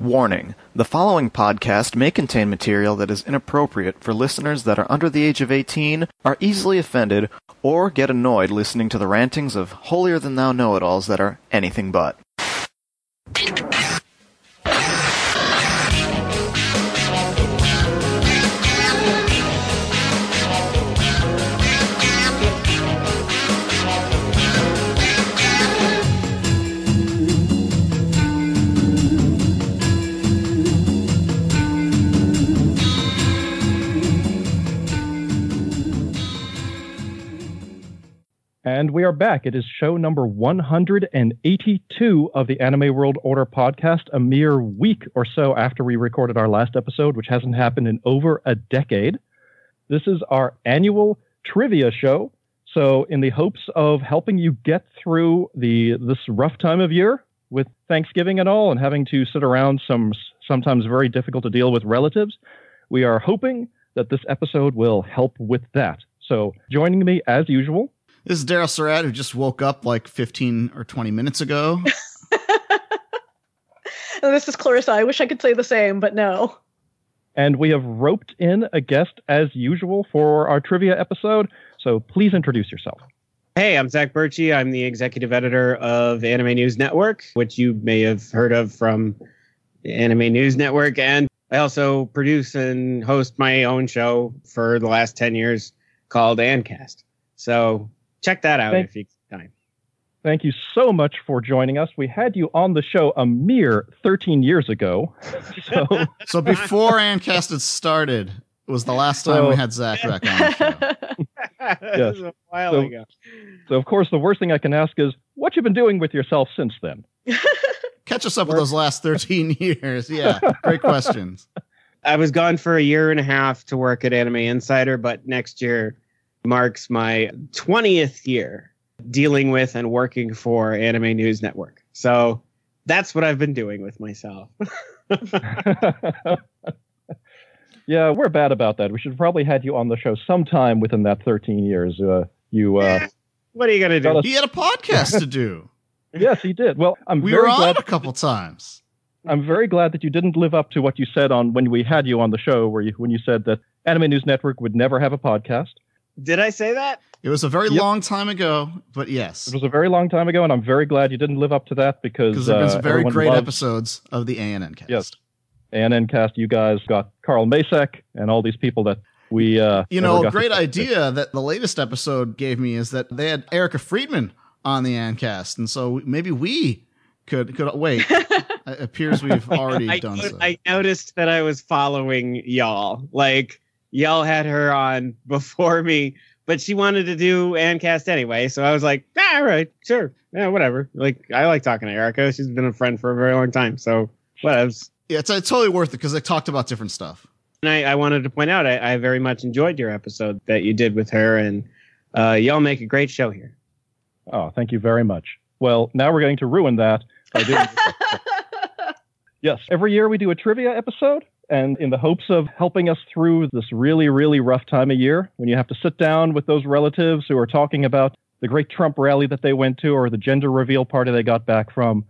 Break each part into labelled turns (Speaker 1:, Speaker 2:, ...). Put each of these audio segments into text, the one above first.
Speaker 1: Warning the following podcast may contain material that is inappropriate for listeners that are under the age of 18, are easily offended, or get annoyed listening to the rantings of holier than thou know it alls that are anything but.
Speaker 2: And we are back. It is show number 182 of the Anime World Order podcast, a mere week or so after we recorded our last episode, which hasn't happened in over a decade. This is our annual trivia show. So, in the hopes of helping you get through the this rough time of year with Thanksgiving and all, and having to sit around some sometimes very difficult to deal with relatives, we are hoping that this episode will help with that. So, joining me as usual
Speaker 3: this is Daryl Surratt, who just woke up like 15 or 20 minutes ago.
Speaker 4: and this is Clarissa. I wish I could say the same, but no.
Speaker 2: And we have roped in a guest as usual for our trivia episode. So please introduce yourself.
Speaker 5: Hey, I'm Zac Bertschy. I'm the executive editor of Anime News Network, which you may have heard of from Anime News Network. And I also produce and host my own show for the last 10 years called ANNCast. So check that out Thank, if you time.
Speaker 2: Thank you so much for joining us. We had you on the show a mere 13 years ago. So,
Speaker 3: so before ANNCast had started, was the last time so, we had Zach back on the show.
Speaker 5: yes. a while
Speaker 2: so,
Speaker 5: ago.
Speaker 2: So, of course, the worst thing I can ask is what you've been doing with yourself since then.
Speaker 3: Catch us up with those last 13 years. Yeah, great questions.
Speaker 5: I was gone for a year and a half to work at Anime Insider, but next year marks my 20th year dealing with and working for Anime News Network. So that's what I've been doing with myself.
Speaker 2: yeah, we're bad about that. We should probably had you on the show sometime within that 13 years. Uh, you. Uh,
Speaker 5: what are you going to do?
Speaker 3: He had a podcast to do.
Speaker 2: yes, he did. Well, I'm
Speaker 3: we
Speaker 2: very
Speaker 3: were
Speaker 2: on glad
Speaker 3: a couple times.
Speaker 2: I'm very glad that you didn't live up to what you said on when we had you on the show, where you when you said that Anime News Network would never have a podcast.
Speaker 5: Did I say that?
Speaker 3: It was a very yep. long time ago, but yes.
Speaker 2: It was a very long time ago, and I'm very glad you didn't live up to that because
Speaker 3: there have been some
Speaker 2: uh,
Speaker 3: very great
Speaker 2: loves,
Speaker 3: episodes of the ANN cast.
Speaker 2: Yes. ANN cast, you guys got Carl Macek and all these people that we. Uh,
Speaker 3: you know, a great idea that the latest episode gave me is that they had Erica Friedman on the ANNCast, and so maybe we could could wait. it appears we've already
Speaker 5: I,
Speaker 3: done so.
Speaker 5: I noticed that I was following y'all. Like y'all had her on before me but she wanted to do ANNCast anyway. So I was like, ah, all right, sure. Yeah, whatever. Like, I like talking to Erica. She's been a friend for a very long time. So, whatever.
Speaker 3: Yeah, it's, it's totally worth it because they talked about different stuff.
Speaker 5: And I, I wanted to point out, I, I, very much enjoyed your episode that you did with her. And uh, y'all make a great show here.
Speaker 2: Oh, thank you very much. Well, now we're going to ruin that by doing. yes, every year we do a trivia episode and in the hopes of helping us through this really, really rough time of year when you have to sit down with those relatives who are talking about the great Trump rally that they went to or the gender reveal party they got back from.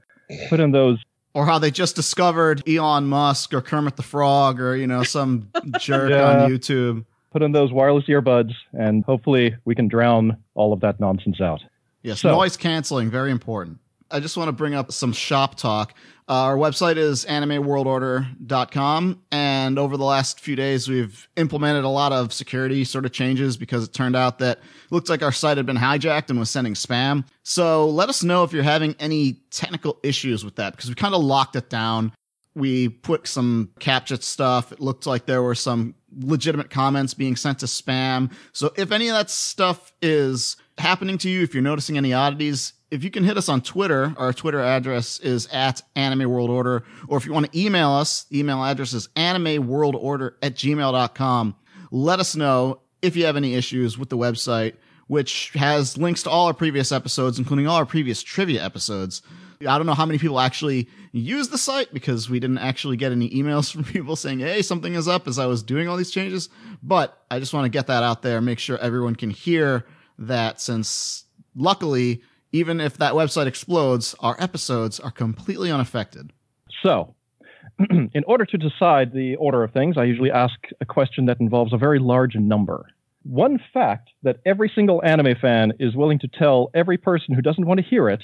Speaker 2: Put in those.
Speaker 3: Or how they just discovered Elon Musk or Kermit the Frog or, you know, some jerk yeah. on YouTube.
Speaker 2: Put in those wireless earbuds and hopefully we can drown all of that nonsense out.
Speaker 3: Yes, so, noise canceling, very important. I just want to bring up some shop talk. Uh, our website is animeworldorder.com. And over the last few days, we've implemented a lot of security sort of changes because it turned out that looked like our site had been hijacked and was sending spam. So let us know if you're having any technical issues with that because we kind of locked it down. We put some CAPTCHA stuff. It looked like there were some legitimate comments being sent to spam. So if any of that stuff is happening to you, if you're noticing any oddities, if you can hit us on Twitter, our Twitter address is at Anime World Order. Or if you want to email us, email address is animeworldorder at gmail.com. Let us know if you have any issues with the website, which has links to all our previous episodes, including all our previous trivia episodes. I don't know how many people actually use the site because we didn't actually get any emails from people saying, hey, something is up as I was doing all these changes. But I just want to get that out there, make sure everyone can hear that since luckily even if that website explodes, our episodes are completely unaffected.
Speaker 2: So, in order to decide the order of things, I usually ask a question that involves a very large number. One fact that every single anime fan is willing to tell every person who doesn't want to hear it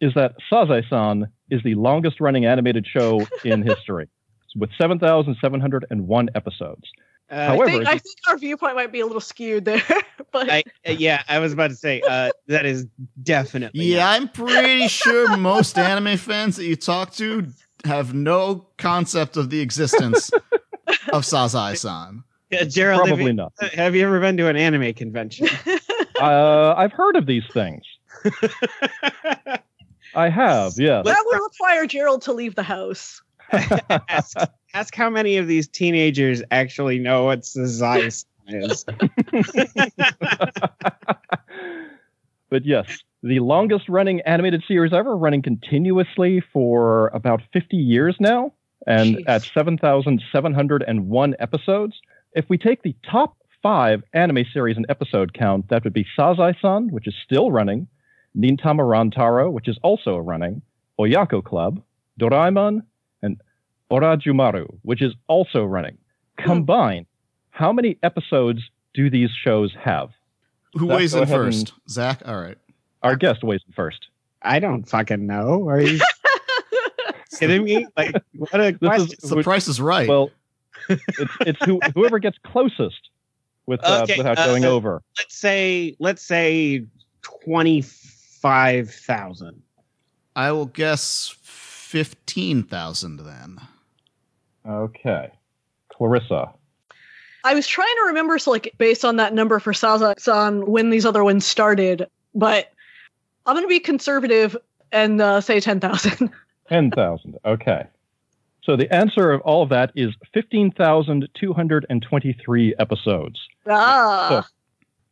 Speaker 2: is that Sazae-san is the longest running animated show in history with 7,701 episodes.
Speaker 5: Uh,
Speaker 2: However,
Speaker 4: I think, I think our viewpoint might be a little skewed there, but
Speaker 5: I, uh, yeah, I was about to say uh, that is definitely
Speaker 3: Yeah,
Speaker 5: not.
Speaker 3: I'm pretty sure most anime fans that you talk to have no concept of the existence of Sazae-san.
Speaker 5: Uh, Gerald. Have
Speaker 2: Probably
Speaker 5: you,
Speaker 2: not.
Speaker 5: have you ever been to an anime convention?
Speaker 2: Uh, I've heard of these things. I have, yes.
Speaker 4: that would require Gerald to leave the house.
Speaker 5: ask, ask how many of these teenagers actually know what Sazae is.
Speaker 2: but yes, the longest running animated series ever, running continuously for about 50 years now, and
Speaker 4: Jeez.
Speaker 2: at 7,701 episodes. If we take the top five anime series in episode count, that would be Sazae san, which is still running, Nintama Rantaro, which is also running, Oyako Club, Doraemon, and Ojarumaru, which is also running. Combined, how many episodes do these shows have?
Speaker 3: Who
Speaker 2: Zach,
Speaker 3: weighs in
Speaker 2: ahead and-
Speaker 3: first? Zach? All right.
Speaker 2: Our guest weighs in first.
Speaker 5: I don't fucking know. Are you kidding me? Like, what a
Speaker 2: This
Speaker 5: question.
Speaker 2: is
Speaker 3: The price is right.
Speaker 2: well, it's it's who, whoever gets closest with uh,
Speaker 5: Okay,
Speaker 2: without
Speaker 5: uh,
Speaker 2: going
Speaker 5: uh,
Speaker 2: over.
Speaker 5: let's say, let's say twenty-five thousand.
Speaker 3: I will guess 15,000 then.
Speaker 2: Okay, Clarissa.
Speaker 4: I was trying to remember, so like based on that number for Sazae-san when these other ones started, but I'm going to be conservative and uh, say ten thousand.
Speaker 2: Ten thousand. Okay. So the answer of all of that is fifteen thousand two hundred and twenty-three episodes.
Speaker 4: ah,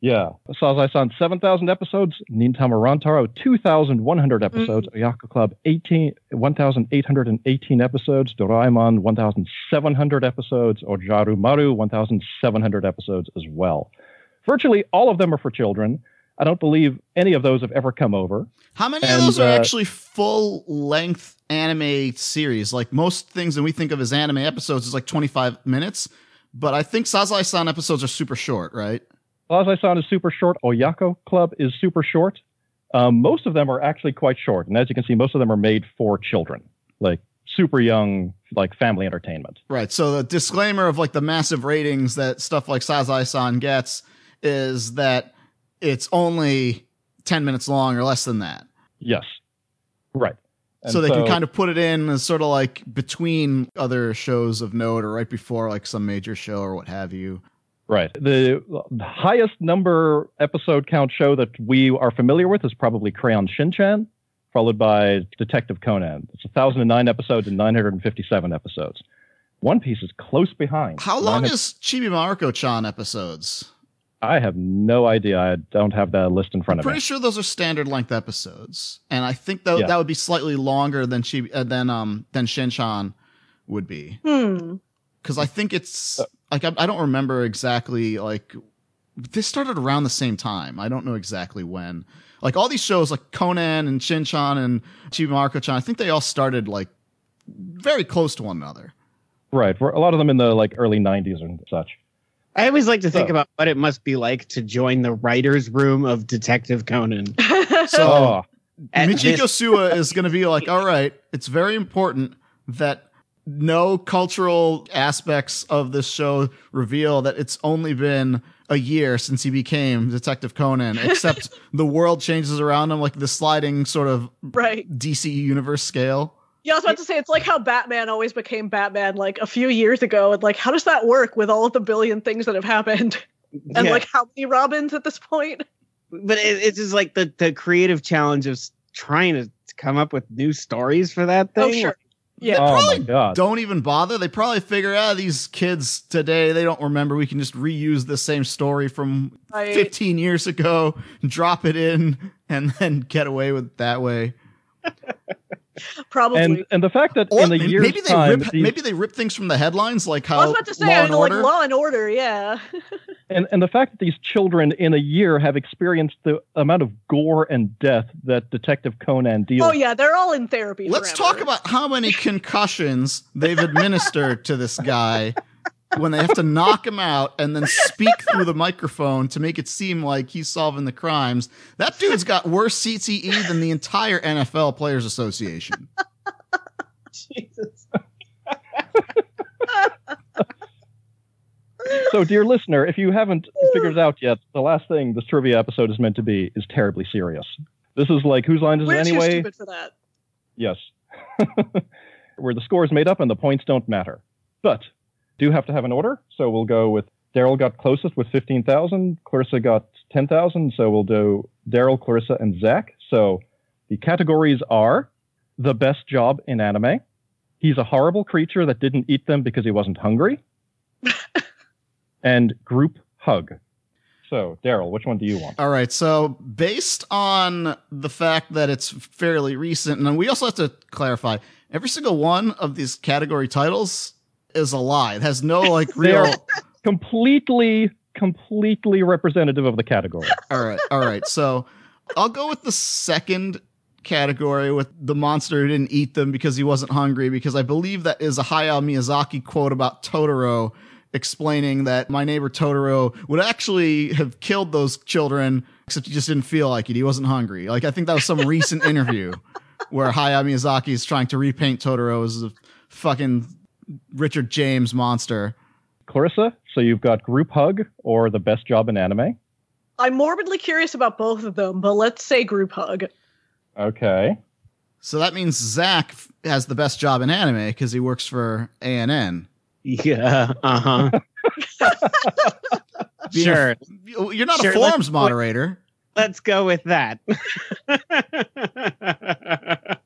Speaker 2: Yeah, Sazae-san, seven thousand episodes, Nintama Rantaro two thousand one hundred episodes, Oyako Club 18, 1,818 episodes, Doraemon one thousand seven hundred episodes, Ojaru Maru one thousand seven hundred episodes as well. Virtually all of them are for children. I don't believe any of those have ever come over.
Speaker 3: How many
Speaker 2: And,
Speaker 3: of those are
Speaker 2: uh,
Speaker 3: actually full length anime series? Like most things that we think of as anime episodes is like 25 minutes, but I think Sazae-san episodes are super short, right?
Speaker 2: Sazae-san is super short. Oyako Club is super short. Um, most of them are actually quite short, and as you can see, most of them are made for children, like super young, like family entertainment.
Speaker 3: Right. So the disclaimer of like the massive ratings that stuff like Sazae-san gets is that it's only 10 minutes long or less than that.
Speaker 2: Yes, right. And
Speaker 3: so they can kind of put it in as sort of like between other shows of note or right before like some major show or what have you.
Speaker 2: Right. The the highest number episode count show that we are familiar with is probably Crayon Shinchan, followed by Detective Conan. It's 1,009 episodes and 957 episodes. One Piece is close behind.
Speaker 3: How long
Speaker 2: 900
Speaker 3: is Chibi Maruko chan episodes?
Speaker 2: I have no idea. I don't have that list in front of me.
Speaker 3: Pretty sure those are standard length episodes, and I think that
Speaker 2: Yeah.
Speaker 3: that would be slightly longer than Chibi uh, than um than Shinchan would be
Speaker 4: hmm.
Speaker 3: Because I think it's uh, like I, I don't remember exactly like this started around the same time. I don't know exactly when. Like all these shows like Conan and Shinchan and Chibi Maruko chan, I think they all started like very close to one another.
Speaker 2: Right. A lot of them in the like early 90s and such.
Speaker 5: I always like to think
Speaker 2: So-
Speaker 5: about what it must be like to join the writer's room of Detective Conan.
Speaker 3: So
Speaker 2: Oh,
Speaker 5: At
Speaker 3: Michiko
Speaker 5: this-
Speaker 3: Sua is going to be like, all right, it's very important that no cultural aspects of this show reveal that it's only been a year since he became Detective Conan, except the world changes around him like the sliding sort of
Speaker 4: right.
Speaker 3: DC universe scale.
Speaker 4: Yeah, I was about to say it's like how Batman always became Batman like a few years ago, and like how does that work with all of the billion things that have happened, and
Speaker 5: Yeah.
Speaker 4: like how many Robins at this point?
Speaker 5: but it, it's just like the, the creative challenge of trying to come up with new stories for that oh, thing.
Speaker 4: Oh sure, yeah.
Speaker 2: oh my
Speaker 3: probably
Speaker 2: god.
Speaker 3: Don't even bother. They probably figure out these kids today, they don't remember. We can just reuse the same story from
Speaker 4: Right.
Speaker 3: 15 years ago, drop it in, and then get away with that way.
Speaker 4: Probably.
Speaker 2: And and the fact that
Speaker 3: Or
Speaker 2: in a
Speaker 3: may-
Speaker 2: year's
Speaker 3: maybe they
Speaker 2: time,
Speaker 3: rip
Speaker 2: these-
Speaker 3: maybe they rip things from the headlines like how
Speaker 4: I was about to say,
Speaker 3: Law
Speaker 4: I
Speaker 3: and
Speaker 4: mean, like Law and Order, yeah.
Speaker 2: And, and the fact that these children in a year have experienced the amount of gore and death that Detective Conan deals
Speaker 4: Oh yeah, they're all in therapy.
Speaker 3: Let's
Speaker 4: forever.
Speaker 3: talk about how many concussions they've administered to this guy when they have to knock him out and then speak through the microphone to make it seem like he's solving the crimes. That dude's got worse CTE than the entire NFL Players Association.
Speaker 5: Jesus.
Speaker 2: So, dear listener, if you haven't figured it out yet, the last thing this trivia episode is meant to be is terribly serious. This is like whose line is
Speaker 4: We're
Speaker 2: it
Speaker 4: too
Speaker 2: anyway?
Speaker 4: stupid for that.
Speaker 2: Yes. Where the score is made up and the points don't matter. But do have to have an order, so we'll go with Daryl got closest with 15,000, Clarissa got 10,000, so we'll do Daryl, Clarissa, and Zach. So the categories are the best job in anime. He's a horrible creature that didn't eat them because he wasn't hungry. and group hug. So, Daryl, which one do you want?
Speaker 3: All right. So, based on the fact that it's fairly recent, and we also have to clarify every single one of these category titles is a lie. It has no like real.
Speaker 2: completely, completely representative of the category.
Speaker 3: All right. All right. So, I'll go with the second category with the monster who didn't eat them because he wasn't hungry, because I believe that is a Hayao Miyazaki quote about Totoro explaining that my neighbor Totoro would actually have killed those children, except he just didn't feel like it. He wasn't hungry. Like, I think that was some recent interview where Hayao Miyazaki is trying to repaint Totoro as a fucking Richard James monster.
Speaker 2: Clarissa, so you've got group hug or the best job in anime.
Speaker 4: I'm morbidly curious about both of them, but let's say group hug.
Speaker 2: Okay.
Speaker 3: So that means Zach has the best job in anime because he works for ANN.
Speaker 5: Yeah. Uh huh. Sure.
Speaker 3: a- you're not
Speaker 5: Sure,
Speaker 3: a
Speaker 5: let's-
Speaker 3: forums moderator.
Speaker 5: Let's go with that.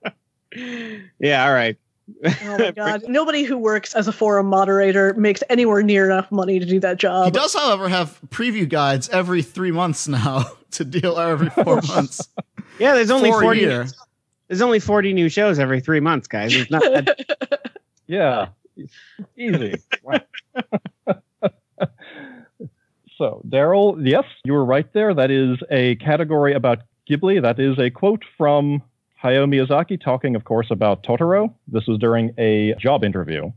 Speaker 5: yeah. All right.
Speaker 4: Oh my god. Nobody who works as a forum moderator makes anywhere near enough money to do that job.
Speaker 3: He does, however, have preview guides every three months now to deal or every four oh, months.
Speaker 5: Yeah. There's only
Speaker 3: For a
Speaker 5: forty.
Speaker 3: year.
Speaker 5: There's only forty new shows every three months, guys. It's not that
Speaker 2: Yeah. Easy. So, Daryl, yes, you were right there. That is a category about Ghibli. That is a quote from Hayao Miyazaki talking, of course, about Totoro. This was during a job interview.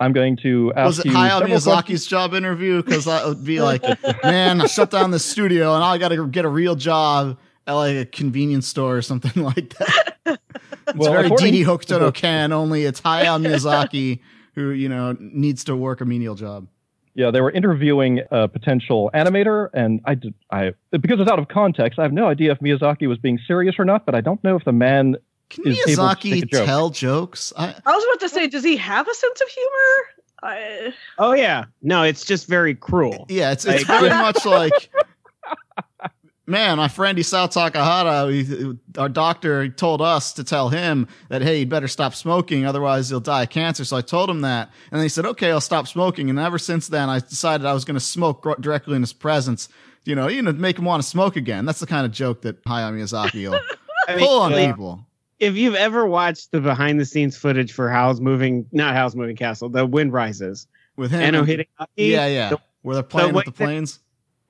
Speaker 2: I'm going to ask you.
Speaker 3: Was it Hayao Miyazaki's
Speaker 2: questions.
Speaker 3: job interview? Because that would be like, man, I shut down the studio and I got to get a real job at like a convenience store or something like that. It's
Speaker 2: Well,
Speaker 3: very Didi
Speaker 2: to
Speaker 3: Hokuto
Speaker 2: the-
Speaker 3: Can, only it's Hayao Miyazaki who, you know, needs to work a menial job.
Speaker 2: Yeah, they were interviewing a potential animator, and I, did, I because it's out of context, I have no idea if Miyazaki was being serious or not. But I don't know if the man
Speaker 3: Can
Speaker 2: Is able to
Speaker 3: Miyazaki
Speaker 2: joke.
Speaker 3: tell jokes? I,
Speaker 4: I was about to say, does he have a sense of humor? I,
Speaker 5: Oh yeah. No, it's just very cruel.
Speaker 3: Yeah, it's it's
Speaker 5: Like-
Speaker 3: very much like, man, my friend Isao Takahata, he, our doctor told us to tell him that hey, you'd better stop smoking, otherwise he'll die of cancer. So I told him that, and then he said, okay, I'll stop smoking. And ever since then, I decided I was going to smoke gr- directly in his presence. You know, you know, make him want to smoke again. That's the kind of joke that Hayao Miyazaki will
Speaker 5: I mean,
Speaker 3: pull on
Speaker 5: like,
Speaker 3: people.
Speaker 5: if you've ever watched the behind the scenes footage for Howl's moving, not Howl's moving castle, the Wind Rises,
Speaker 3: With him, and- yeah, yeah,
Speaker 5: the-
Speaker 3: where they're playing
Speaker 5: way
Speaker 3: with the
Speaker 5: that-
Speaker 3: planes.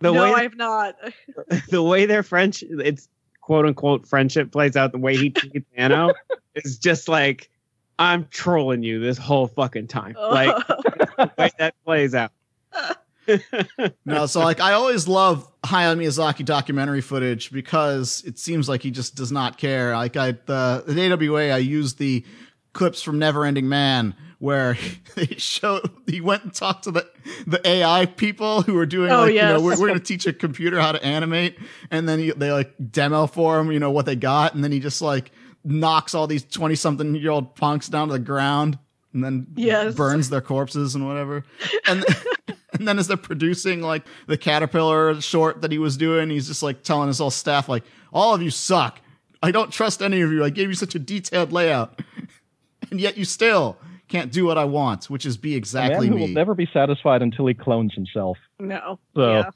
Speaker 5: The
Speaker 4: no,
Speaker 5: way
Speaker 4: I have not.
Speaker 5: the way their French, it's quote unquote friendship plays out, the way he treats Anno is just like, I'm trolling you this whole fucking time. Oh. Like the way that plays out.
Speaker 3: No, so like I always love Hayao Miyazaki documentary footage because it seems like he just does not care. Like I the, the AWA I used the clips from Neverending Man where they show he went and talked to the the AI people who are doing
Speaker 4: Oh,
Speaker 3: like you know we're, we're going to teach a computer how to animate and then he, they like demo for him you know what they got and then he just like knocks all these 20 something year old punks down to the ground and then
Speaker 4: Yes.
Speaker 3: burns their corpses and whatever. And and then as they're producing like the caterpillar short that he was doing he's just like telling his whole staff like all of you suck. I don't trust any of you. I gave you such a detailed layout. And yet you still can't do what i want which is be exactly
Speaker 2: a man
Speaker 3: exactly
Speaker 2: who
Speaker 3: me
Speaker 2: will never be satisfied until he clones himself.
Speaker 4: no.
Speaker 2: So,
Speaker 4: Yeah.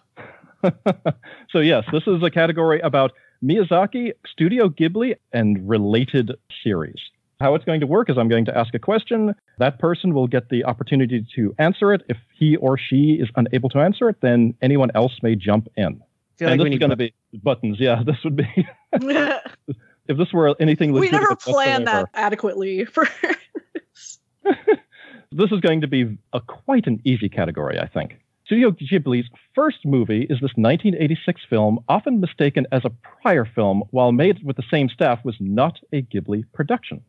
Speaker 2: so yes, this is a category about Miyazaki, Studio Ghibli, and related series. How it's going to work is I'm going to ask a question. That person will get the opportunity to answer it. If he or she is unable to answer it, then anyone else may jump in.
Speaker 5: I feel
Speaker 2: and
Speaker 5: like
Speaker 2: this is going to be buttons. Yeah, this would be if this were anything
Speaker 4: we
Speaker 2: legitimate
Speaker 4: never planned that adequately for
Speaker 2: This is going to be a quite an easy category, I think. Studio Ghibli's first movie is this 1986 film, often mistaken as a prior film, while made with the same staff, was not a Ghibli production.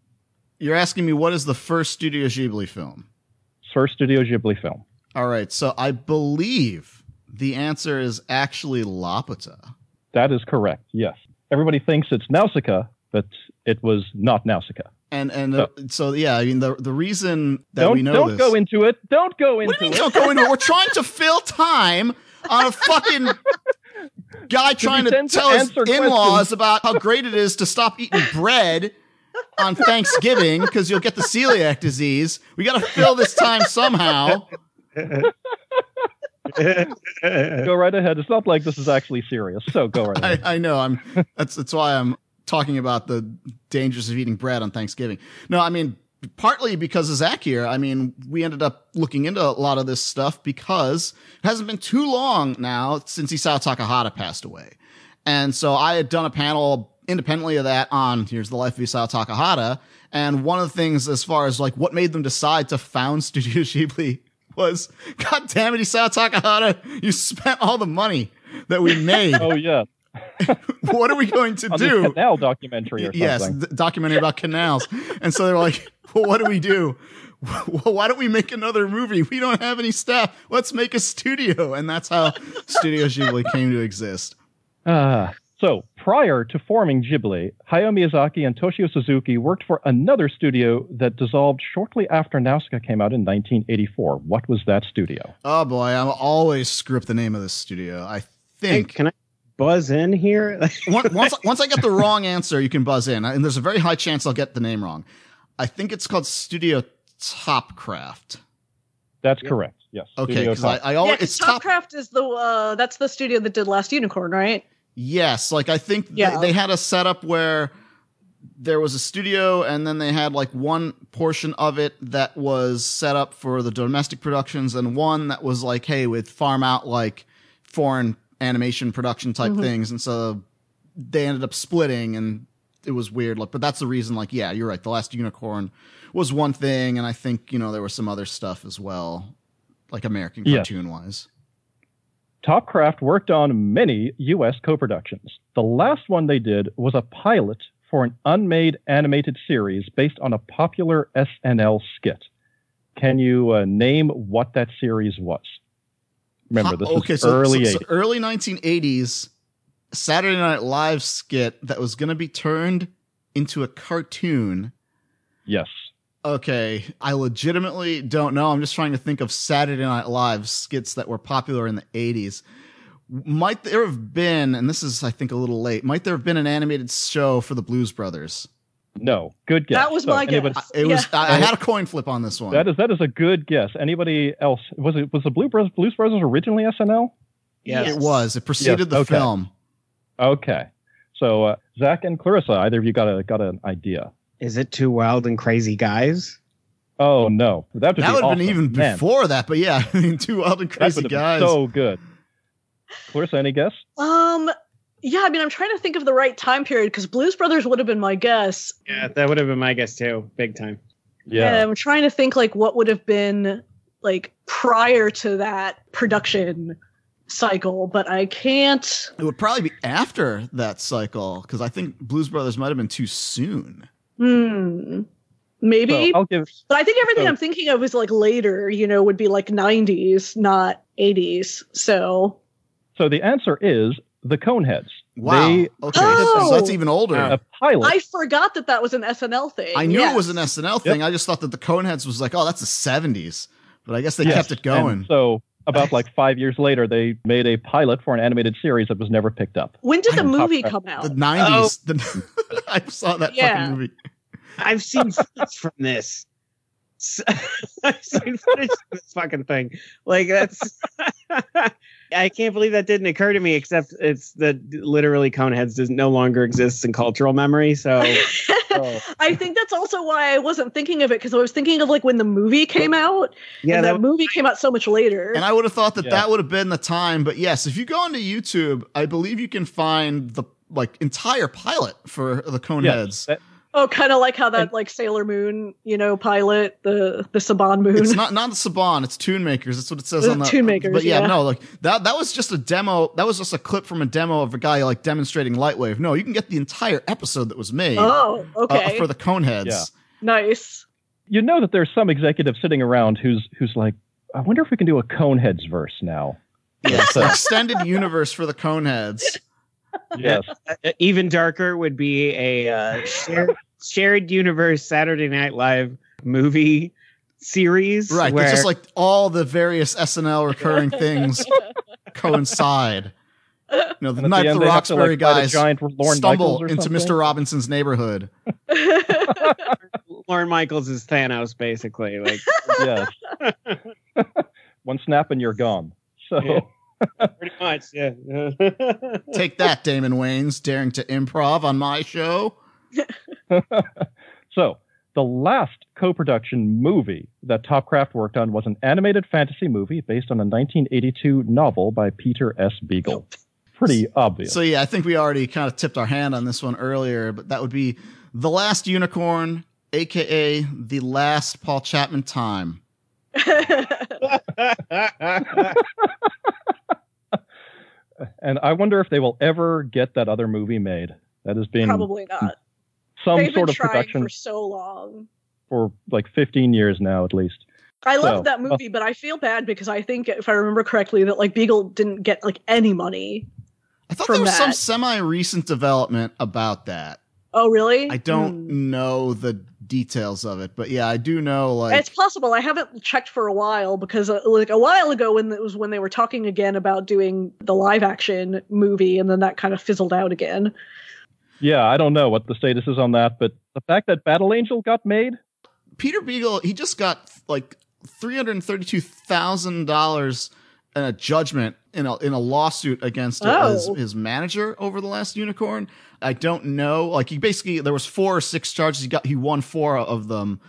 Speaker 3: You're asking me what is the first Studio Ghibli film?
Speaker 2: First Studio Ghibli film.
Speaker 3: All right, so I believe the answer is actually Laputa.
Speaker 2: That is correct. Yes. Everybody thinks it's Nausicaa, but it was not Nausicaa.
Speaker 3: And and uh, so yeah, I mean the the reason that we know
Speaker 2: don't
Speaker 3: this.
Speaker 2: go into it. Don't go into
Speaker 3: What do you mean
Speaker 2: it.
Speaker 3: don't go into it? We're trying to fill time on a fucking guy trying to tell his in-laws about how great it is to stop eating bread on Thanksgiving because you'll get the celiac disease. We got to fill this time somehow.
Speaker 2: Go right ahead. It's not like this is actually serious, so go right ahead.
Speaker 3: I, I know. I'm. That's that's why I'm talking about the dangers of eating bread on Thanksgiving. No, I mean partly because of Zach here. I mean, we ended up looking into a lot of this stuff because it hasn't been too long now since Isao Takahata passed away, and so I had done a panel independently of that on here's the life of Isao Takahata, and one of the things as far as like what made them decide to found Studio Ghibli was, God damn it, Isao Takahata, you spent all the money that we made.
Speaker 2: Oh yeah,
Speaker 3: what are we going to
Speaker 2: on
Speaker 3: do?
Speaker 2: this canal documentary or
Speaker 3: yes,
Speaker 2: something.
Speaker 3: documentary about canals. And so they're like, well, what do we do? Well, why don't we make another movie? We don't have any staff. Let's make a studio. And that's how Studio Ghibli came to exist.
Speaker 2: Ah, so prior to forming Ghibli, Hayao Miyazaki and Toshio Suzuki worked for another studio that dissolved shortly after Nausicaa came out in 1984. What was that studio?
Speaker 3: Oh boy, I'm always screw up the name of this studio. I
Speaker 5: Hey,
Speaker 3: think
Speaker 5: can I buzz in here?
Speaker 3: once, once once I get the wrong answer, you can buzz in. And there's a very high chance I'll get the name wrong. I think it's called Studio Topcraft.
Speaker 2: That's correct. Yes.
Speaker 3: Okay, because I,
Speaker 2: Top.
Speaker 3: I
Speaker 4: yeah,
Speaker 3: always
Speaker 4: 'cause
Speaker 3: it's top
Speaker 4: Topcraft is the uh, that's the studio that did Last Unicorn, right?
Speaker 3: Yes, like I think th-
Speaker 4: Yeah.
Speaker 3: they had a setup where there was a studio and then they had like one portion of it that was set up for the domestic productions and one that was like hey with farm out like foreign animation production type things and so they ended up splitting and it was weird like but that's the reason like yeah you're right the last unicorn was one thing and I think you know there was some other stuff as well like American
Speaker 2: Yeah.
Speaker 3: cartoon wise
Speaker 2: Topcraft worked on many U.S. co-productions. The last one they did was a pilot for an unmade animated series based on a popular SNL skit. Can you uh, name what that series was? Remember, this
Speaker 3: okay, so,
Speaker 2: early
Speaker 3: so, so
Speaker 2: 80s.
Speaker 3: early 1980s Saturday Night Live skit that was going to be turned into a cartoon.
Speaker 2: Yes.
Speaker 3: Okay, I legitimately don't know. I'm just trying to think of Saturday Night Live skits that were popular in the 80s. Might there have been, and this is I think a little late, might there have been an animated show for the Blues Brothers?
Speaker 2: No. Good guess.
Speaker 4: That was
Speaker 2: So
Speaker 4: my
Speaker 2: anybody-
Speaker 4: guess.
Speaker 3: It was
Speaker 4: Yeah.
Speaker 3: I, I had a coin flip on this one.
Speaker 2: That is that is a good guess. Anybody else? Was it was the Blue Brothers, Blues Brothers originally SNL?
Speaker 5: yes.
Speaker 3: It was. It preceded
Speaker 2: Yes,
Speaker 3: the
Speaker 2: okay.
Speaker 3: film.
Speaker 2: Okay. So uh, Zach and Clarissa, either of you got a got an idea?
Speaker 5: Is it too wild and crazy guys?
Speaker 2: Oh no, that would
Speaker 3: That
Speaker 2: be
Speaker 3: would have been even
Speaker 2: Man,
Speaker 3: before that, but yeah, I mean, two wild and
Speaker 2: that
Speaker 3: crazy
Speaker 2: would have been
Speaker 3: guys.
Speaker 2: so good. Clarissa, any guess?
Speaker 4: Um, yeah, I mean, I'm trying to think of the right time period because Blues Brothers would have been my guess.
Speaker 5: Yeah, that would have been my guess too. Big time.
Speaker 4: And
Speaker 2: Yeah.
Speaker 4: I'm trying to think like what would have been like prior to that production cycle, but I can't.
Speaker 3: It would probably be after that cycle because I think Blues Brothers might have been too soon.
Speaker 4: Hmm. Maybe,
Speaker 2: So I'll give.
Speaker 4: but I think everything
Speaker 2: so-
Speaker 4: I'm thinking of is like later. You know, would be like 90s, not 80s. So
Speaker 2: So the answer is the Coneheads.
Speaker 3: Wow.
Speaker 2: They
Speaker 3: okay,
Speaker 4: Oh!
Speaker 3: so that's even older.
Speaker 2: a pilot.
Speaker 4: I forgot that that was an SNL thing.
Speaker 3: I knew
Speaker 4: Yes.
Speaker 3: it was an SNL thing. I just thought that the Coneheads was like, oh, that's the '70s, but I guess they
Speaker 2: Yes,
Speaker 3: kept it going.
Speaker 2: and so about like five years later, they made a pilot for an animated series that was never picked up.
Speaker 4: When did the movie
Speaker 2: top-
Speaker 4: come out?
Speaker 3: the '90s. The, I saw that
Speaker 4: Yeah.
Speaker 3: fucking movie.
Speaker 5: I've seen footage from this. I've seen footage from this fucking thing. Like that's. I can't believe that didn't occur to me. Except it's that literally Coneheads does no longer exists in cultural memory. So
Speaker 2: Oh.
Speaker 4: I think that's also why I wasn't thinking of it because I was thinking of like when the movie came out.
Speaker 5: Yeah,
Speaker 4: and
Speaker 5: that
Speaker 4: that movie came out so much later.
Speaker 3: And I would have thought that
Speaker 2: Yeah.
Speaker 3: that would have been the time, but yes, if you go onto YouTube, I believe you can find the like entire pilot for the Coneheads.
Speaker 2: that-
Speaker 4: oh, kind of like how that
Speaker 2: And-
Speaker 4: like Sailor Moon, you know, pilot the the Saban Moon.
Speaker 3: It's not not the Saban, it's Toon Makers. That's what it says
Speaker 4: The
Speaker 3: on the
Speaker 4: Toon Makers,
Speaker 3: But yeah,
Speaker 4: yeah.
Speaker 3: no, like that that was just a demo. That was just a clip from a demo of a guy like demonstrating Lightwave. No, you can get the entire episode that was made
Speaker 4: oh,
Speaker 3: uh,
Speaker 4: okay,
Speaker 3: for the Coneheads.
Speaker 2: Yeah.
Speaker 4: nice.
Speaker 2: You know that there's some executive sitting around who's who's like, I wonder if we can do a Coneheads verse now.
Speaker 3: Yes,
Speaker 2: So-
Speaker 3: extended universe for the Coneheads.
Speaker 2: Yes.
Speaker 5: Uh, even darker would be a uh, shared, shared universe Saturday Night Live movie series.
Speaker 3: Right.
Speaker 5: where,
Speaker 3: It's just like all the various SNL recurring things coincide. You know, the
Speaker 2: And
Speaker 3: night
Speaker 2: the
Speaker 3: the
Speaker 2: they have to, like,
Speaker 3: Roxbury
Speaker 2: fight a
Speaker 3: guys
Speaker 2: giant Lorne
Speaker 3: stumble into
Speaker 2: something.
Speaker 3: Mr. Robinson's neighborhood.
Speaker 5: Lorne Michaels is Thanos, basically. Like
Speaker 2: yes. One snap and you're gone. So
Speaker 5: Yeah. Pretty much, yeah.
Speaker 3: Take that, Damon Wayans, daring to improv on my show.
Speaker 2: so the last co-production movie that Topcraft worked on was an animated fantasy movie based on a 1982 novel by Peter S. Beagle. Pretty obvious.
Speaker 3: So yeah, I think we already kind of tipped our hand on this one earlier, but that would be The Last Unicorn, aka The Last Paul Chapman Time.
Speaker 2: and I wonder if they will ever get that other movie made. That has been
Speaker 4: Probably not.
Speaker 2: some
Speaker 4: They've
Speaker 2: sort
Speaker 4: been
Speaker 2: of
Speaker 4: trying
Speaker 2: production
Speaker 4: for so long.
Speaker 2: for like 15 years now, at least.
Speaker 4: I love that movie, but I feel bad because I think, if I remember correctly, that like Beagle didn't get like any money.
Speaker 3: I thought
Speaker 4: From
Speaker 3: there was some semi recent development about that.
Speaker 4: Oh, really?
Speaker 3: I don't
Speaker 4: Hmm.
Speaker 3: know the details of it but yeah i do know like
Speaker 4: it's possible. I haven't checked for a while because uh, like a while ago when it was when they were talking again about doing the live action movie and then that kind of fizzled out again.
Speaker 2: Yeah i don't know what the status is on that but the fact that battle angel got made?
Speaker 3: Peter beagle he just got like $332000 a judgment in a in a lawsuit against
Speaker 4: Oh.
Speaker 3: his, his manager over the last unicorn. I don't know. Like he basically there was four or six charges. He got he won four of them,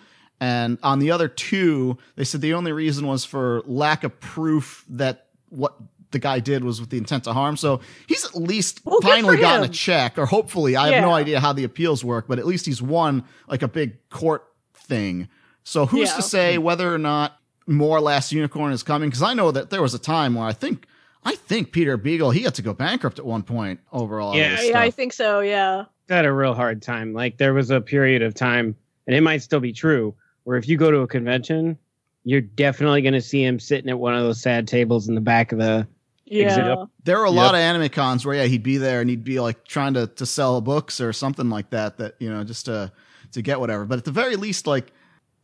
Speaker 3: and on the other two, they said the only reason was for lack of proof that what the guy did was with the intent to harm. So he's at least
Speaker 4: Well,
Speaker 3: finally gotten a check, or hopefully. I have no idea how the appeals work, but at least he's won like a big court thing. So who's
Speaker 4: Yeah.
Speaker 3: to say whether or not more Last Unicorn is coming? Because I know that there was a time where I think I think Peter Beagle he had to go bankrupt at one point over all
Speaker 5: Yeah.
Speaker 4: Yeah, I think so. Yeah.
Speaker 5: had a real hard time. Like there was a period of time, and it might still be true, where if you go to a convention, you're definitely going to see him sitting at one of those sad tables in the back of the.
Speaker 4: Yeah.
Speaker 3: There were a
Speaker 2: Yep.
Speaker 3: lot of anime cons where yeah he'd be there and he'd be like trying to to sell books or something like that that you know just to to get whatever. But at the very least, like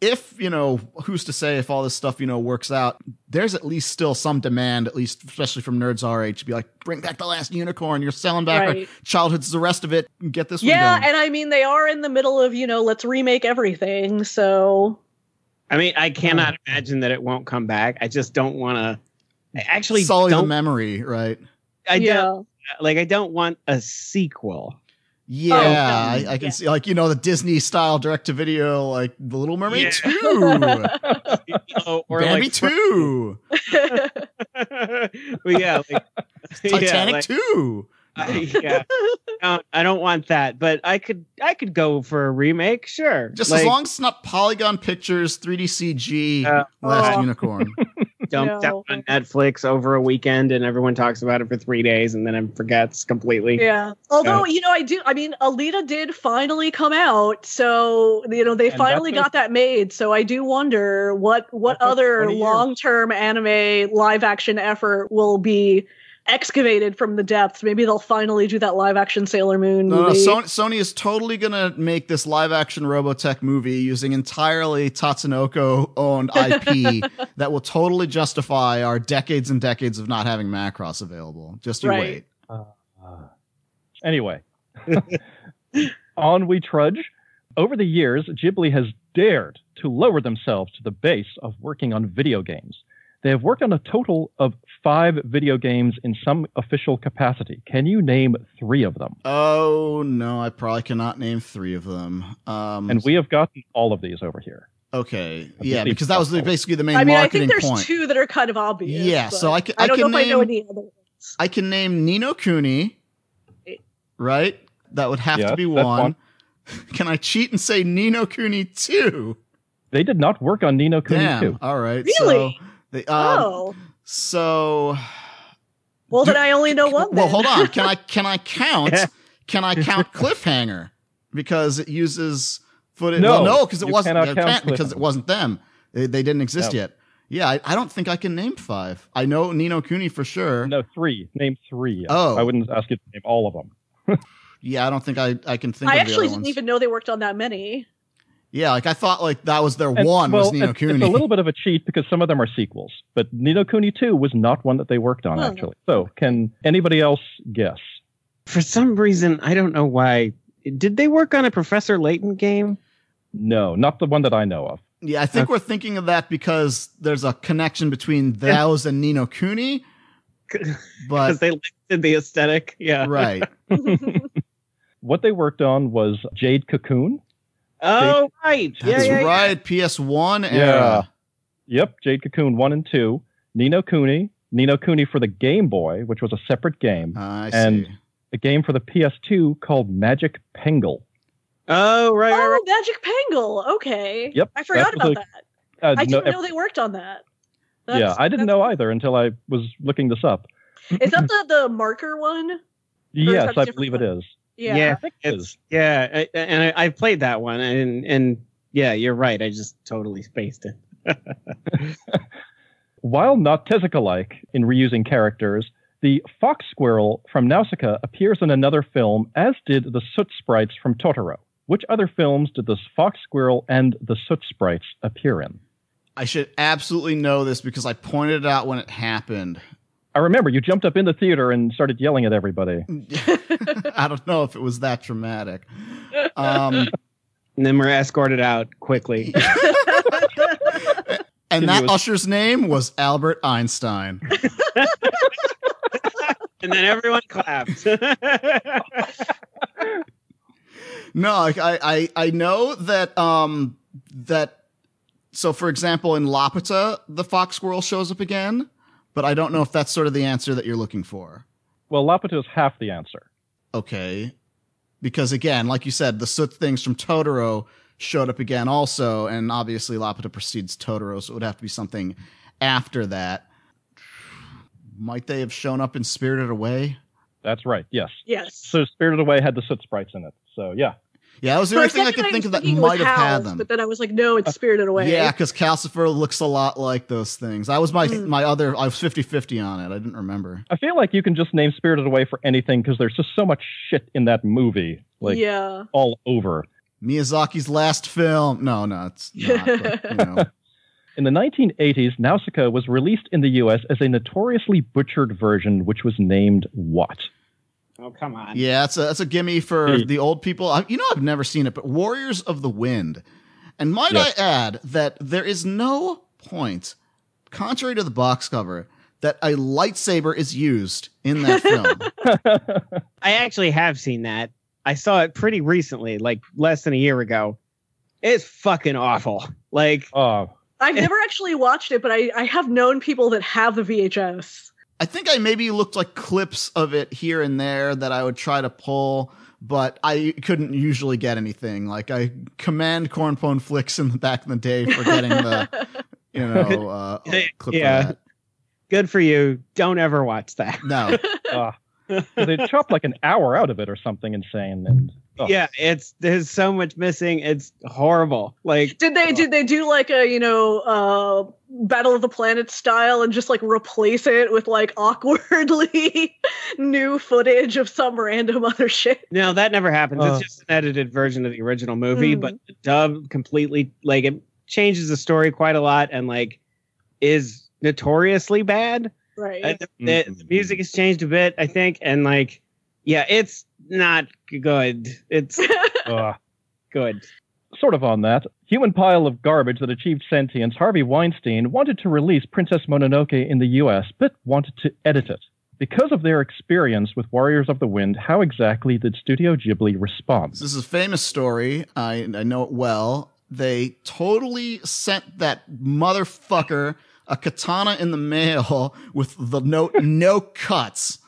Speaker 3: if you know who's to say if all this stuff you know works out, there's at least still some demand, at least especially from nerds our age, to be like bring back the last unicorn. You're selling back our
Speaker 4: Right.
Speaker 3: childhoods, the rest of it. Get this
Speaker 4: Yeah,
Speaker 3: one going.
Speaker 4: and I mean they are in the middle of you know let's remake everything. So
Speaker 5: I mean, I cannot imagine that it won't come back. I just don't want to. Actually
Speaker 3: Sully the
Speaker 5: don't.
Speaker 3: memory, right?
Speaker 5: I
Speaker 4: yeah,
Speaker 5: don't like. I don't want a sequel.
Speaker 3: Yeah,
Speaker 4: Oh,
Speaker 3: I, I can
Speaker 4: yeah.
Speaker 3: see like you know the Disney style direct to video, like The Little Mermaid
Speaker 5: Yeah.
Speaker 3: two,
Speaker 5: Oh, or
Speaker 3: Bambi
Speaker 5: like
Speaker 3: two,
Speaker 5: well, yeah, like, yeah,
Speaker 3: Titanic
Speaker 5: like,
Speaker 3: two.
Speaker 5: I, yeah. I don't, I don't want that, but I could. I could go for a remake. Sure,
Speaker 3: Just
Speaker 5: Like,
Speaker 3: as long as it's not Polygon Pictures, 3D CG,
Speaker 5: Uh,
Speaker 3: Last
Speaker 4: Oh.
Speaker 3: Unicorn.
Speaker 5: Dumped
Speaker 4: No.
Speaker 5: out on Netflix over a weekend, and everyone talks about it for three days, and then it forgets completely.
Speaker 4: yeah. Although you know, I do. I mean, Alita did finally come out, so you know they
Speaker 2: And
Speaker 4: finally got that made. So I do wonder what what other long term anime live action effort will be excavated from the depths. Maybe they'll finally do that live action Sailor Moon
Speaker 3: No, no. Sony, Sony is totally gonna make this live action Robotech movie using entirely Tatsunoko owned IP that will totally justify our decades and decades of not having Macross available. Just you
Speaker 4: Right.
Speaker 3: wait.
Speaker 2: Uh, anyway, on we trudge. Over the years, Ghibli has dared to lower themselves to the base of working on video games. They have worked on a total of five video games in some official capacity. Can you name three of them?
Speaker 3: Oh no, I probably cannot name three of them. Um,
Speaker 2: And we have gotten all of these over here.
Speaker 3: okay,
Speaker 2: I
Speaker 3: yeah, because that was
Speaker 2: so.
Speaker 3: basically the main
Speaker 4: I mean, I think there's
Speaker 3: point.
Speaker 4: two that are kind of obvious.
Speaker 3: Yeah, so I can-
Speaker 4: I
Speaker 3: I
Speaker 4: don't
Speaker 3: can
Speaker 4: know if I know any other ones.
Speaker 3: I can name Ni no Kuni, right? That would have
Speaker 2: Yeah,
Speaker 3: to be one.
Speaker 2: one.
Speaker 3: Can I cheat and say Ni no Kuni two?
Speaker 2: They did not work on Nino Kuni
Speaker 3: Damn.
Speaker 2: 2.
Speaker 3: All right.
Speaker 4: Really?
Speaker 3: So, they, um,
Speaker 4: oh,
Speaker 3: so
Speaker 4: well,
Speaker 3: do-
Speaker 4: then I only know one.
Speaker 3: well,
Speaker 4: then.
Speaker 3: hold on. Can I can I count? Can I count Cliffhanger because it uses footage?
Speaker 2: No,
Speaker 3: well, no, because it
Speaker 2: you
Speaker 3: wasn't.
Speaker 2: cannot count
Speaker 3: can't because it wasn't them. They, they didn't exist
Speaker 2: No.
Speaker 3: yet. Yeah, I, I don't think I can name five. I know Ni no Kuni for sure.
Speaker 2: No, three. Name three.
Speaker 3: Oh.
Speaker 2: I wouldn't ask you to name all of them.
Speaker 3: Yeah, I don't think I, I can think
Speaker 4: I
Speaker 3: of the
Speaker 4: actually
Speaker 3: other
Speaker 4: didn't
Speaker 3: ones.
Speaker 4: even know they worked on that many.
Speaker 3: Yeah, like I thought like that was their
Speaker 2: And,
Speaker 3: one
Speaker 2: well,
Speaker 3: was Nino
Speaker 2: it's,
Speaker 3: Cooney.
Speaker 2: It's a little bit of a cheat because some of them are sequels, but Nino Kuni 2 was not one that they worked on,
Speaker 4: Oh.
Speaker 2: actually. So, can anybody else guess?
Speaker 5: For some reason, I don't know why. Did they work on a Professor Layton game?
Speaker 2: No, not the one that I know of.
Speaker 3: Yeah, I think we're thinking of that because there's a connection between those and Ni no Kuni.
Speaker 5: Because
Speaker 3: But
Speaker 5: they listed the aesthetic. Yeah.
Speaker 3: right,
Speaker 2: What they worked on was Jade Cocoon.
Speaker 5: Oh, right. Yeah,
Speaker 3: that's
Speaker 5: yeah, yeah.
Speaker 3: right. PS1 era.
Speaker 2: Yep, Jade Cocoon 1 and 2. Ni no Kuni. Nino Cooney for the Game Boy, which was a separate game.
Speaker 3: I see.
Speaker 2: And- A game for the PS2 called Magic Pengel.
Speaker 5: Oh, right, right,
Speaker 4: oh,
Speaker 5: right.
Speaker 4: Magic Pengel. Okay.
Speaker 2: Yep,
Speaker 4: I forgot
Speaker 2: that was
Speaker 4: about that.
Speaker 2: Uh,
Speaker 4: I didn't know they worked on that.
Speaker 2: yeah, I didn't know either until I was looking this up.
Speaker 4: Is that the, the marker one? is
Speaker 2: Yes,
Speaker 4: that a
Speaker 2: I
Speaker 4: different
Speaker 2: believe it
Speaker 4: one?
Speaker 2: is.
Speaker 4: Yeah.
Speaker 5: Yeah.
Speaker 2: I think
Speaker 5: It's yeah, I, and I, I've played that one, and and yeah, you're right. I just totally spaced it.
Speaker 2: While not Tezuka-like in reusing characters, the fox squirrel from Nausicaa appears in another film, as did the soot sprites from Totoro. Which other films did the fox squirrel and the soot sprites appear in?
Speaker 3: I should absolutely know this because I pointed it out when it happened.
Speaker 2: I remember you jumped up in the theater and started yelling at everybody.
Speaker 3: I don't know if it was that dramatic. Um,
Speaker 5: And then we're escorted out quickly.
Speaker 3: and that
Speaker 2: Continuous.
Speaker 3: usher's name was Albert Einstein.
Speaker 5: and then everyone claps.
Speaker 3: No, I, I, I know that um that so for example in Laputa the fox squirrel shows up again, but I don't know if that's sort of the answer that you're looking for.
Speaker 2: Well, Laputa is half the answer.
Speaker 3: Okay. Because again, like you said, the soot things from Totoro showed up again also, and obviously Laputa precedes Totoro, so it would have to be something after that. Might they have shown up in Spirited Away?
Speaker 2: That's right, yes.
Speaker 4: yes.
Speaker 2: So Spirited Away had the soot sprites in it. So, yeah.
Speaker 3: Yeah, that was the only thing I
Speaker 4: second
Speaker 3: could think of that
Speaker 4: thinking
Speaker 3: might have had them.
Speaker 4: But then I was like, no, it's Spirited Away.
Speaker 3: Yeah, because Calcifer looks a lot like those things. That was my
Speaker 4: Mm.
Speaker 3: my other. I was 50-50 on it. I didn't remember.
Speaker 2: I feel like you can just name Spirited Away for anything because there's just so much shit in that movie. Like,
Speaker 4: yeah.
Speaker 2: all over.
Speaker 3: Miyazaki's last film. No, no, it's not. But, you know.
Speaker 2: In the 1980s, Nausicaa was released in the US as a notoriously butchered version, which was named what?
Speaker 5: Oh, come on.
Speaker 3: Yeah, that's a that's a gimme for
Speaker 2: Hey.
Speaker 3: the old people. I, you know, I've never seen it, but Warriors of the Wind. And might
Speaker 2: Yes.
Speaker 3: I add that there is no point, contrary to the box cover, that a lightsaber is used in that film.
Speaker 5: I actually have seen that. I saw it pretty recently, like less than a year ago. It's fucking awful. Like,
Speaker 2: Oh,
Speaker 4: I've never actually watched it, but I, I have known people that have the VHS.
Speaker 3: I think I maybe looked like clips of it here and there that I would try to pull, but I couldn't usually get anything. Like I command cornpone flicks in the back in the day for getting the you know uh, clip
Speaker 5: Yeah.
Speaker 3: of that.
Speaker 5: good for you. Don't ever watch that.
Speaker 3: No,
Speaker 2: ah. they chopped like an hour out of it or something insane. And oh,
Speaker 5: Yeah, it's there's so much missing. It's horrible. Like,
Speaker 4: Did they did they do like a you know uh Battle of the Planet style and just like replace it with like awkwardly new footage of some random other shit?
Speaker 5: no, that never happens.
Speaker 2: Uh.
Speaker 5: it's just an edited version of the original movie,
Speaker 4: Mm.
Speaker 5: but the dub completely like it changes the story quite a lot and like is notoriously bad.
Speaker 4: Right.
Speaker 5: Uh, the, the, the music has changed a bit, I think, and like, yeah, it's not good. It's
Speaker 2: ah.
Speaker 5: good.
Speaker 2: sort of on that, human pile of garbage that achieved sentience, Harvey Weinstein wanted to release Princess Mononoke in the US, but wanted to edit it. Because of their experience with Warriors of the Wind, how exactly did Studio Ghibli respond?
Speaker 3: This is a famous story. I, I know it well. They totally sent that motherfucker a katana in the mail with the note no cuts.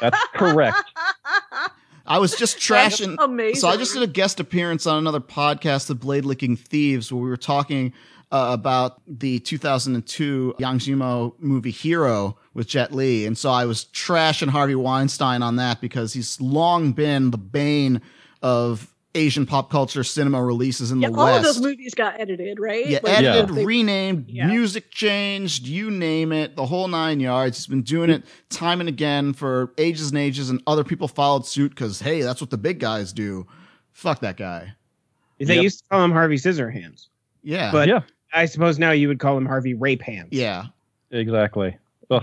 Speaker 2: That's correct.
Speaker 3: I was just trashing.
Speaker 4: amazing.
Speaker 3: So I just did a guest appearance on another podcast, The Blade Licking Thieves, where we were talking uh, about the 2002 Zhang Yimou movie Hero with Jet Li. And so I was trashing Harvey Weinstein on that because he's long been the bane of Asian pop culture cinema releases in
Speaker 4: yeah,
Speaker 3: the
Speaker 4: all
Speaker 3: West.
Speaker 4: of those movies got edited, right?
Speaker 3: Yeah,
Speaker 4: Like,
Speaker 3: edited,
Speaker 4: they-
Speaker 3: renamed,
Speaker 4: Yeah.
Speaker 3: music changed, you name it, the whole nine yards. He's been doing it time and again for ages and ages, and other people followed suit because, hey, that's what the big guys do. Fuck that guy.
Speaker 5: They
Speaker 2: Yep.
Speaker 5: used to call him Harvey Scissorhands,
Speaker 3: Yeah.
Speaker 5: but
Speaker 2: Yeah.
Speaker 5: I suppose now you would call him Harvey Rape Hands.
Speaker 3: yeah.
Speaker 2: Exactly.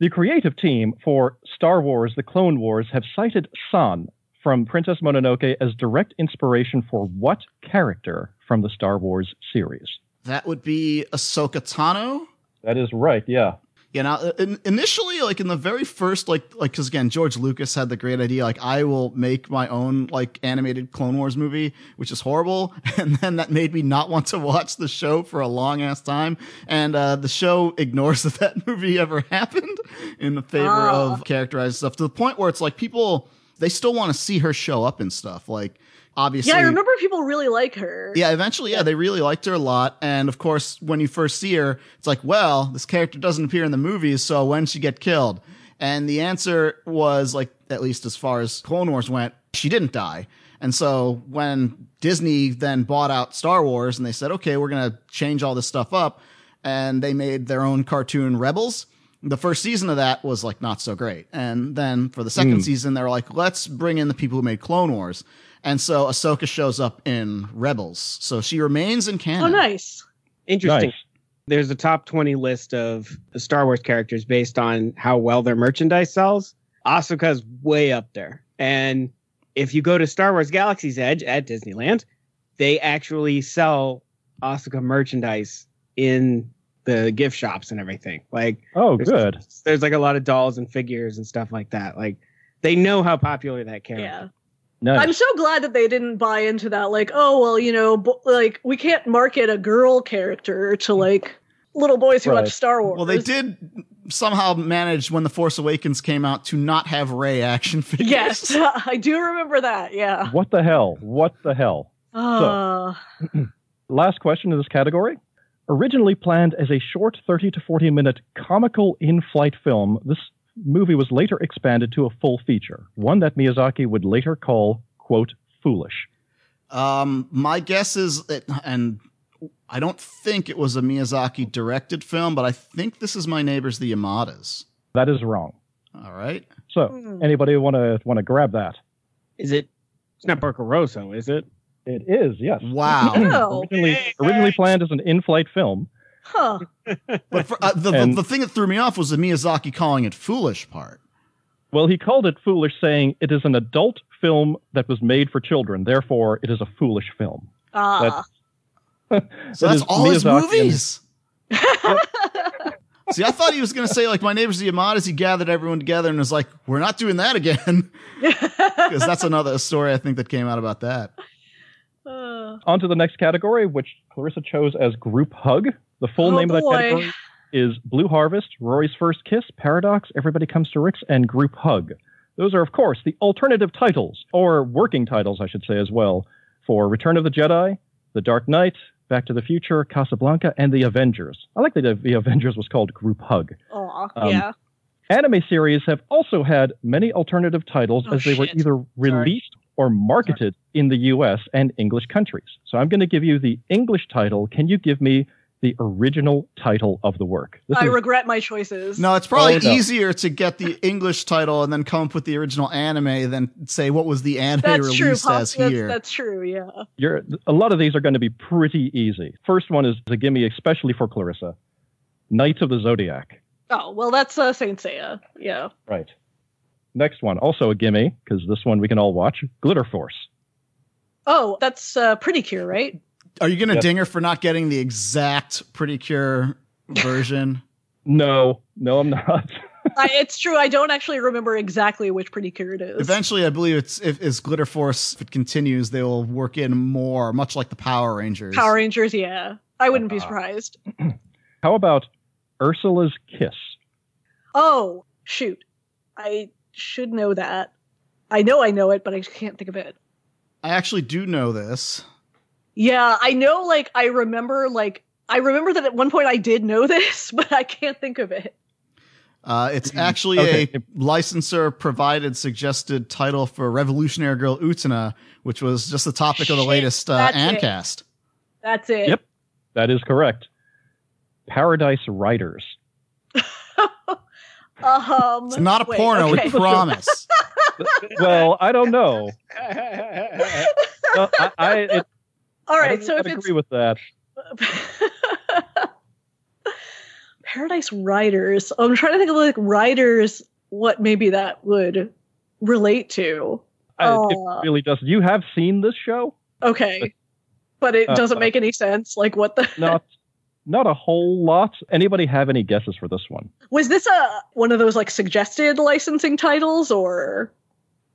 Speaker 2: The creative team for Star Wars The Clone Wars have cited San from Princess Mononoke as direct inspiration for what character from the Star Wars series?
Speaker 3: That would be Ahsoka Tano.
Speaker 2: That is right, yeah.
Speaker 3: Yeah, now uh, in, initially, like in the very first, like, like because again, George Lucas had the great idea, like I will make my own like animated Clone Wars movie, which is horrible, and then that made me not want to watch the show for a long ass time, and uh, the show ignores that that movie ever happened in the favor
Speaker 4: Ah.
Speaker 3: of characterized stuff to the point where it's like people they still want to see her show up and stuff, like obviously.
Speaker 4: yeah, I remember people really like her.
Speaker 3: Yeah, eventually, yeah, they really liked her a lot. And of course, when you first see her, it's like, well, this character doesn't appear in the movies, so when she get killed? And the answer was like, at least as far as Clone Wars went, she didn't die. And so when Disney then bought out Star Wars and they said, okay, we're going to change all this stuff up, and they made their own cartoon Rebels. The first season of that was like not so great. And then for the second hmm. season, they were like, let's bring in the people who made Clone Wars. And so Ahsoka shows up in Rebels. So she remains in canon.
Speaker 4: Oh, nice.
Speaker 5: Interesting.
Speaker 2: Nice.
Speaker 5: There's a top 20 list of Star Wars characters based on how well their merchandise sells. Ahsoka's way up there. And if you go to Star Wars Galaxy's Edge at Disneyland, they actually sell Ahsoka merchandise in the gift shops and everything. Like,
Speaker 2: Oh,
Speaker 5: there's,
Speaker 2: good.
Speaker 5: There's like a lot of dolls and figures and stuff like that. Like, they know how popular that character.
Speaker 4: Yeah.
Speaker 2: Nice.
Speaker 4: I'm so glad that they didn't buy into that. Like, oh, well, you know, bo- like, we can't market a girl character to, like, little boys who
Speaker 2: Right.
Speaker 4: watch Star Wars.
Speaker 3: Well, they did somehow manage when The Force Awakens came out to not have Rey action figures.
Speaker 4: Yes, I do remember that. Yeah.
Speaker 2: What the hell? What the hell?
Speaker 4: Uh,
Speaker 2: Last question in this category. Originally planned as a short 30 to 40 minute comical in flight film, this movie was later expanded to a full feature, one that Miyazaki would later call, quote, foolish.
Speaker 3: Um, my guess is that, and I don't think it was a Miyazaki directed film, but I think this is My Neighbors the Yamadas.
Speaker 2: That is wrong.
Speaker 3: All right.
Speaker 2: So,
Speaker 4: Hmm.
Speaker 2: anybody want to want to grab that?
Speaker 5: Is it? It's not Porco Rosso, is it?
Speaker 2: It is, yes.
Speaker 3: Wow.
Speaker 2: Originally, originally planned as an in-flight film.
Speaker 4: huh.
Speaker 3: but for, uh, the,
Speaker 2: And-
Speaker 3: the, the thing that threw me off was the Miyazaki calling it foolish part.
Speaker 2: Well, he called it foolish, saying it is an adult film that was made for children. Therefore, it is a foolish film.
Speaker 4: Ah.
Speaker 3: So
Speaker 2: That
Speaker 3: that's
Speaker 2: is
Speaker 3: all his
Speaker 2: Miyazaki and-
Speaker 3: movies. See, I thought he was going to say, like, My Neighbors the Yamadas, he gathered everyone together and was like, we're not doing that again. Because that's another story I think that came out about that.
Speaker 4: Uh,
Speaker 2: On to the next category, which Clarissa chose as Group Hug. The full
Speaker 4: Oh,
Speaker 2: name of that category is Blue Harvest, Rory's First Kiss, Paradox, Everybody Comes to Rick's, and Group Hug. Those are, of course, the alternative titles, or working titles, I should say, as well, for Return of the Jedi, The Dark Knight, Back to the Future, Casablanca, and The Avengers. I like that the- Avengers was called Group Hug.
Speaker 4: aw,
Speaker 2: Um,
Speaker 4: yeah.
Speaker 2: Anime series have also had many alternative titles
Speaker 4: Oh,
Speaker 2: as they were either released or marketed in the US and English countries. So I'm going to give you the English title. Can you give me the original title of the work? This
Speaker 4: I
Speaker 2: is-
Speaker 4: regret my choices.
Speaker 3: No, it's probably
Speaker 2: Oh, no.
Speaker 3: easier to get the English title and then come up with the original anime than say what was the anime
Speaker 4: that's true.
Speaker 3: released
Speaker 4: Pop-
Speaker 3: as
Speaker 4: that's,
Speaker 3: here.
Speaker 4: that's true. Yeah.
Speaker 2: you're, a lot of these are going to be pretty easy. First one is a gimme, especially for Clarissa Knights of the Zodiac.
Speaker 4: Oh well, that's uh, Saint Seiya. Yeah.
Speaker 2: Right. Next one, also a gimme, because this one we can all watch Glitter Force.
Speaker 4: Oh, that's uh, Pretty Cure, right?
Speaker 3: Are you going to
Speaker 2: Yep.
Speaker 3: ding her for not getting the exact Pretty Cure version?
Speaker 2: No, no, I'm not.
Speaker 4: I, it's true. I don't actually remember exactly which Pretty Cure it is.
Speaker 3: Eventually, I believe it's if as Glitter Force if it continues, they will work in more, much like the Power Rangers.
Speaker 4: Power Rangers, yeah. I wouldn't be
Speaker 2: Uh,
Speaker 4: surprised.
Speaker 2: How about Ursula's Kiss?
Speaker 4: Oh, shoot. I should know that. I know I know it, but I can't think of it.
Speaker 3: I actually do know this.
Speaker 4: Yeah, I know, like, I remember, like, I remember that at one point I did know this, but I can't think of it.
Speaker 3: Uh, it's actually
Speaker 2: Okay.
Speaker 3: a licensor provided suggested title for Revolutionary Girl Utena, which was just the topic of the latest uh,
Speaker 4: that's it.
Speaker 3: ANNCast.
Speaker 4: That's it.
Speaker 2: Yep. That is correct. Paradise Riders.
Speaker 4: Um,
Speaker 3: It's not a
Speaker 4: wait,
Speaker 3: porno,
Speaker 4: okay.
Speaker 3: we promise.
Speaker 2: Well, I don't know. No, I, I, it,
Speaker 4: All
Speaker 2: I
Speaker 4: so if
Speaker 2: agree
Speaker 4: it's
Speaker 2: with that.
Speaker 4: Paradise Riders, I'm trying to think of like riders, what maybe that would relate to.
Speaker 2: I,
Speaker 4: Uh,
Speaker 2: it really does. You have seen this show?
Speaker 4: Okay, but it
Speaker 2: Uh,
Speaker 4: doesn't make any sense. Like, what the
Speaker 2: Not, not a whole lot. Anybody have any guesses for this one?
Speaker 4: was this a one of those like suggested licensing titles, or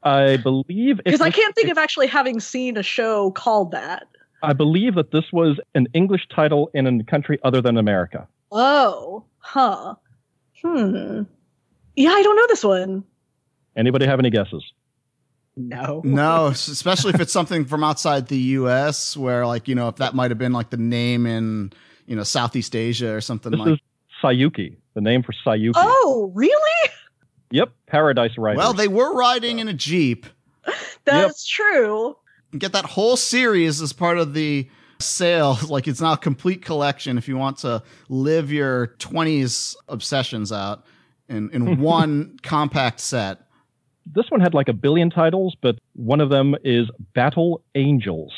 Speaker 2: I believe
Speaker 4: because I can't think of actually having seen a show called that.
Speaker 2: I believe that this was an English title in a country other than America.
Speaker 4: Oh, huh. Hmm. Yeah, I don't know this one.
Speaker 2: Anybody have any guesses?
Speaker 5: no.
Speaker 3: no, especially if it's something from outside the U.S., where like you know if that might have been like the name in you know Southeast Asia or something
Speaker 2: This
Speaker 3: like.
Speaker 2: is Saiyuki, the name for Saiyuki.
Speaker 4: Oh, really?
Speaker 2: Yep, Paradise Riders.
Speaker 3: Well, they were riding in a jeep.
Speaker 4: That's true.
Speaker 3: Get that whole series as part of the sale. Like it's now a complete collection if you want to live your 20s obsessions out in, in one compact set.
Speaker 2: this one had like a billion titles, but one of them is Battle Angels.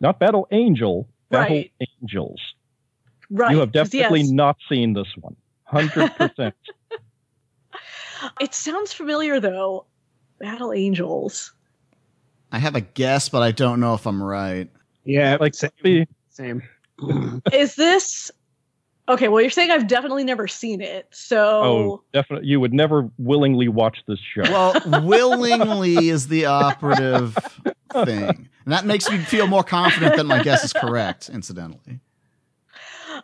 Speaker 2: Not Battle Angel, Battle
Speaker 4: Right.
Speaker 2: Angels.
Speaker 4: Right.
Speaker 2: You have definitely
Speaker 4: yes.
Speaker 2: not seen this one. 100%.
Speaker 4: It sounds familiar though. Battle Angels.
Speaker 3: I have a guess, but I don't know if I'm right.
Speaker 5: Yeah,
Speaker 2: like
Speaker 5: same.
Speaker 2: the,
Speaker 5: same.
Speaker 4: Is this Okay, well you're saying I've definitely never seen it. So
Speaker 2: oh, definitely. You would never willingly watch this show.
Speaker 3: Well, willingly is the operative thing. And that makes me feel more confident that my guess is correct, incidentally.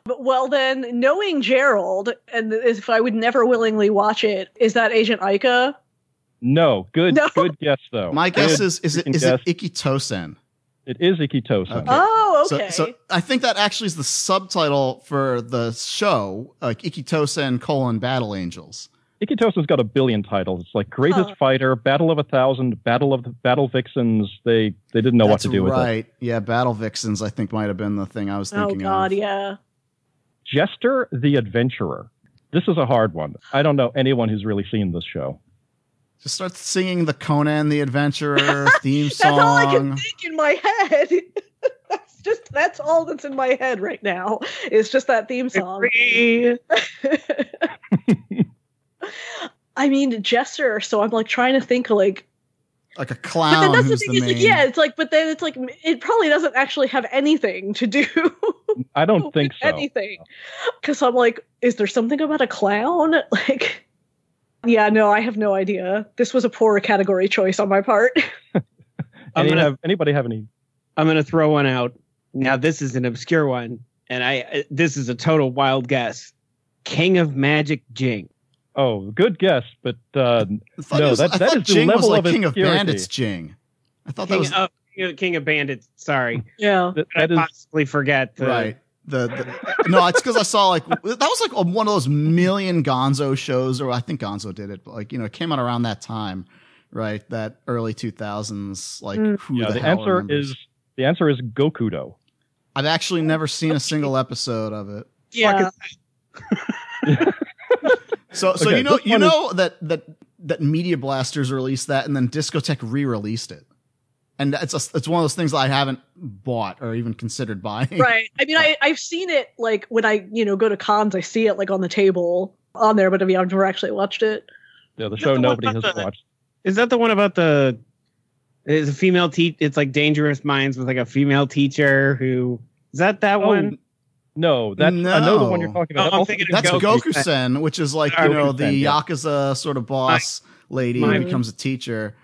Speaker 4: But, well then knowing Gerald and if I would never willingly watch it, is that Agent Aika?
Speaker 2: no, good,
Speaker 4: No.
Speaker 2: good guess though.
Speaker 3: My guess
Speaker 2: Good
Speaker 3: is is it
Speaker 2: freaking
Speaker 3: is
Speaker 2: guess.
Speaker 3: it Ikki Tousen?
Speaker 2: It is Ikki Tousen.
Speaker 3: Okay.
Speaker 4: Oh,
Speaker 3: So,
Speaker 4: okay.
Speaker 3: so I think that actually is the subtitle for the show, like Ikki Tousen colon Battle Angels.
Speaker 2: Ikki Tousen's got a billion titles. It's like Greatest
Speaker 4: Huh.
Speaker 2: Fighter, Battle of a Thousand, Battle of the Battle Vixens. They they didn't know
Speaker 3: That's
Speaker 2: what to do with it.
Speaker 3: right. Yeah, Battle Vixens. I think might have been the thing I was thinking.
Speaker 4: oh
Speaker 3: thinking
Speaker 4: god,
Speaker 3: of.
Speaker 4: yeah.
Speaker 2: Jester the Adventurer. This is a hard one. I don't know anyone who's really seen this show.
Speaker 3: Just start singing the Conan the Adventurer theme song.
Speaker 4: That's all I can think in my head. that's just that's all that's in my head right now. It's just that theme song. I mean, Jester. So I'm like trying to think like,
Speaker 3: Like a clown.
Speaker 4: but then
Speaker 3: clown
Speaker 4: that's the thing.
Speaker 3: the
Speaker 4: Is like, yeah, it's like, but then it's like, it probably doesn't actually have anything to do
Speaker 2: I don't think so.
Speaker 4: anything. Because I'm like, is there something about a clown? Like, yeah, no, I have no idea. This was a poor category choice on my part.
Speaker 5: I'm gonna-
Speaker 2: have, anybody have any?
Speaker 5: I'm gonna throw one out. Now this is an obscure one, and I uh, this is a total wild guess. King of Magic Jing.
Speaker 2: Oh, good guess, but uh,
Speaker 3: I
Speaker 2: No,
Speaker 3: it was,
Speaker 2: that-
Speaker 3: I
Speaker 2: that
Speaker 3: thought
Speaker 2: is the
Speaker 3: Jing was
Speaker 2: level
Speaker 3: like
Speaker 2: of
Speaker 3: King of
Speaker 2: obscurity.
Speaker 3: Bandits Jing. I thought that was
Speaker 5: of, King of- King of Bandits. Sorry,
Speaker 4: Yeah.
Speaker 2: that,
Speaker 5: I
Speaker 2: that is
Speaker 5: possibly forget. The,
Speaker 3: right. The, the no, it's because I saw like that was like one of those million Gonzo shows, or I think Gonzo did it, but like you know, it came out around that time, right? That early two thousands, like
Speaker 4: Mm.
Speaker 3: who
Speaker 2: yeah.
Speaker 3: the,
Speaker 2: The
Speaker 3: hell
Speaker 2: answer
Speaker 3: remembers?
Speaker 2: is the answer is Gokudo.
Speaker 3: I've actually never seen a single episode of it.
Speaker 4: Yeah.
Speaker 3: So, so
Speaker 2: Okay,
Speaker 3: you know, you
Speaker 2: one is-
Speaker 3: know that that that Media Blasters released that, and then Discotek re-released it, and it's a, it's one of those things that I haven't bought or even considered buying.
Speaker 4: right. I mean, I, I've seen it like when I, you know, go to cons, I see it like on the table on there, but I mean, I've never actually watched it.
Speaker 2: Yeah, the
Speaker 5: Is
Speaker 2: show
Speaker 5: the
Speaker 2: nobody has
Speaker 5: the-
Speaker 2: watched.
Speaker 5: Is that the one about the It's a female teach. It's like Dangerous Minds with like a female teacher who is that that
Speaker 2: Oh,
Speaker 5: one?
Speaker 2: No, that I know the one you're
Speaker 3: No.
Speaker 2: talking about.
Speaker 5: I'm thinking
Speaker 2: thinking
Speaker 3: That's
Speaker 5: Goku.
Speaker 3: Goku Sen, which is like, you
Speaker 2: Goku
Speaker 3: know, the
Speaker 2: Sen, yeah.
Speaker 3: Yakuza sort of boss lady
Speaker 5: My-
Speaker 3: who becomes a teacher.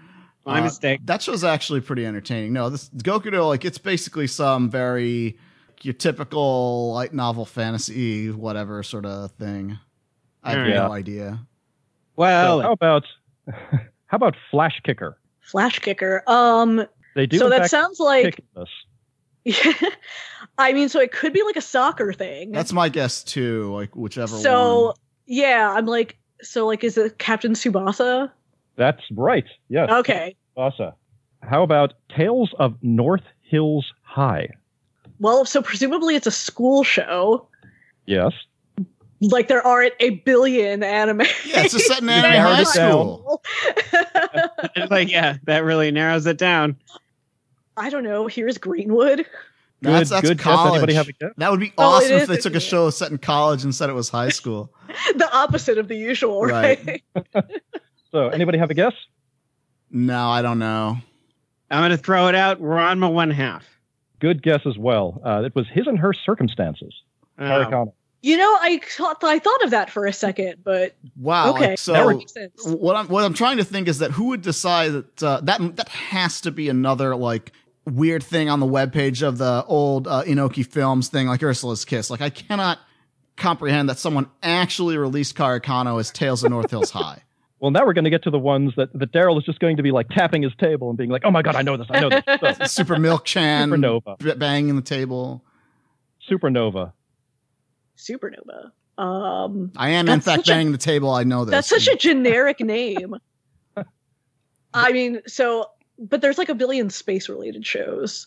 Speaker 5: My
Speaker 3: Uh,
Speaker 5: mistake.
Speaker 3: That show's actually pretty entertaining. No, this Goku no, like it's basically some very your typical light novel fantasy whatever sort of thing. I have
Speaker 5: Yeah.
Speaker 3: no idea.
Speaker 5: Well,
Speaker 2: So how about how about Flash Kicker?
Speaker 4: Flash kicker. Um.
Speaker 2: They do
Speaker 4: so that sounds like.
Speaker 2: kick this.
Speaker 4: I mean, so it could be like a soccer thing.
Speaker 3: That's my guess too. Like whichever
Speaker 4: so
Speaker 3: one.
Speaker 4: yeah. I'm like, so like, is it Captain Tsubasa?
Speaker 2: That's right. Yes.
Speaker 4: Okay.
Speaker 2: Subasa. How about Tales of North Hills High?
Speaker 4: Well, so presumably it's a school show.
Speaker 2: Yes.
Speaker 4: Like there aren't a billion anime.
Speaker 3: Yeah, it's a set in
Speaker 2: You
Speaker 3: anime high school.
Speaker 5: like yeah, that really narrows it down.
Speaker 4: I don't know. Here's Greenwood.
Speaker 2: Good,
Speaker 3: that's
Speaker 2: good guess.
Speaker 3: college.
Speaker 2: Anybody have a guess?
Speaker 3: That would be
Speaker 4: Oh,
Speaker 3: awesome if
Speaker 4: is,
Speaker 3: they took a show set in college and said it was high school.
Speaker 4: the opposite of the usual,
Speaker 3: Right.
Speaker 4: right?
Speaker 2: So anybody have a guess?
Speaker 3: No, I don't know.
Speaker 5: I'm gonna throw it out. Ranma one half.
Speaker 2: Good guess as well. Uh, it was his and her circumstances.
Speaker 5: Oh.
Speaker 4: You know, I thought I thought of that for a second, but
Speaker 3: Wow.
Speaker 4: okay,
Speaker 3: so
Speaker 4: that makes sense.
Speaker 3: what I'm what I'm trying to think is that who would decide that uh, that that has to be another like weird thing on the webpage of the old uh, Enoki Films thing, like Ursula's Kiss. Like I cannot comprehend that someone actually released KareKano as Tales of North Hills High.
Speaker 2: Well, now we're going to get to the ones that, that Daryl is just going to be like tapping his table and being like, "Oh my god, I know this, I know this." So,
Speaker 3: Super Milk Chan
Speaker 2: Supernova.
Speaker 3: b- banging the table.
Speaker 2: Supernova.
Speaker 4: Supernova. Um,
Speaker 3: I am in fact
Speaker 4: such a-
Speaker 3: banging the table. I know this.
Speaker 4: that's such a generic name. I mean, so but there's like a billion space related shows.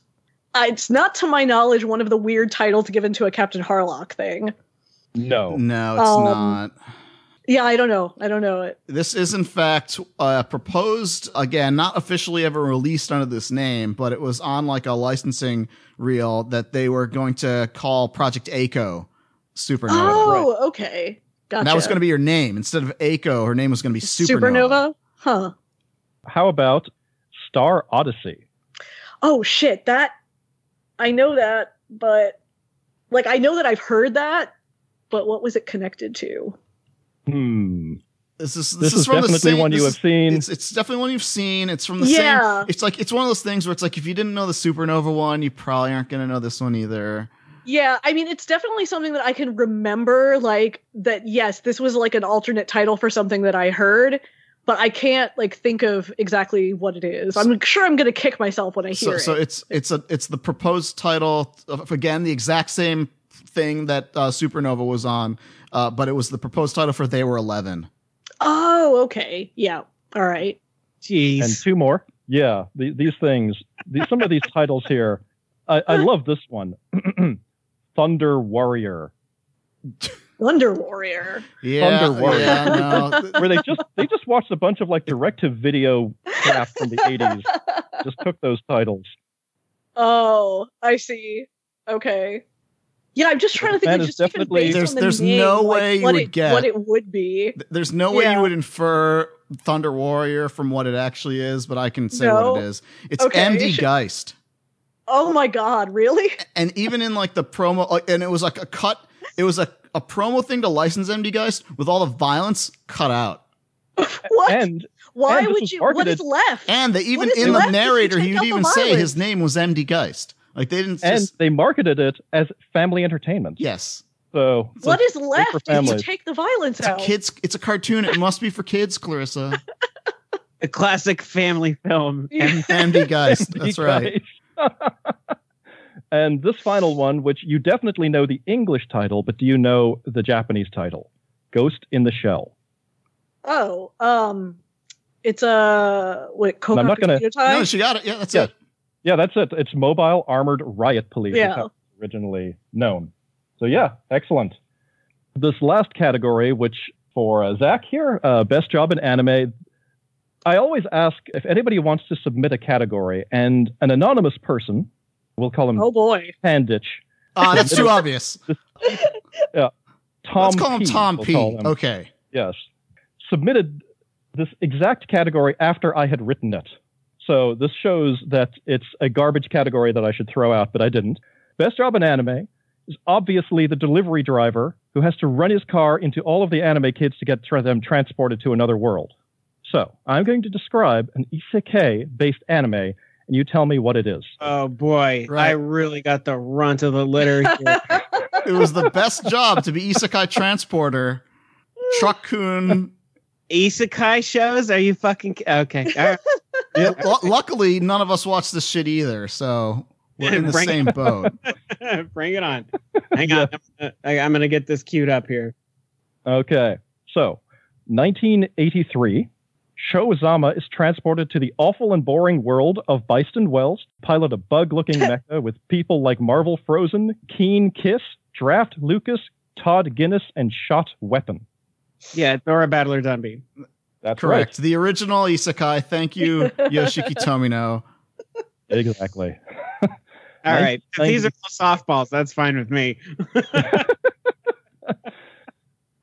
Speaker 4: Uh, it's not to my knowledge one of the weird titles given to a Captain Harlock thing.
Speaker 2: No.
Speaker 3: no, it's
Speaker 4: Um,
Speaker 3: not.
Speaker 4: Yeah, I don't know. I don't know it.
Speaker 3: This is, in fact, uh, proposed again, not officially ever released under this name, but it was on like a licensing reel that they were going to call Project A-ko Supernova.
Speaker 4: Oh, okay. Gotcha.
Speaker 3: And that was going to be her name instead of Aiko. Her name was going to be Supernova.
Speaker 4: Supernova? Huh.
Speaker 2: How about Star Odyssey?
Speaker 4: Oh shit, that I know that, but like I know that I've heard that, but what was it connected to?
Speaker 2: Hmm.
Speaker 3: This is this,
Speaker 2: This,
Speaker 3: is,
Speaker 2: is,
Speaker 3: from the
Speaker 2: definitely
Speaker 3: same,
Speaker 2: one you have
Speaker 3: is-
Speaker 2: seen.
Speaker 3: It's it's definitely one you've seen. It's from the
Speaker 4: Yeah.
Speaker 3: same. It's like it's one of those things where it's like if you didn't know the Supernova one, you probably aren't going to know this one either.
Speaker 4: Yeah, I mean it's definitely something that I can remember like that yes, this was like an alternate title for something that I heard, but I can't like think of exactly what it is. I'm sure I'm going to kick myself when I
Speaker 3: so,
Speaker 4: hear
Speaker 3: so
Speaker 4: it.
Speaker 3: So it's it's a it's the proposed title of again the exact same thing that uh, Supernova was on, uh, but it was the proposed title for They Were Eleven.
Speaker 4: Oh, okay. Yeah. All right.
Speaker 5: Jeez.
Speaker 2: and two more. Yeah, the, these things, these, some of these titles here. I, I love this one, Thunder Warrior,
Speaker 4: Wonder Warrior.
Speaker 3: Yeah,
Speaker 2: Thunder Warrior.
Speaker 3: yeah, no.
Speaker 2: where they just they just watched a bunch of like direct to video crap from the '80s, just took those titles.
Speaker 4: Oh, I see. Okay. Yeah, I'm just trying to think.
Speaker 2: That
Speaker 4: Like,
Speaker 2: is
Speaker 4: just even
Speaker 2: definitely-
Speaker 4: based
Speaker 3: There's-
Speaker 4: on the
Speaker 3: there's
Speaker 4: name,
Speaker 3: no
Speaker 4: like,
Speaker 3: way you
Speaker 4: what
Speaker 3: would
Speaker 4: it,
Speaker 3: get-
Speaker 4: what it would be.
Speaker 3: There's no way
Speaker 4: Yeah.
Speaker 3: you would infer Thunder Warrior from what it actually is, but I can say
Speaker 4: No.
Speaker 3: what it is. It's
Speaker 4: Okay.
Speaker 3: MD Geist.
Speaker 4: Oh my god, really?
Speaker 3: and even in like the promo like, and it was like a cut it was a, a promo thing to license md geist with all the violence cut out
Speaker 4: What?
Speaker 2: And
Speaker 4: Why
Speaker 2: and
Speaker 4: would
Speaker 2: was
Speaker 4: you? What is left?
Speaker 3: and they even in the narrator he would even say
Speaker 4: violence?
Speaker 3: his name was md geist like they didn't
Speaker 2: and
Speaker 3: just
Speaker 2: they marketed it as family entertainment.
Speaker 3: yes
Speaker 2: So
Speaker 4: what is left
Speaker 2: for
Speaker 4: if you take the violence
Speaker 3: it's a
Speaker 4: out?
Speaker 3: kids it's a cartoon it must be for kids clarissa
Speaker 5: a classic family film. And
Speaker 3: md geist that's right
Speaker 2: guys. And this final one, which you definitely know the English title, but do you know the Japanese title? Ghost in the Shell.
Speaker 4: Oh, um, it's a what?
Speaker 2: I'm not gonna-
Speaker 3: no she got it yeah that's
Speaker 2: Yes.
Speaker 3: it
Speaker 2: Yeah, that's it. It's Mobile Armored Riot Police.
Speaker 4: Yeah.
Speaker 2: how originally known. So yeah, excellent. This last category, which for uh, Zac here, uh, best job in anime. I always ask if anybody wants to submit a category, and an anonymous person, we'll call him
Speaker 4: Oh boy.
Speaker 2: Panditch,
Speaker 3: ah that's too obvious yeah,
Speaker 2: Tom
Speaker 3: let's call him
Speaker 2: P,
Speaker 3: tom
Speaker 2: we'll
Speaker 3: p
Speaker 2: him.
Speaker 3: okay
Speaker 2: yes, submitted this exact category after I had written it. So this shows that it's a garbage category that I should throw out, but I didn't. Best job in anime is obviously the delivery driver who has to run his car into all of the anime kids to get tra- them transported to another world. So I'm going to describe an isekai based anime, and you tell me what it is.
Speaker 5: Oh boy,
Speaker 3: Right.
Speaker 5: I really got the runt of the litter here.
Speaker 3: It was the best job to be isekai transporter. Truck-kun.
Speaker 5: Isekai shows? Are you fucking ki- okay? All right.
Speaker 3: Lu- luckily, none of us watched this shit either, so we're in the
Speaker 5: Bring
Speaker 3: same boat.
Speaker 5: Bring it on. Hang on, I'm gonna, I'm gonna get this queued up here.
Speaker 2: Okay, so 1983, Shozama is transported to the awful and boring world of Byston Wells, pilot a bug-looking mecha with people like Marvel Frozen, Keen Kiss, Drake Luft, Todd Guinness, and Shot Weapon.
Speaker 5: Yeah, Thora Battler Dunbine.
Speaker 2: That's
Speaker 3: Correct. The original isekai. Thank you, Yoshiki Tomino.
Speaker 2: Exactly.
Speaker 5: all right. If these are all softballs. That's fine with me.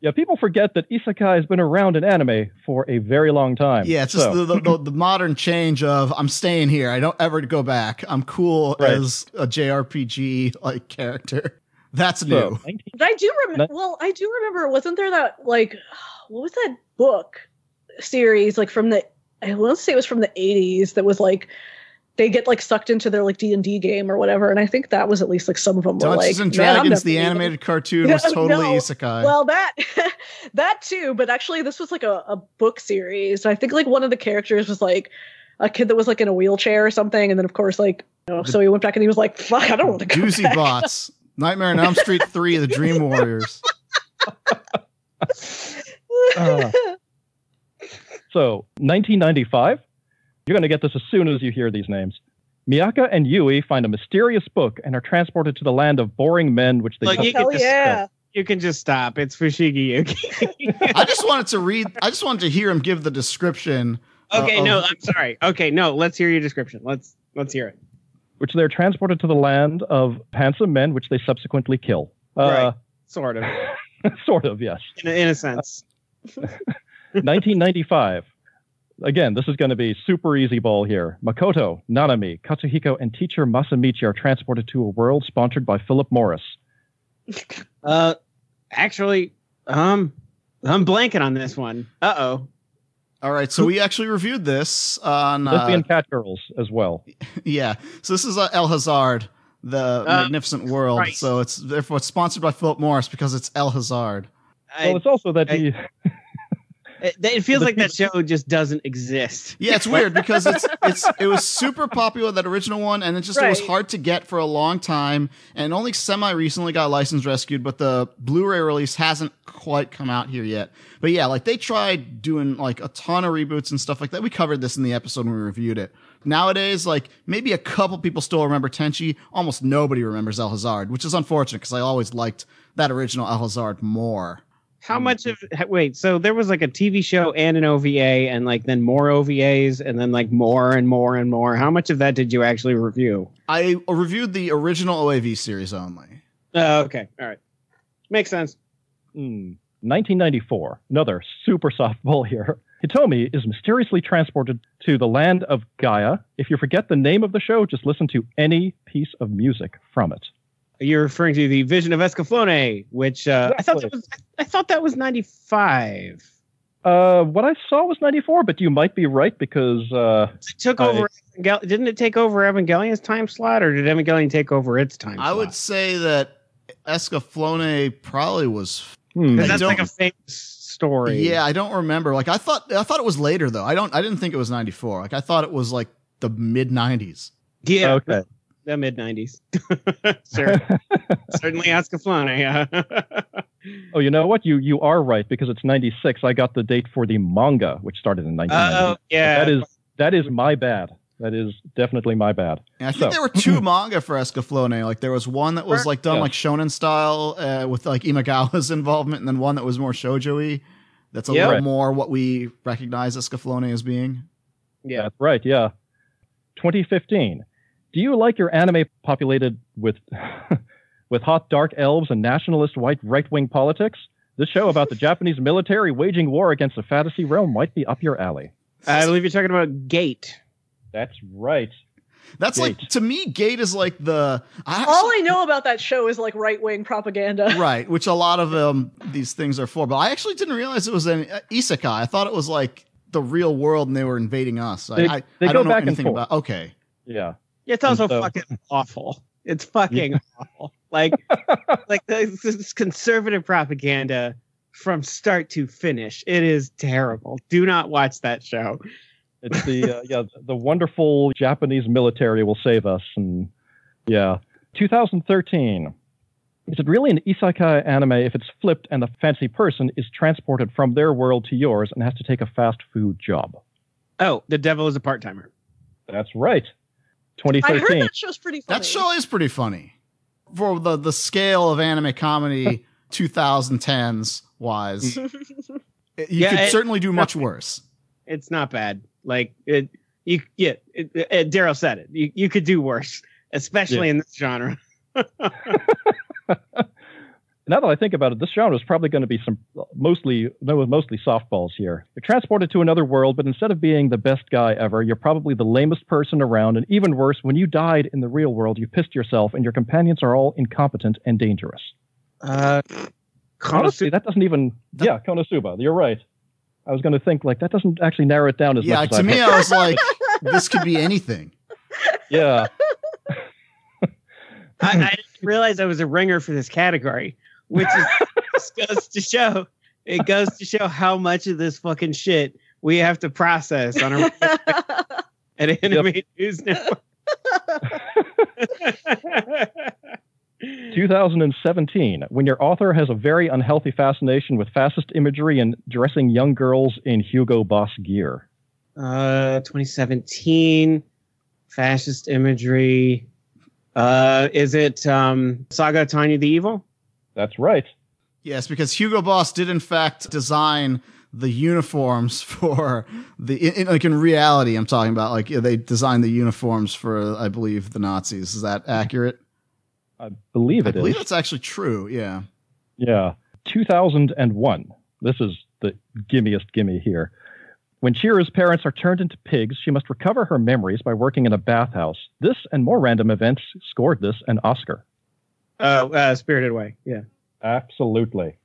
Speaker 2: Yeah, people forget that isekai has been around in anime for a very long time.
Speaker 3: Yeah, it's just
Speaker 2: So-
Speaker 3: the, the, the modern change of I'm staying here. I don't ever go back. I'm cool
Speaker 2: Right.
Speaker 3: as a JRPG like character. That's
Speaker 2: so,
Speaker 3: new.
Speaker 2: 19
Speaker 4: I do remember. Well, I do remember. Wasn't there that like, what was that book series like from the? I want to say it was from the '80s. That was like, they get like sucked into their like D and D game or whatever. And I think that was at least like some of them were
Speaker 3: Dungeons
Speaker 4: like
Speaker 3: and
Speaker 4: "Man,
Speaker 3: Dragons, the
Speaker 4: gonna-"
Speaker 3: animated cartoon, was totally
Speaker 4: no.
Speaker 3: isekai.
Speaker 4: Well, that that too, but actually, this was like a, a book series. I think like one of the characters was like a kid that was like in a wheelchair or something, and then of course like you know, so he went back and he was like, "Fuck, I don't want to go
Speaker 3: Doozy
Speaker 4: back."
Speaker 3: Bots, Nightmare on Elm Street 3, The Dream Warriors.
Speaker 2: Uh. So, 1995. You're going to get this as soon as you hear these names. Miaka and Yui find a mysterious book and are transported to the land of boring men, which they
Speaker 5: Look, you can
Speaker 4: Hell
Speaker 5: just-
Speaker 4: yeah!
Speaker 5: You can just stop. It's Fushigi Yugi.
Speaker 3: I just wanted to read, I just wanted to hear him give the description.
Speaker 5: okay,
Speaker 3: Uh,
Speaker 5: no,
Speaker 3: of-
Speaker 5: I'm sorry. Okay, no, let's hear your description. Let's let's hear it.
Speaker 2: which they're transported to the land of handsome men, which they subsequently kill. Uh,
Speaker 5: Sort of,
Speaker 2: sort of, yes.
Speaker 5: in in a sense.
Speaker 2: 1995. Again, this is going to be super easy ball here. Makoto, Nanami, Katsuhiko, and teacher Masamichi are transported to a world sponsored by Philip Morris.
Speaker 5: Uh, actually, um, I'm blanking on this one. Uh oh.
Speaker 3: All right, so we actually reviewed this on. Uh,
Speaker 2: Lesbian cat girls as well.
Speaker 3: yeah, so this is uh, El Hazard, the Magnificent World.
Speaker 5: Christ.
Speaker 3: So it's therefore it's sponsored by Philip Morris because it's El Hazard.
Speaker 5: I,
Speaker 2: Well, it's also that
Speaker 5: I-
Speaker 2: he,
Speaker 5: it, it feels like that show just doesn't exist.
Speaker 3: Yeah, it's weird because it's it's it was super popular that original one, and it just it was hard to get for a long time, and only semi recently got license rescued. But the Blu-ray release hasn't quite come out here yet. But yeah, like they tried doing like a ton of reboots and stuff like that. We covered this in the episode when we reviewed it. Nowadays, like maybe a couple people still remember Tenchi. Almost nobody remembers El Hazard, which is unfortunate because I always liked that original El Hazard more.
Speaker 5: How much of wait? So there was like a TV show and an OVA, and like then more OVAs, and then like more and more and more. How much of that did you actually review?
Speaker 3: I reviewed the original OAV series only.
Speaker 5: Oh, okay, all right, makes sense.
Speaker 2: Hmm. 1994. Another super softball here. Hitomi is mysteriously transported to the land of Gaia. If you forget the name of the show, just listen to any piece of music from it.
Speaker 5: You're referring to the Vision of Escaflowne, which uh, I thought that was I thought that was ninety five.
Speaker 2: Uh, what I saw was 94, but you might be right because uh,
Speaker 5: It took
Speaker 2: I-
Speaker 5: over. Evangel- Didn't it take over Evangelion's time slot, or did Evangelion take over its time? Slot?
Speaker 3: I
Speaker 5: slot?
Speaker 3: would say that Escaflowne probably was.
Speaker 2: hmm,
Speaker 5: 'Cause
Speaker 3: I
Speaker 5: that's like a famous story.
Speaker 3: Yeah, I don't remember. Like I thought, I thought it was later though. I don't. I didn't think it was ninety four. Like I thought it was like the mid nineties.
Speaker 5: yeah.
Speaker 2: okay.
Speaker 5: The mid '90s. sure, certainly Escaflowne. Yeah.
Speaker 2: oh, you know what? You you are right because it's 96. I got the date for the manga, which started in 1990.
Speaker 5: Oh yeah.
Speaker 2: That is that is my bad. That is definitely my bad.
Speaker 3: And I think
Speaker 2: So-
Speaker 3: there were two manga for Escaflowne. Like there was one that was like done
Speaker 2: Yeah.
Speaker 3: like shonen style uh, with like Imagawa's involvement, and then one that was more shoujo-y. That's a
Speaker 5: Yeah.
Speaker 3: little
Speaker 2: Right.
Speaker 3: more what we recognize Escaflowne as being.
Speaker 5: yeah.
Speaker 2: That's right. Yeah. 2015. Do you like your anime populated with with hot dark elves and nationalist white right wing politics? This show about the Japanese military waging war against a fantasy realm might be up your alley.
Speaker 5: I believe you're talking about Gate.
Speaker 2: That's right.
Speaker 3: That's like to me, Gate is like the I actually-
Speaker 4: All I know about that show is like right wing propaganda.
Speaker 3: right, which a lot of um these things are for. But I actually didn't realize it was an uh, isekai. I thought it was like the real world and they were invading us. I-
Speaker 2: They-
Speaker 3: I,
Speaker 2: they
Speaker 3: I
Speaker 2: go
Speaker 3: don't know
Speaker 2: back and
Speaker 3: anything
Speaker 2: forth.
Speaker 3: about. Okay,
Speaker 2: Yeah.
Speaker 5: It's also
Speaker 2: so-
Speaker 5: fucking awful. It's fucking awful. Like, like this, this conservative propaganda from start to finish. It is terrible. Do not watch that show.
Speaker 2: It's the uh, yeah the wonderful Japanese military will save us and yeah 2013 is it really an isekai anime if it's flipped and the fancy person is transported from their world to yours and has to take a fast food job
Speaker 5: Oh, the devil is a part timer.
Speaker 2: that's right
Speaker 4: I heard that show's pretty funny.
Speaker 3: that show is pretty funny for the the scale of anime comedy 2010s wise. You
Speaker 5: Yeah,
Speaker 3: could
Speaker 5: it-
Speaker 3: certainly do much worse.
Speaker 5: It's not bad. Like it, you yeah. It, it, Daryl said it. You you could do worse, especially
Speaker 2: Yeah.
Speaker 5: in this genre.
Speaker 2: now that I think about it, this genre is probably going to be some mostly no mostly softballs here. You're transported to another world, but instead of being the best guy ever, you're probably the lamest person around, and even worse, when you died in the real world, you pissed yourself, and your companions are all incompetent and dangerous.
Speaker 5: Uh,
Speaker 2: Honestly, that doesn't even yeah, Konosuba. You're right. I was going to think like that doesn't actually narrow it down as
Speaker 3: Yeah,
Speaker 2: much. Yeah,
Speaker 3: to
Speaker 2: I
Speaker 3: me, I was like, this could be anything.
Speaker 2: yeah.
Speaker 5: I, I didn't realize I was a ringer for this category, which is just goes to show it goes to show how much of this fucking shit we have to process on our at Anime News Network.
Speaker 2: 2017, when your author has a very unhealthy fascination with fascist imagery and dressing young girls in Hugo Boss gear.
Speaker 5: uh, 2017 fascist imagery. Uh, is it um, Saga Tanya the Evil?
Speaker 2: That's right.
Speaker 3: Yes, because Hugo Boss did in fact design the uniforms for the in, like in reality. I'm talking about like they designed the uniforms for I believe the Nazis. Is that accurate?
Speaker 2: I believe it
Speaker 3: I
Speaker 2: it is.
Speaker 3: believe that's actually true. Yeah.
Speaker 2: Yeah. 2001. This is the gimmiest gimme here. When Chira's parents are turned into pigs, she must recover her memories by working in a bathhouse. This and more random events scored this an Oscar.
Speaker 5: Uh, uh, Spirited Away. Yeah.
Speaker 2: Absolutely.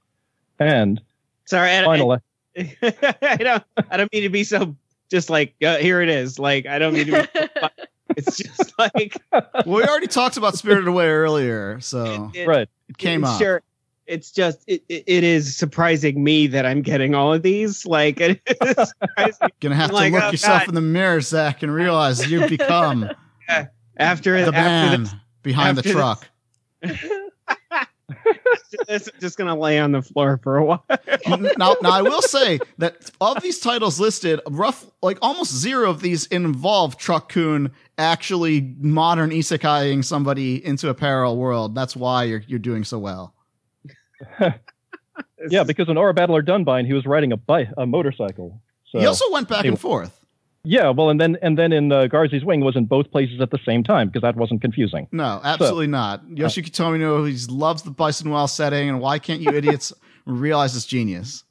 Speaker 2: And
Speaker 5: Sorry, I,
Speaker 2: finally,
Speaker 5: I don't. I don't mean to be so. Just like uh, here it is. Like I don't mean to. Be, it's just like
Speaker 3: Well, we already talked about Spirited Away earlier, so
Speaker 5: it,
Speaker 2: right.
Speaker 3: it came
Speaker 5: it's
Speaker 3: up.
Speaker 5: Sure. It's just it, it, it is surprising me that I'm getting all of these. Like it is surprising.
Speaker 3: Gonna have to
Speaker 5: Like,
Speaker 3: look
Speaker 5: oh,
Speaker 3: yourself
Speaker 5: God.
Speaker 3: in the mirror, Zac, and realize you've become
Speaker 5: after
Speaker 3: the
Speaker 5: after
Speaker 3: man
Speaker 5: this,
Speaker 3: behind
Speaker 5: after
Speaker 3: the truck.
Speaker 5: this, I'm just gonna lay on the floor for a while.
Speaker 3: now, now I will say that of these titles listed, rough like almost zero of these involve Truck Kun actually modern isekaiing somebody into a parallel world. That's why you're you're doing so well.
Speaker 2: Yeah, because in Aura Battler Dunbine, he was riding a bike, a motorcycle. So
Speaker 3: He also went back
Speaker 2: Anyway.
Speaker 3: and forth.
Speaker 2: Yeah, well, and then and then in uh, Garzey's Wing was in both places at the same time because that wasn't confusing.
Speaker 3: No, absolutely not. Yoshiki Tomino, he loves the Byston Well setting, and why can't you idiots realize it's genius?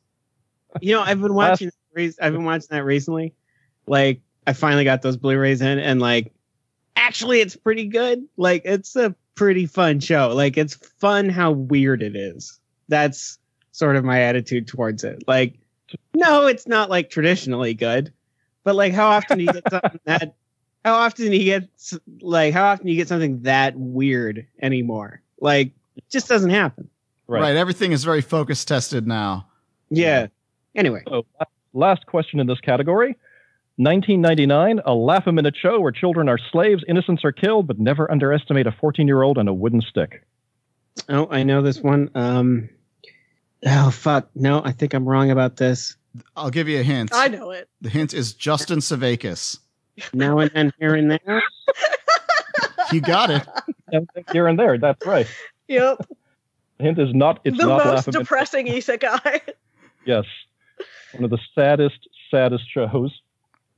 Speaker 5: You know, I've been watching. re- I've been watching that recently. Like, I finally got those Blu-rays in, and like, actually, it's pretty good. Like, it's a pretty fun show. Like, it's fun how weird it is. That's sort of my attitude towards it. Like, no, it's not like traditionally good, but like, how often do you get something that? How often do you get like? How often do you get something that weird anymore? Like, it just doesn't happen.
Speaker 2: Right.
Speaker 3: Right. Everything is very focus tested now.
Speaker 5: Yeah. Anyway.
Speaker 2: So, last question in this category. 1999, a laugh a minute show where children are slaves, innocents are killed, but never underestimate a 14 year old and a wooden stick.
Speaker 5: Oh, I know this one. Um, oh fuck! No, I think I'm wrong about this.
Speaker 3: I'll give you a hint.
Speaker 4: I know it.
Speaker 3: The hint is Justin Sevakis.
Speaker 5: Now and then, here and there.
Speaker 3: You got it.
Speaker 2: Here and there, that's right.
Speaker 4: Yep.
Speaker 2: The hint is not, it's
Speaker 4: the
Speaker 2: not
Speaker 4: most
Speaker 2: laugh a minute.
Speaker 4: depressing isekai.
Speaker 2: Yes. One of the saddest, saddest shows.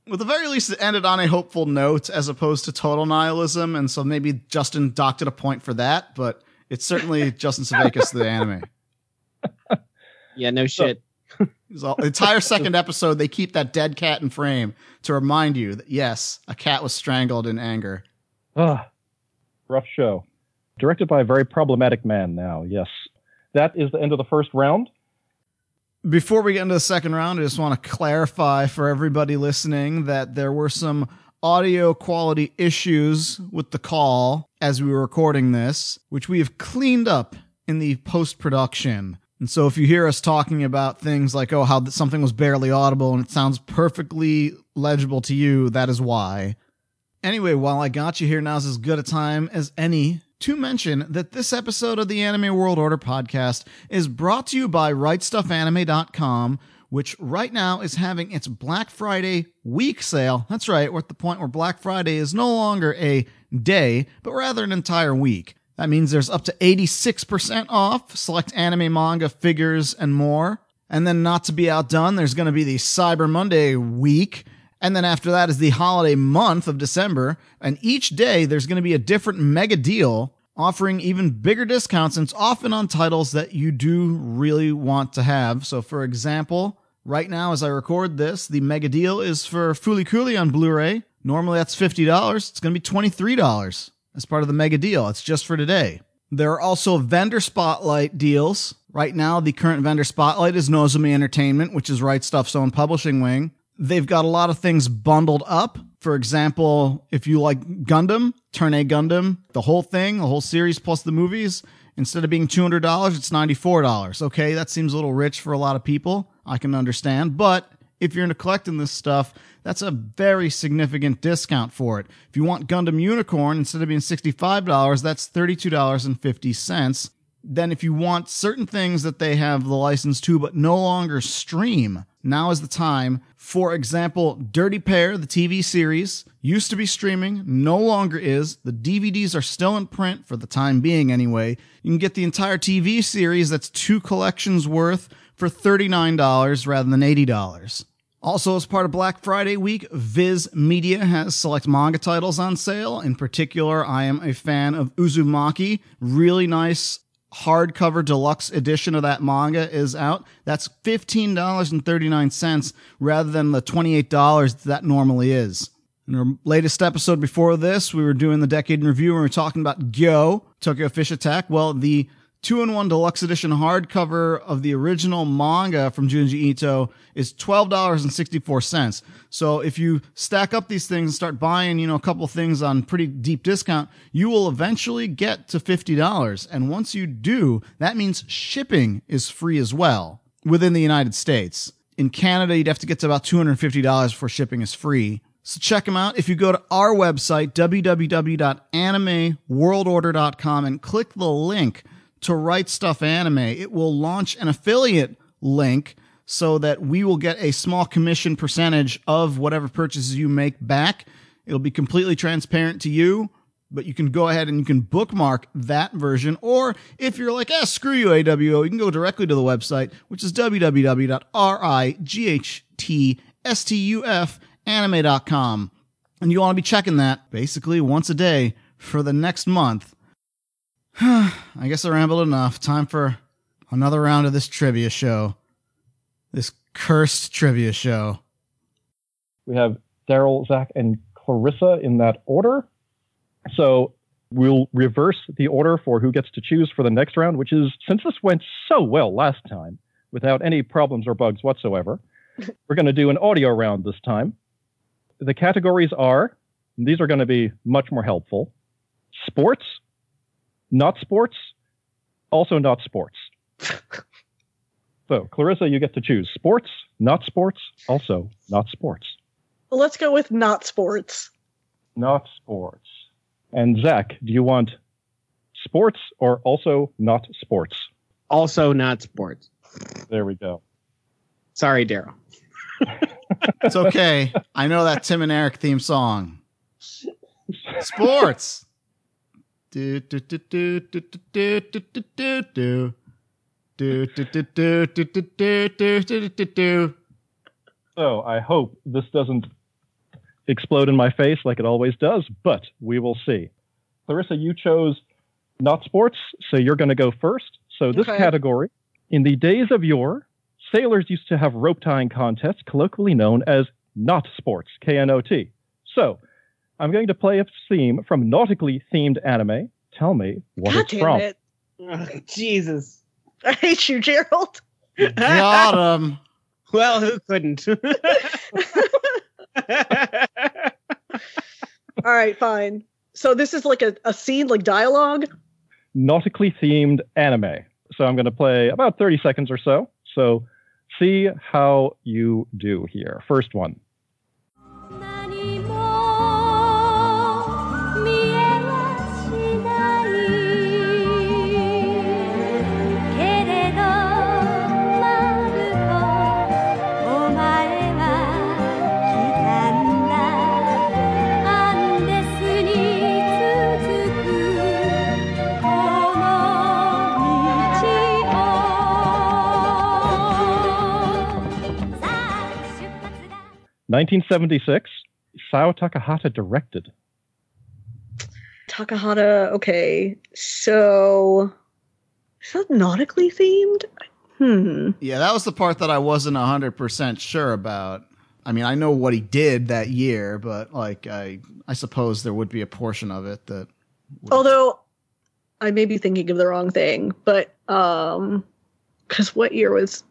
Speaker 3: Well, at the very least, it ended on a hopeful note as opposed to total nihilism, and so maybe Justin docked it a point for that. But it's certainly Justin Sevakis, the anime.
Speaker 5: Yeah, no shit.
Speaker 3: It's all- entire second episode, they keep that dead cat in frame to remind you that yes, a cat was strangled in anger.
Speaker 2: Ah, rough show. Directed by a very problematic man now, yes. That is the end of the first round.
Speaker 3: Before we get into the second round, I just want to clarify for everybody listening that there were some audio quality issues with the call as we were recording this, which we have cleaned up in the post production. And so if you hear us talking about things like, oh, how something was barely audible and it sounds perfectly legible to you, that is why. Anyway, while I got you here, now's as good a time as any to mention that this episode of the Anime World Order podcast is brought to you by RightStufAnime.com, which right now is having its Black Friday week sale. That's right, we're at the point where Black Friday is no longer a day, but rather an entire week. That means there's up to 86% off select anime, manga, figures, and more. And then, not to be outdone, there's going to be the Cyber Monday week. And then after that is the holiday month of December. And each day there's going to be a different mega deal offering even bigger discounts. And it's often on titles that you do really want to have. So, for example, right now as I record this, the mega deal is for Fooly Cooly on Blu ray. Normally that's $50. It's going to be $23 as part of the mega deal. It's just for today. There are also vendor spotlight deals. Right now, the current vendor spotlight is Nozomi Entertainment, which is Right Stuf's own publishing wing. They've got a lot of things bundled up. For example, if you like Gundam, Turn A Gundam, the whole thing, the whole series plus the movies, instead of being $200, it's $94. Okay, that seems a little rich for a lot of people. I can understand. But if you're into collecting this stuff, that's a very significant discount for it. If you want Gundam Unicorn, instead of being $65, that's $32.50. Then if you want certain things that they have the license to but no longer stream, now is the time. For example, Dirty Pair, the TV series, used to be streaming, no longer is. The DVDs are still in print for the time being anyway. You can get the entire TV series that's two collections worth for $39 rather than $80. Also, as part of Black Friday week, Viz Media has select manga titles on sale. In particular, I am a fan of Uzumaki. Really nice hardcover deluxe edition of that manga is out. That's $15.39 rather than the $28 that normally is. In our latest episode before this, we were doing the decade in review and we were talking about Gyo, Tokyo Fish Attack. Well, the two in one deluxe edition hardcover of the original manga from Junji Ito is $12.64. So if you stack up these things and start buying, you know, a couple things on pretty deep discount, you will eventually get to $50. And once you do, that means shipping is free as well within the United States. In Canada, you'd have to get to about $250 before shipping is free. So check them out. If you go to our website, www.animeworldorder.com, and click the link to Right Stuf Anime, it will launch an affiliate link so that we will get a small commission percentage of whatever purchases you make back. It'll be completely transparent to you, but you can go ahead and you can bookmark that version. Or if you're like, ah, screw you, AWO, you can go directly to the website, which is www.rightstufanime.com. And you want to be checking that basically once a day for the next month. I guess I rambled enough. Time for another round of this trivia show. This cursed trivia show.
Speaker 2: We have Daryl, Zac, and Clarissa in that order. So we'll reverse the order for who gets to choose for the next round, which is since this went so well last time without any problems or bugs whatsoever, we're going to do an audio round this time. The categories are, these are going to be much more helpful sports, not sports, also not sports. so, Clarissa, you get to choose sports, not sports, also not sports.
Speaker 4: Well, let's go with not sports.
Speaker 2: Not sports. And Zac, do you want sports or also not sports?
Speaker 5: Also, not sports.
Speaker 2: There we go.
Speaker 5: Sorry, Daryl.
Speaker 3: It's okay. I know that Tim and Eric theme song. Sports. Do, do, do, do, do, do, do, do, do, do. Do, do, do, do, do, do, do, do, do, do, do.
Speaker 2: So I hope this doesn't explode in my face like it always does, but we will see. Clarissa, you chose not sports, so you're going to go first. So this
Speaker 4: Okay.
Speaker 2: category, in the days of yore, sailors used to have rope tying contests, colloquially known as knot sports, K N O T. So, I'm going to play a theme from nautically themed anime. Tell me what
Speaker 4: God
Speaker 2: it's
Speaker 4: damn
Speaker 2: from.
Speaker 4: it.
Speaker 5: Oh, Jesus.
Speaker 4: I hate you, Gerald.
Speaker 3: Got him.
Speaker 5: Well, who couldn't?
Speaker 4: All right, fine. So this is like a, a scene, like dialogue.
Speaker 2: Nautically themed anime. So, I'm going to play about 30 seconds or so. So, see how you do here. First one. 1976, Isao Takahata directed.
Speaker 4: Takahata. Okay, so is that nautically themed? Hmm.
Speaker 3: Yeah, that was the part that I wasn't 100% sure about. I mean, I know what he did that year, but like I I suppose there would be a portion of it that would-
Speaker 4: Although I may be thinking of the wrong thing, but um, because what year was,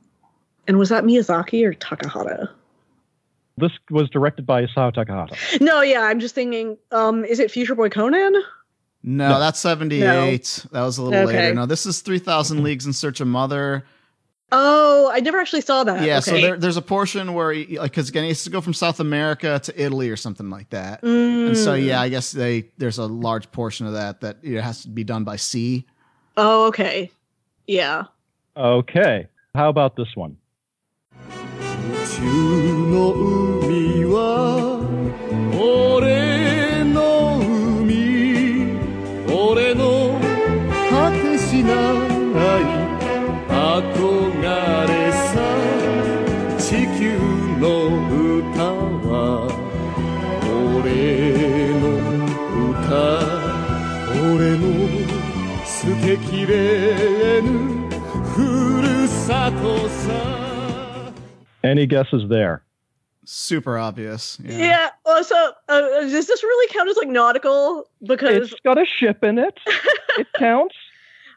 Speaker 4: and was that Miyazaki or Takahata?
Speaker 2: This was directed by Isao Takahata.
Speaker 4: No, yeah, I'm just thinking. Um, is it Future Boy Conan?
Speaker 3: No,
Speaker 2: No.
Speaker 3: that's 78. That was a little
Speaker 4: Okay.
Speaker 3: later. No, this is 3000 Leagues in Search of Mother.
Speaker 4: Oh, I never actually saw that.
Speaker 3: Yeah, so there, there's a portion where he, like cuz again he has to go from South America to Italy or something like that.
Speaker 4: Mm.
Speaker 3: And so yeah, I guess they there's a large portion of that that it has to be done by sea.
Speaker 4: Oh, okay. Yeah.
Speaker 2: Okay. How about this one?
Speaker 6: 宇宙の海は
Speaker 2: Any guesses there?
Speaker 3: Super obvious. Yeah.
Speaker 4: Yeah. Also, uh, does this really count as like nautical? Because
Speaker 2: It's got a ship in it. It counts.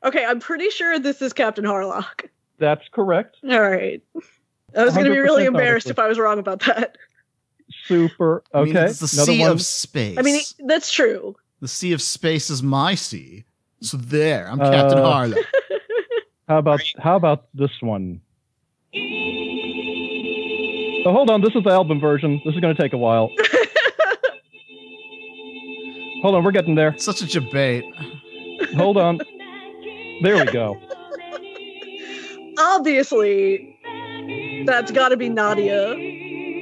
Speaker 4: okay, I'm pretty sure this is Captain Harlock.
Speaker 2: That's correct.
Speaker 4: All right. I was going to be really embarrassed
Speaker 2: nautical.
Speaker 4: if I was wrong about that.
Speaker 2: Super.
Speaker 3: I mean,
Speaker 2: Okay.
Speaker 3: it's the
Speaker 2: Another
Speaker 3: sea
Speaker 2: one.
Speaker 3: of space.
Speaker 4: I mean, that's true.
Speaker 3: the sea of space is my sea. So there, I'm Captain
Speaker 2: Uh,
Speaker 3: Harlock.
Speaker 2: How about how about this one? Oh, hold on. This is the album version. This is going to take a while. Hold on. We're getting there.
Speaker 3: Such a debate.
Speaker 2: Hold on. There we go.
Speaker 4: Obviously, that's got to be Nadia,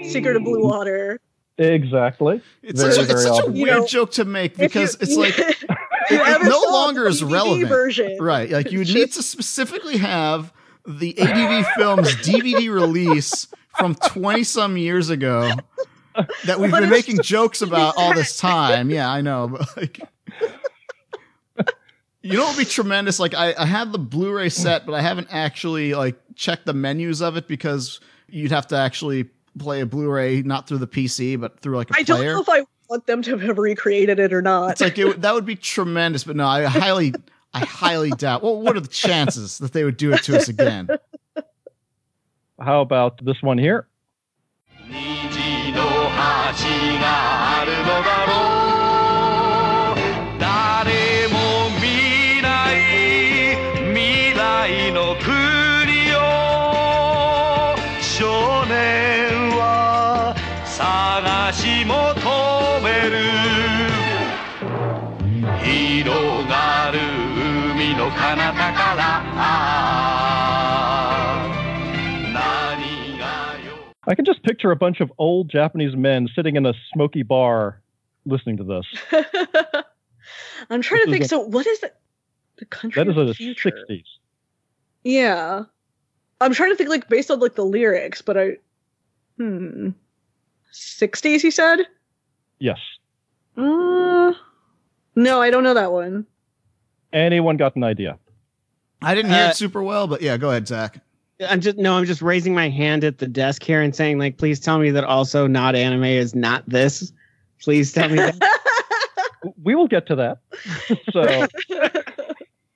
Speaker 4: Secret of Blue Water.
Speaker 2: Exactly.
Speaker 3: It's
Speaker 2: Very,
Speaker 3: such, a, it's such a weird
Speaker 4: You know,
Speaker 3: joke to make
Speaker 4: If you-
Speaker 3: because it's like
Speaker 4: if
Speaker 3: it no longer is relevant.
Speaker 4: Version,
Speaker 3: right. Like you need to specifically have the ADV Films DVD release from twenty some years ago that we've been making jokes about all this time. Yeah, I know, but like. You know what would be tremendous? Like I, I have the Blu-ray set, but I haven't actually like checked the menus of it because you'd have to actually play a Blu-ray not through the PC but through like a
Speaker 4: I don't
Speaker 3: player.
Speaker 4: know if I want them to have recreated it or not.
Speaker 3: It's like it, would- that would be tremendous, but no, I highly, I highly doubt. Well, what are the chances that they would do it to us again?
Speaker 2: How about this one here? I can just picture a bunch of old Japanese men sitting in a smoky bar listening to this.
Speaker 4: I'm trying to think.
Speaker 2: is
Speaker 4: So, what is it? The country
Speaker 2: That is
Speaker 4: of the future.
Speaker 2: 60s.
Speaker 4: Yeah, I'm trying to think like based on like the lyrics, but I, hmm, 60s. He said.
Speaker 2: Yes.
Speaker 4: Uh, no, I don't know that one.
Speaker 2: Anyone got an idea?
Speaker 3: I didn't hear
Speaker 5: Uh,
Speaker 3: it super well, but yeah, go ahead, Zac.
Speaker 5: I'm just no, I'm just raising my hand at the desk here and saying, like, please tell me that also not anime is not this. Please tell me that.
Speaker 2: We will get to that. so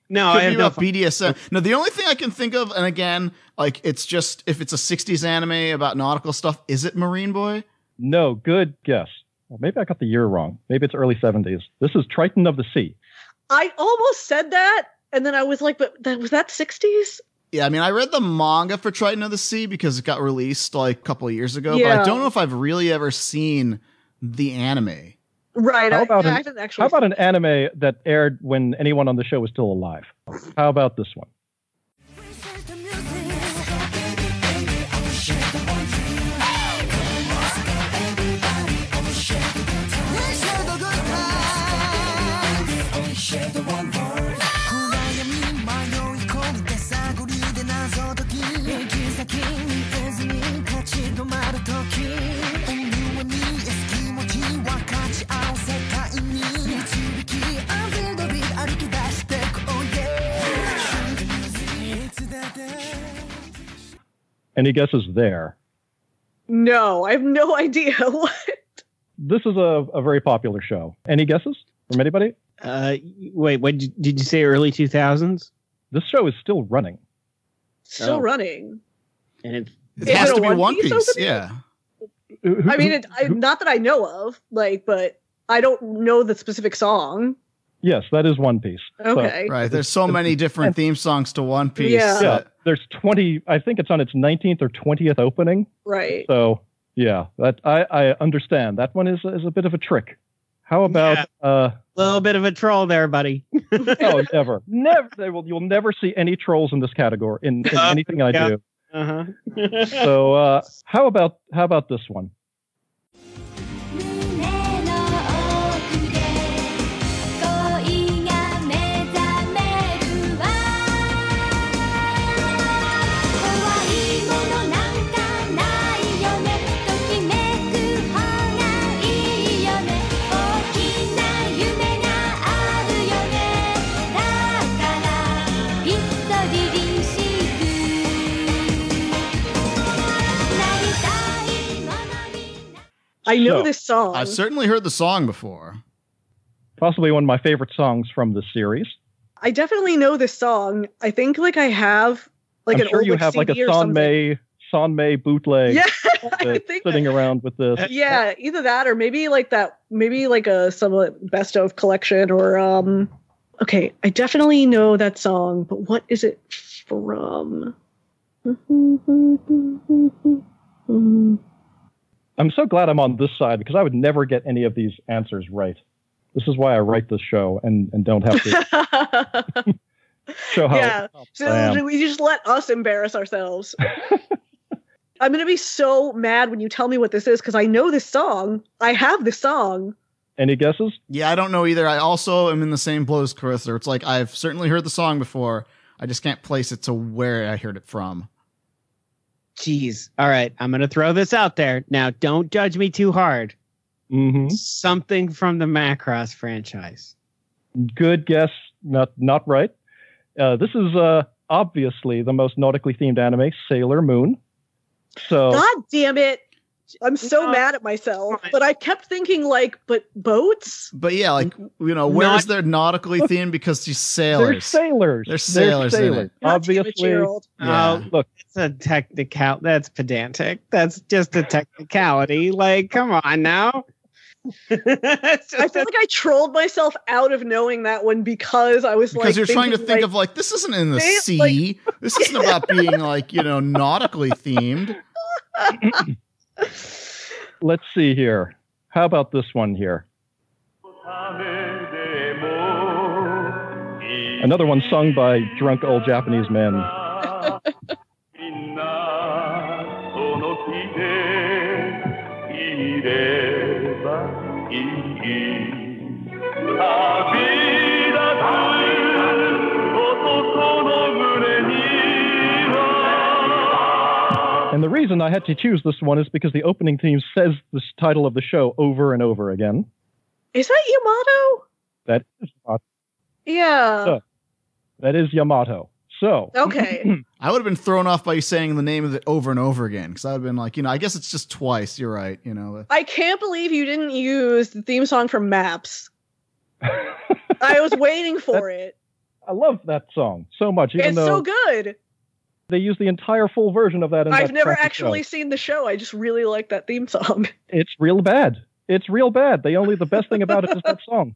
Speaker 5: No, I
Speaker 3: Could
Speaker 5: have
Speaker 3: be
Speaker 5: no
Speaker 3: BDSM. No, the only thing I can think of, and again, like it's just if it's a '60s anime about nautical stuff, is it Marine Boy?
Speaker 2: no, good guess. Well, maybe I got the year wrong. Maybe it's early 70s. This is Triton of the Sea.
Speaker 4: I almost said that, and then I was like, but that was that 60s?
Speaker 3: Yeah, I mean, I read the manga for Triton of the Sea because it got released like a couple of years ago, but I don't know if I've really ever seen the anime.
Speaker 4: Right.
Speaker 2: How about
Speaker 4: I
Speaker 2: an-
Speaker 4: haven't actually.
Speaker 2: How about an anime that aired when anyone on the show was still alive? How about this one? Any guesses there?
Speaker 4: No, I have no idea. What?
Speaker 2: This is a, a very popular show. Any guesses from anybody?
Speaker 5: Uh, wait, what did you, did you say? Early 2000s?
Speaker 2: This show is still running.
Speaker 4: Still
Speaker 5: Oh.
Speaker 4: running.
Speaker 5: And it's
Speaker 3: It
Speaker 4: Is
Speaker 3: has
Speaker 4: it
Speaker 3: to be
Speaker 4: One
Speaker 3: One
Speaker 4: Piece
Speaker 3: Piece. Yeah.
Speaker 2: Who- who-
Speaker 4: I mean, it, I, not that I know of, like, but I don't know the specific song.
Speaker 2: Yes, that is One Piece. So-
Speaker 4: Okay.
Speaker 3: Right. There's so many different theme songs to One Piece.
Speaker 4: Yeah.
Speaker 2: yeah, there's 20. I think it's on its 19th or 20th opening.
Speaker 4: Right.
Speaker 2: So yeah, that I, I understand. That one is is a bit of a trick. How about uh
Speaker 5: a little bit of a troll there, buddy.
Speaker 2: oh never never they will you'll never see any trolls in this category in, in
Speaker 5: Uh,
Speaker 2: anything I
Speaker 5: yeah.
Speaker 2: do.
Speaker 5: Uh-huh.
Speaker 2: So uh how about how about this one?
Speaker 4: I know
Speaker 2: So,
Speaker 4: this song.
Speaker 3: I've certainly heard the song before.
Speaker 2: Possibly one of my favorite songs from the series.
Speaker 4: I definitely know this song. I think like I have like
Speaker 2: I'm
Speaker 4: an
Speaker 2: sure
Speaker 4: old
Speaker 2: you
Speaker 4: like,
Speaker 2: have like a
Speaker 4: CD or
Speaker 2: San
Speaker 4: something.
Speaker 2: May San May bootleg
Speaker 4: Yeah, I think
Speaker 2: sitting around with this.
Speaker 4: yeah, either that or maybe like that, maybe like a some best of collection or um. Okay, I definitely know that song, but what is it from?
Speaker 2: I'm so glad I'm on this side because I would never get any of these answers right. This is why I write this show and, and don't have to show how
Speaker 4: yeah, so
Speaker 2: I am.
Speaker 4: we just let us embarrass ourselves. I'm gonna be so mad when you tell me what this is because I know this song. I have this song.
Speaker 2: Any guesses?
Speaker 3: Yeah, I don't know either. I also am in the same blow as Carissa. It's like I've certainly heard the song before. I just can't place it to where I heard it from.
Speaker 5: Jeez. All right, I'm gonna throw this out there now. Don't judge me too hard.
Speaker 2: hmm
Speaker 5: Something from the Macross franchise.
Speaker 2: Good guess. Not not right. Uh, this is uh, obviously the most nautically themed anime, Sailor Moon. So
Speaker 4: God damn it! I'm so
Speaker 5: No,
Speaker 4: mad at myself. But I kept thinking like, but boats?
Speaker 3: But yeah, like you know, where's
Speaker 5: Not-
Speaker 3: their nautically themed because she's
Speaker 2: they're
Speaker 3: sailors.
Speaker 2: sailors.
Speaker 3: They're sailors in it.
Speaker 4: God damn it,
Speaker 2: Obviously,
Speaker 4: Gerald.
Speaker 3: Yeah.
Speaker 5: Oh,
Speaker 2: look,
Speaker 5: it's a technical. That's pedantic. That's just a technicality. Like, come on now.
Speaker 4: I
Speaker 5: just
Speaker 4: feel
Speaker 5: a-
Speaker 4: like I trolled myself out of knowing that one because I was
Speaker 3: because
Speaker 4: like,
Speaker 3: you're trying to think
Speaker 4: like,
Speaker 3: of like this isn't in the sea.
Speaker 4: like-
Speaker 3: this isn't about being like you know nautically themed.
Speaker 2: let's see here. How about this one here? Another one sung by drunk old Japanese men. Reason I had to choose this one is because the opening theme says this title of the show over and over again.
Speaker 4: is that Yamato?
Speaker 2: That is,
Speaker 4: Yeah.
Speaker 2: Uh, that is Yamato. So
Speaker 4: Okay.
Speaker 3: I would have been thrown off by you saying the name of it over and over again because I would have been like, you know, I guess it's just twice. You're right. You know,
Speaker 4: I can't believe you didn't use the theme song from Maps. I was waiting for it.
Speaker 2: I love that song so much, even
Speaker 4: It's
Speaker 2: though
Speaker 4: so good.
Speaker 2: They use the entire full version of that. In
Speaker 4: I've
Speaker 2: that
Speaker 4: never actually
Speaker 2: show.
Speaker 4: seen the show. I just really like that theme song.
Speaker 2: It's real bad. It's real bad. The only the best thing about it is that song.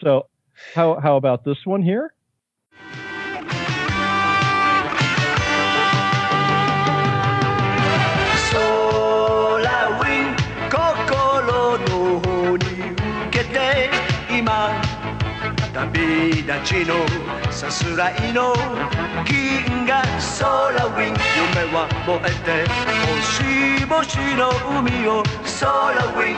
Speaker 2: So, how how about this one here?
Speaker 7: 旅立ちのさすらいの銀河空ウィン夢は燃えて星々の海を空ウィン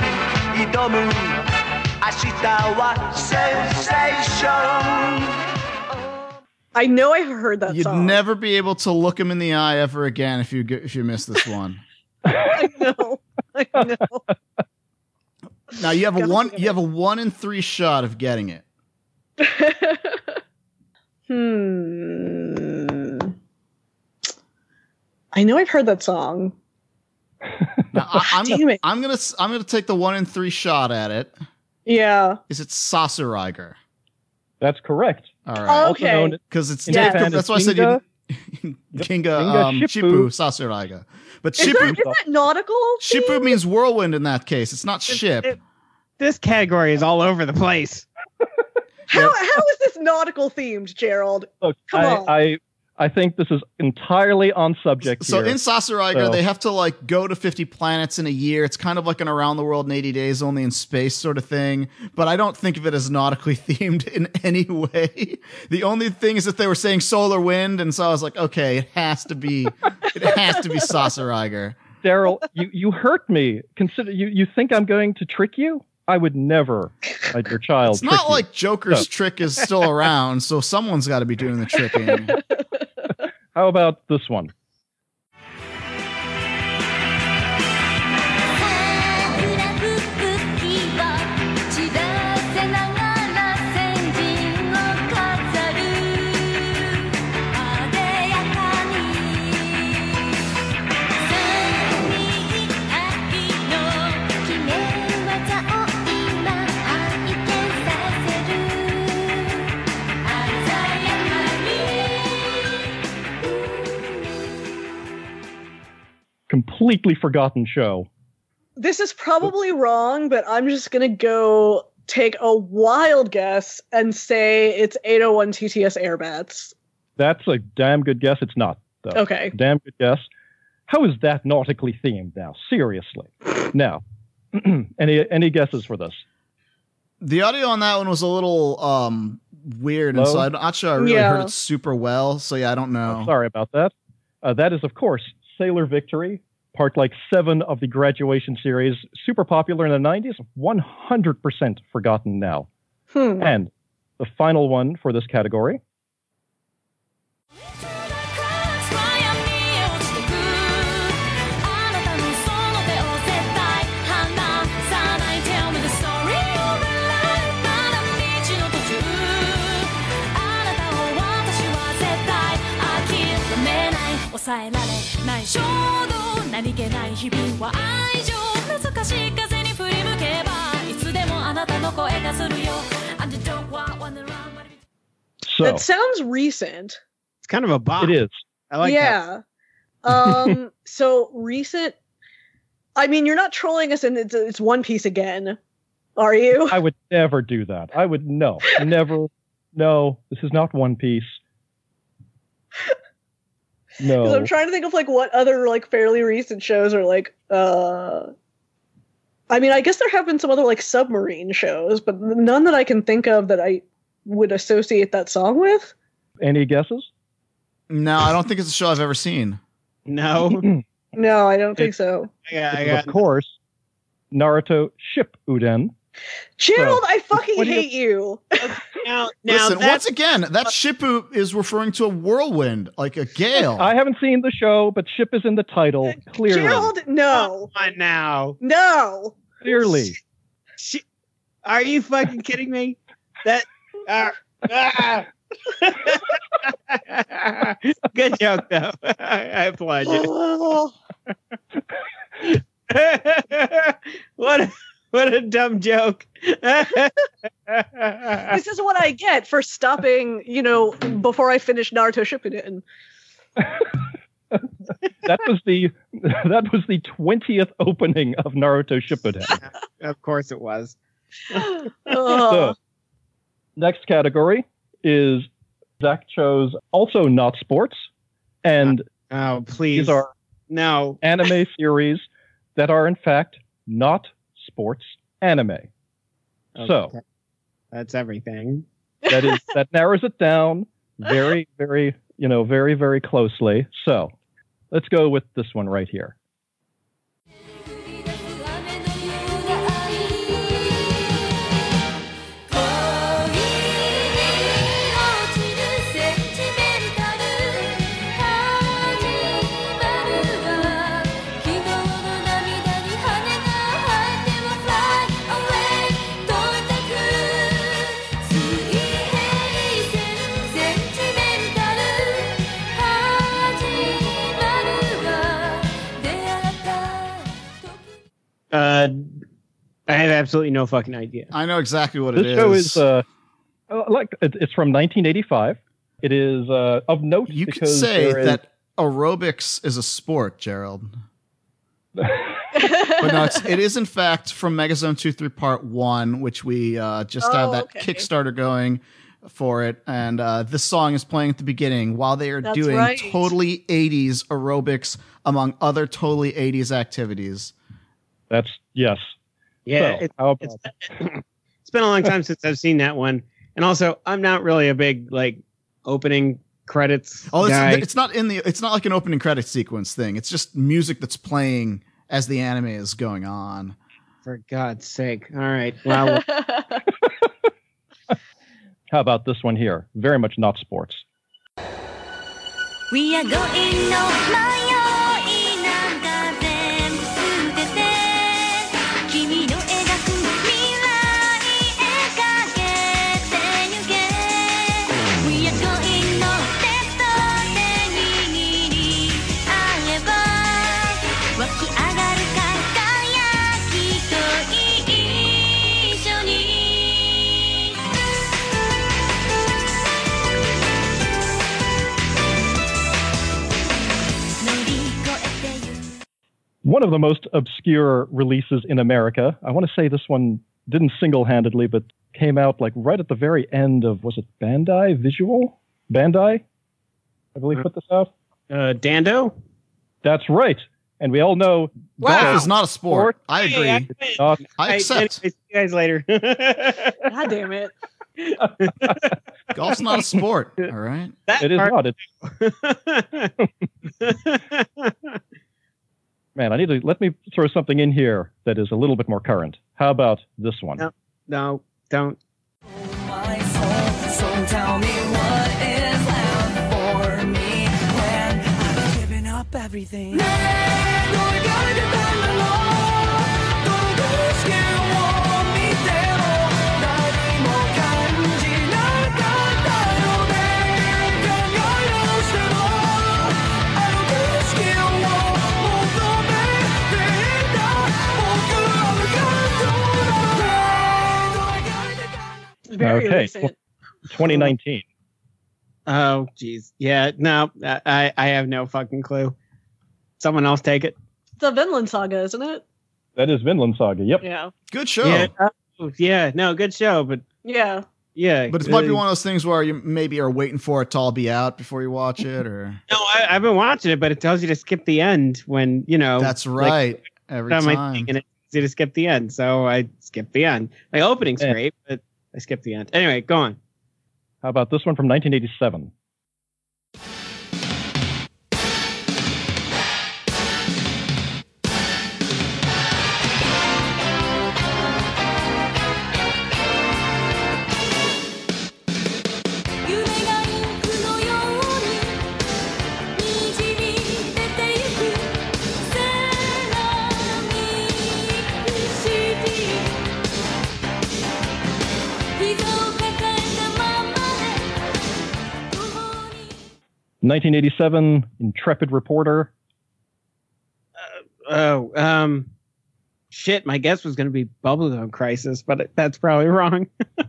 Speaker 7: 挑む明日はセンセーション
Speaker 4: I know I've heard that
Speaker 3: you'd
Speaker 4: song.
Speaker 3: never be able to look him in the eye ever again if you g- if you miss this one.
Speaker 4: I know. I know.
Speaker 3: now you have a
Speaker 4: God
Speaker 3: one
Speaker 4: damn
Speaker 3: you have a one in three shot of getting it.
Speaker 4: hmm. I know I've heard that song.
Speaker 3: Now I, I'm
Speaker 4: Damn it.
Speaker 3: I'm gonna s- I'm gonna take the one in three shot at it.
Speaker 4: Yeah.
Speaker 3: Is it Sasuraiger?
Speaker 2: That's correct.
Speaker 3: All right,
Speaker 2: Also
Speaker 4: Okay.
Speaker 3: because it's
Speaker 2: in
Speaker 4: Yeah.
Speaker 2: Japan
Speaker 3: that's why I said
Speaker 2: Ginga.
Speaker 3: you
Speaker 2: Yep.
Speaker 3: Kinga,
Speaker 2: Ginga
Speaker 3: um,
Speaker 2: Shippu.
Speaker 3: Shippu Sasuraiger. But
Speaker 4: Is that,
Speaker 3: Shippu
Speaker 4: is that nautical?
Speaker 3: Shippu means whirlwind in that case. It's not ship.
Speaker 5: it- This category is all over the place.
Speaker 4: How, how is this nautical themed, Gerald?
Speaker 2: Look,
Speaker 4: Come
Speaker 2: I,
Speaker 4: on.
Speaker 2: I I think this is entirely on subject
Speaker 3: So
Speaker 2: here.
Speaker 3: in Sasuraiger,
Speaker 2: So-
Speaker 3: they have to like go to 50 planets in a year. It's kind of like an around the world in 80 days, only in space sort of thing. But I don't think of it as nautically themed in any way. The only thing is that they were saying solar wind, and so I was like, okay, it has to be, it has to be Sasuraiger.
Speaker 2: Daryl, you, you hurt me. Consider you, you think I'm going to trick you? I would never let your child
Speaker 3: It's not
Speaker 2: you.
Speaker 3: like Joker's
Speaker 2: No.
Speaker 3: trick is still around, so someone's got to be doing the tricking.
Speaker 2: How about this one? Completely forgotten show.
Speaker 4: This is probably wrong, but I'm just gonna go take a wild guess and say it's 801 TTS Airbats.
Speaker 2: That's a damn good guess. It's not, though.
Speaker 4: Okay.
Speaker 2: Damn good guess. How is that nautically themed now? Seriously. Now, any any guesses for this?
Speaker 3: The audio on that one was a little um weird, and so I'm not sure I really
Speaker 4: Yeah.
Speaker 3: heard it super well. So yeah, I don't know.
Speaker 2: Sorry about that. Uh, that is, of course, Sailor Victory, part like seven of the graduation series, super popular in the 90s, 100% forgotten now.
Speaker 4: Hmm.
Speaker 2: And the final one for this category
Speaker 8: 抑えられない衝動何気ない日々は愛情懐かしい風に振り向けばいつでもあなたの声がするよ Underdog は wanna run
Speaker 2: So
Speaker 4: That sounds recent.
Speaker 5: It's kind of a bop.
Speaker 2: it is.
Speaker 5: I like that.
Speaker 4: yeah. um. So recent. I mean, you're not trolling us, and it's it's One Piece again, are you?
Speaker 2: I would never do that. I would no, never. No, this is not One Piece.
Speaker 4: Because I'm trying to think of like what other like fairly recent shows are like. uh I mean, I guess there have been some other like submarine shows, but none that I can think of that I would associate that song with.
Speaker 2: any guesses?
Speaker 3: No, I don't think it's a show I've ever seen.
Speaker 5: No.
Speaker 4: No, I don't think so.
Speaker 5: Yeah, I got
Speaker 2: of course, Naruto Shippuden.
Speaker 4: Gerald, I fucking
Speaker 2: what do you-
Speaker 4: hate you.
Speaker 5: now, now
Speaker 3: Listen,
Speaker 5: that's
Speaker 3: once again, that Shippu is referring to a whirlwind, like a gale.
Speaker 2: I haven't seen the show, but ship is in the title. Clearly,
Speaker 4: Gerald, no,
Speaker 5: Come on now.
Speaker 4: no.
Speaker 2: clearly.
Speaker 5: Sh- Are you fucking kidding me? That uh, ah, Good joke, though. I, I applaud you.
Speaker 4: Oh,
Speaker 5: what a, what a dumb joke.
Speaker 4: this is what I get for stopping, you know, before I finish Naruto Shippuden.
Speaker 2: That was the that was the twentieth opening of Naruto Shippuden.
Speaker 5: of course it was.
Speaker 4: Ugh.
Speaker 2: So, next category is Zac chose also not sports, and
Speaker 5: Oh, please.
Speaker 2: these are
Speaker 5: no.
Speaker 2: anime series that are in fact not sports anime. So
Speaker 5: that's everything.
Speaker 2: that is that narrows it down very, very, you know, very, very closely. So let's go with this one right here.
Speaker 5: Uh, I have absolutely no fucking idea.
Speaker 3: I know exactly what it
Speaker 2: This
Speaker 3: is.
Speaker 2: show is uh, like it's from 1985. It is uh, of note
Speaker 3: you could say
Speaker 2: there is-
Speaker 3: that aerobics is a sport, Gerald. But no, it's, it is in fact from Megazone 2 3 Part 1, which we uh, just have
Speaker 4: Oh,
Speaker 3: that
Speaker 4: okay.
Speaker 3: Kickstarter going for it. And uh, this song is playing at the beginning while they are
Speaker 4: That's
Speaker 3: doing
Speaker 4: right.
Speaker 3: totally 80s aerobics among other totally 80s activities.
Speaker 2: That's yes.
Speaker 5: Yeah,
Speaker 2: So,
Speaker 5: it,
Speaker 2: how
Speaker 5: it's,
Speaker 2: about-
Speaker 5: it's been a long time since I've seen that one. And also, I'm not really a big like opening credits
Speaker 3: Oh,
Speaker 5: guy.
Speaker 3: it's, it's not in the. It's not like an opening credit sequence thing. It's just music that's playing as the anime is going on.
Speaker 5: For God's sake! All right. Well,
Speaker 2: how about this one here? Very much not sports.
Speaker 8: We are going の
Speaker 2: One of the most obscure releases in America. I want to say this one didn't single-handedly, but came out like right at the very end of was it Bandai Visual? Bandai, I believe put this out.
Speaker 5: uh, Dan Doh.
Speaker 2: That's right. And we all know
Speaker 3: Golf is not a sport.
Speaker 2: Sport.
Speaker 3: I agree.
Speaker 5: Hey,
Speaker 2: it's not
Speaker 3: I accept.
Speaker 5: anyways, see you guys later.
Speaker 4: God damn it.
Speaker 3: Golf's not a sport. All right.
Speaker 5: That
Speaker 2: it is
Speaker 5: part-
Speaker 2: not. It's, man, I need to let me throw something in here that is a little bit more current. How about this one?
Speaker 5: No. no, don't.
Speaker 9: my
Speaker 4: Very
Speaker 2: Okay.
Speaker 4: recent.
Speaker 2: 2019.
Speaker 5: Oh, jeez. Yeah, no, I, I have no fucking clue. Someone else take it.
Speaker 4: It's a Vinland Saga, isn't it?
Speaker 2: That is Vinland Saga. Yep.
Speaker 4: Yeah.
Speaker 3: Good show.
Speaker 5: Yeah, oh, yeah, no, good show, but
Speaker 4: Yeah.
Speaker 5: yeah.
Speaker 3: But it might be
Speaker 5: uh,
Speaker 3: one of those things where you maybe are waiting for it to all be out before you watch it, or
Speaker 5: No, I, I've been watching it, but it tells you to skip the end when you know.
Speaker 3: that's
Speaker 5: like,
Speaker 3: right. Every
Speaker 5: on my
Speaker 3: time.
Speaker 5: thing, and it tells you to skip the end, so I skip the end. My opening's
Speaker 2: Yeah.
Speaker 5: great, but I skipped the end. Anyway, go on.
Speaker 2: How about this one from 1987?「1987, Intrepid Reporter.
Speaker 5: Oh, um, shit. My guess was going to be Bubblegum Crisis, but that's probably wrong.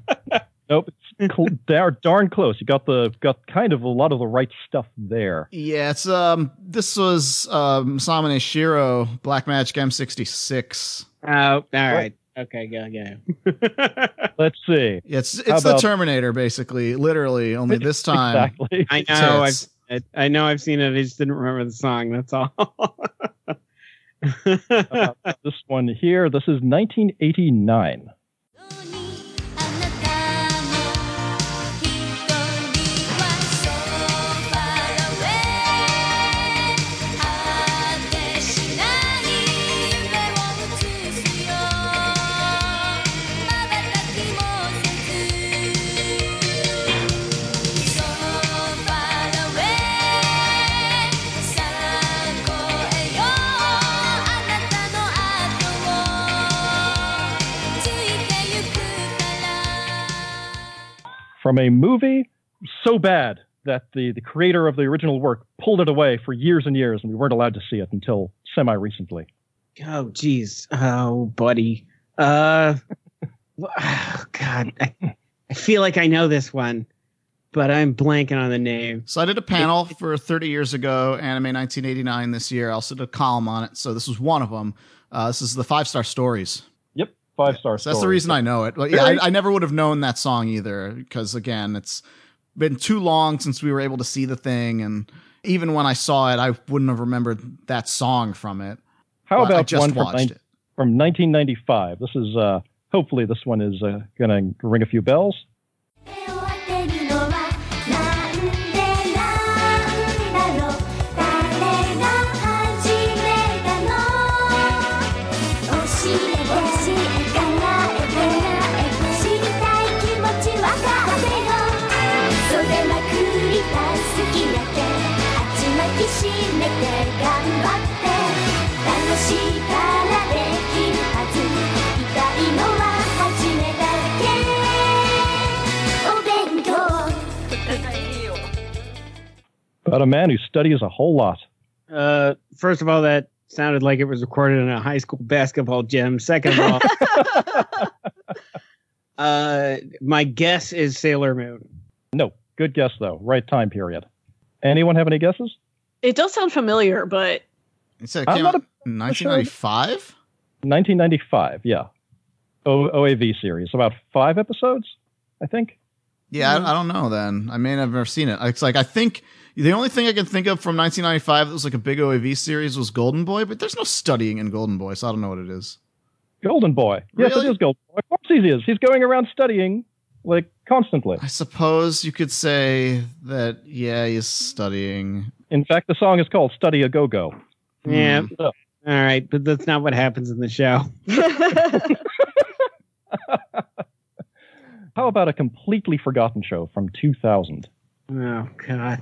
Speaker 2: Nope, it's cl- dar- darn close. You got the got kind of a lot of the right stuff there.
Speaker 3: Yeah, it's um. This was um Masamune Shirow Black Magic M66.
Speaker 5: Oh, all right. Okay, go, go.
Speaker 2: Let's see.
Speaker 3: Yeah, it's
Speaker 2: How
Speaker 3: it's the
Speaker 2: about-
Speaker 3: Terminator basically, literally. Only this time,
Speaker 2: Exactly.
Speaker 5: I know. I've,
Speaker 3: Tits.
Speaker 5: I, I know. I've seen it. I just didn't remember the song. That's all.
Speaker 2: Uh, this one here. This is 1989. From a movie so bad that the, the creator of the original work pulled it away for years and years, and we weren't allowed to see it until semi recently.
Speaker 5: oh, geez. Oh, buddy. Uh, oh, God. I, I feel like I know this one, but I'm blanking on the name.
Speaker 3: So I did a panel for 30 years ago, Anime 1989 this year. I also did a column on it. So this was one of them. Uh, this is the five star stories.
Speaker 2: Yep, five star.
Speaker 3: So that's the reason I know it. But yeah, I, I never would have known that song either because again, it's been too long since we were able to see the thing, and even when I saw it, I wouldn't have remembered that song from it.
Speaker 2: How
Speaker 3: But I
Speaker 2: about
Speaker 3: just
Speaker 2: one from,
Speaker 3: watched
Speaker 2: nine-
Speaker 3: it.
Speaker 2: from 1995? This is uh, hopefully this one is uh, going to ring a few bells. About a man who studies a whole lot.
Speaker 5: Uh, first of all, that sounded like it was recorded in a high school basketball gym. Second of all, uh, my guess is Sailor Moon.
Speaker 2: No, good guess though. Right time period. Anyone have any guesses?
Speaker 4: It does sound familiar, but
Speaker 3: It said it
Speaker 2: I'm
Speaker 3: came
Speaker 2: not
Speaker 3: out in 1995.
Speaker 2: 1995. Yeah, o- OAV series, about five episodes, I think.
Speaker 3: Yeah, I, I don't know. Then I may have never seen it. It's like I think the only thing I can think of from 1995 that was like a big OAV series was Golden Boy, but there's no studying in Golden Boy, so I don't know what it is.
Speaker 2: Golden Boy. Yes,
Speaker 3: Really?
Speaker 2: it is Golden Boy. Of course he is. He's going around studying like constantly.
Speaker 3: I suppose you could say that. Yeah, he's studying.
Speaker 2: In fact, the song is called "Study a Go Go."
Speaker 5: Yeah. Mm.
Speaker 2: So,
Speaker 5: All right, but that's not what happens in the show.
Speaker 2: how about a completely forgotten show from 2000?
Speaker 5: Oh God.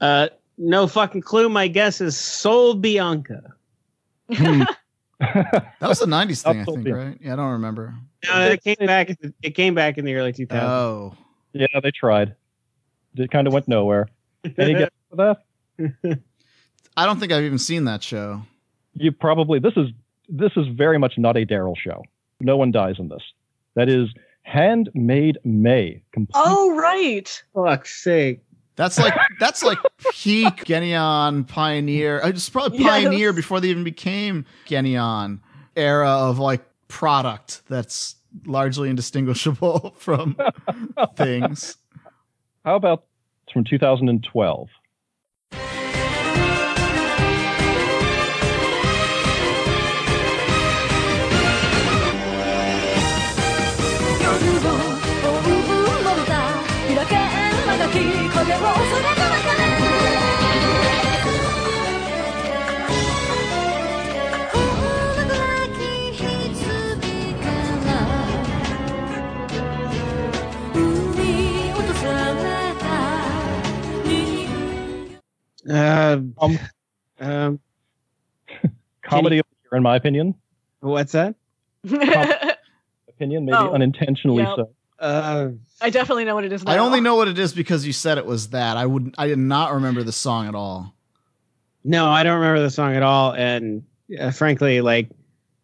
Speaker 5: Uh, no fucking clue. My guess is Sol Bianca.
Speaker 3: That was the 90s thing, I think, right? Yeah, I don't remember.
Speaker 5: No, it came back. It came back in the early 2000s.
Speaker 3: Oh,
Speaker 2: yeah, they tried. It kind of went nowhere. Any guess for that?
Speaker 3: I don't think I've even seen that show.
Speaker 2: You probably this is this is very much not a Daryl show. No one dies in this. That is Handmade May. Complete
Speaker 4: oh right.
Speaker 5: Fuck's sake.
Speaker 3: That's like that's like peak Geneon Pioneer. Uh, It's probably
Speaker 4: Yes.
Speaker 3: Pioneer before they even became Geneon era of like product that's largely indistinguishable from things.
Speaker 2: How about from 2012?
Speaker 5: Um,
Speaker 2: Comedy of the year, in my opinion.
Speaker 5: what's that?
Speaker 2: Opinion, maybe
Speaker 4: Oh,
Speaker 2: unintentionally
Speaker 4: yep.
Speaker 2: so.
Speaker 5: Uh,
Speaker 4: I definitely know what it is now.
Speaker 3: I only know what it is because you said it was that. I wouldn't. I did not remember the song at all.
Speaker 5: no, I don't remember the song at all, and uh, frankly, like,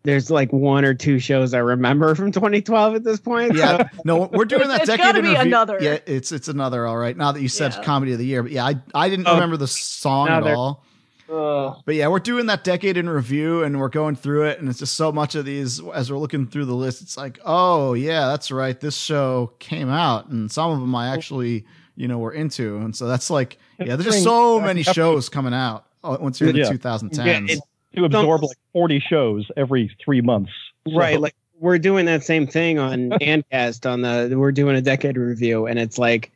Speaker 5: there's like one or two shows I remember from 2012 at this point.
Speaker 3: Yeah, no, we're doing that
Speaker 4: It's
Speaker 3: decade
Speaker 4: gotta be
Speaker 3: review.
Speaker 4: another.
Speaker 3: Yeah, it's it's another. All right, now that you said
Speaker 4: Yeah.
Speaker 3: comedy of the year, but yeah, I I didn't
Speaker 5: Oh.
Speaker 3: remember the song
Speaker 5: Now
Speaker 3: at all.
Speaker 5: So,
Speaker 3: But yeah, we're doing that decade in review and we're going through it. And it's just so much of these as we're looking through the list. It's like, oh, yeah, that's right. This show came out. And some of them I actually, you know, were into. And so that's like, yeah, there's just so many shows coming out uh, once you're in
Speaker 2: Yeah.
Speaker 3: the 2010s.
Speaker 5: Yeah, it-
Speaker 2: To absorb like 40 shows every three months. So-
Speaker 5: right, like we're doing that same thing on ANNCast on the we're doing a decade review, and it's like,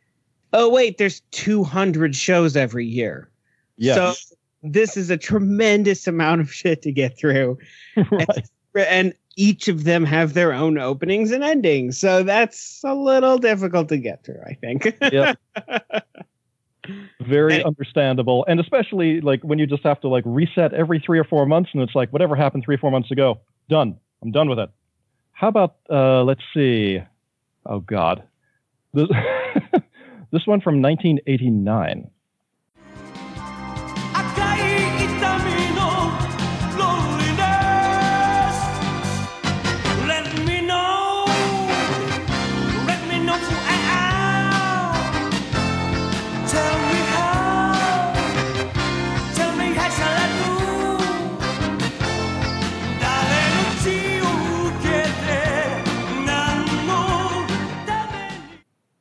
Speaker 5: oh wait, there's 200 shows every year.
Speaker 2: yeah.
Speaker 5: So this is a tremendous amount of shit to get through.
Speaker 2: right.
Speaker 5: and each of them have their own openings and endings. So that's a little difficult to get through, I think.
Speaker 2: Yep. Very
Speaker 5: And-
Speaker 2: understandable. And especially like when you just have to like reset every three or four months and it's like whatever happened three or four months ago, done. I'm done with it. How about uh let's see. Oh God. This, this one from 1989.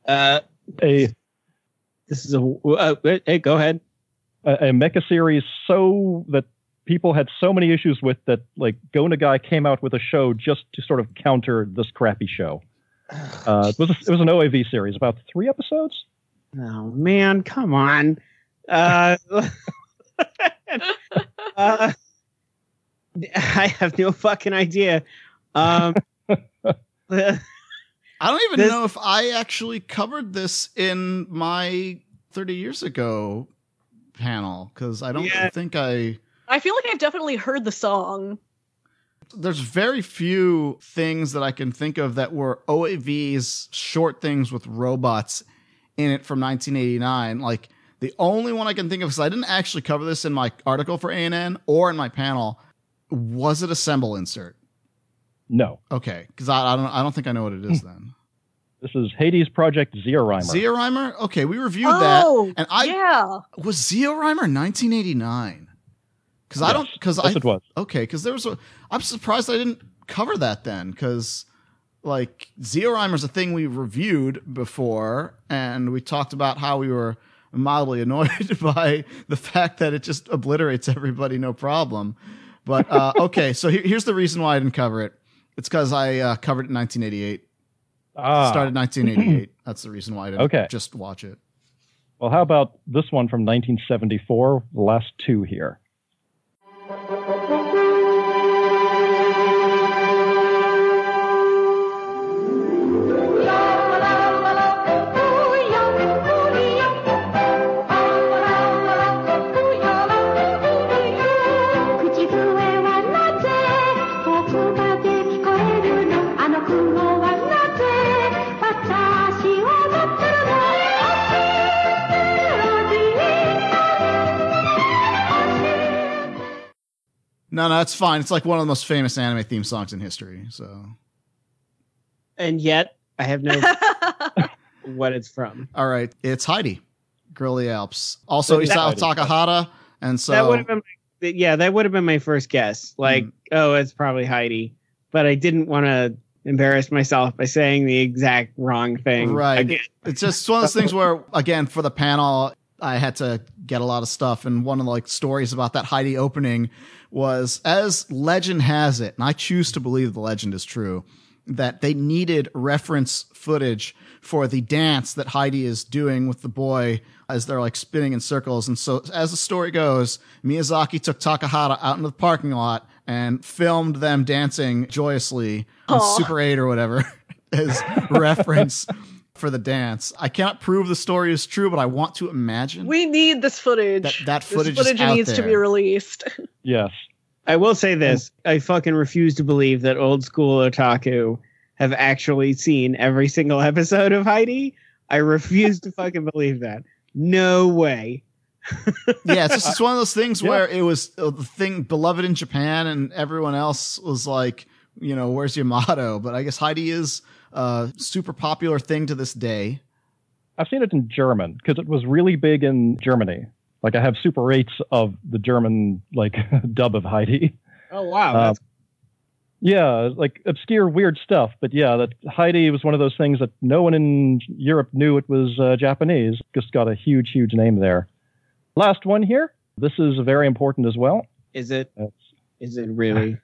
Speaker 5: Uh,
Speaker 2: A
Speaker 5: this is a. Uh, hey, go ahead.
Speaker 2: a, a mecha series so that people had so many issues with that like Go Nagai came out with a show just to sort of counter this crappy show. Uh, it was a, it was an OAV series, about three episodes.
Speaker 5: Oh man, come on. Uh, uh, I have no fucking idea. Um,
Speaker 3: I don't even
Speaker 5: This-
Speaker 3: know if I actually covered this in my 30 years ago panel because I don't
Speaker 5: Yeah.
Speaker 3: think I.
Speaker 4: I feel like I've definitely heard the song.
Speaker 3: There's very few things that I can think of that were OAVs, short things with robots in it from 1989. Like the only one I can think of, because I didn't actually cover this in my article for ANN or in my panel, was it Assemble insert?
Speaker 2: No,
Speaker 3: Okay, because I, I don't I don't think I know what it is
Speaker 2: Hmm.
Speaker 3: then.
Speaker 2: this is Hades Project Zeorymer.
Speaker 3: Zero Rhymer? Okay, we reviewed
Speaker 4: oh,
Speaker 3: that, and I
Speaker 4: yeah.
Speaker 3: was Zeorymer 1989. Because I don't because
Speaker 2: yes,
Speaker 3: I
Speaker 2: it was.
Speaker 3: okay because there was a I'm surprised I didn't cover that then because like Zeorymer's a thing we reviewed before and we talked about how we were mildly annoyed by the fact that it just obliterates everybody no problem. But uh, okay, so here's the reason why I didn't cover it. It's because I uh, covered it in 1988.
Speaker 2: Ah,
Speaker 3: Started 1988. That's the reason why I didn't
Speaker 2: Okay.
Speaker 3: just watch it.
Speaker 2: well, how about this one from 1974? The last two here.
Speaker 3: No, no, it's fine. It's like one of the most famous anime theme songs in history. So,
Speaker 5: and yet I have no what it's from.
Speaker 3: all right, it's Heidi, Girl of the Alps. Also,
Speaker 2: That-
Speaker 3: Isao Takahata, and so
Speaker 5: that would have been, my, yeah, that would have been my first guess. Like,
Speaker 3: Hmm.
Speaker 5: oh, it's probably Heidi, but I didn't want to embarrass myself by saying the exact wrong thing.
Speaker 3: Right.
Speaker 5: Again.
Speaker 3: it's just one of those things where, again, for the panel, I had to get a lot of stuff, and one of the like stories about that Heidi opening was, as legend has it, and I choose to believe the legend is true, that they needed reference footage for the dance that Heidi is doing with the boy as they're like spinning in circles. And so, as the story goes, Miyazaki took Takahata out into the parking lot and filmed them dancing joyously on Super 8 or whatever as reference for the dance. I cannot prove the story is true, but I want to imagine.
Speaker 4: We need this footage.
Speaker 3: That- that
Speaker 4: This
Speaker 3: footage is
Speaker 4: footage
Speaker 3: out
Speaker 4: needs to be released.
Speaker 2: Yes.
Speaker 5: I will say this: I fucking refuse to believe that old school otaku have actually seen every single episode of Heidi. I refuse to fucking believe that. No way.
Speaker 3: yeah, it's just it's one of those things
Speaker 2: Yeah.
Speaker 3: where it was the thing beloved in Japan, and everyone else was like, you know, where's your motto? But I guess Heidi is a super popular thing to this day.
Speaker 2: I've seen it in German because it was really big in Germany. Like I have super rates of the German like dub of Heidi.
Speaker 5: Oh wow,
Speaker 2: Uh, Yeah, like obscure, weird stuff. But yeah, that Heidi was one of those things that no one in Europe knew it was uh, Japanese. Just got a huge, huge name there. Last one here. This is very important as well.
Speaker 5: is it?
Speaker 2: That's,
Speaker 5: Is it really?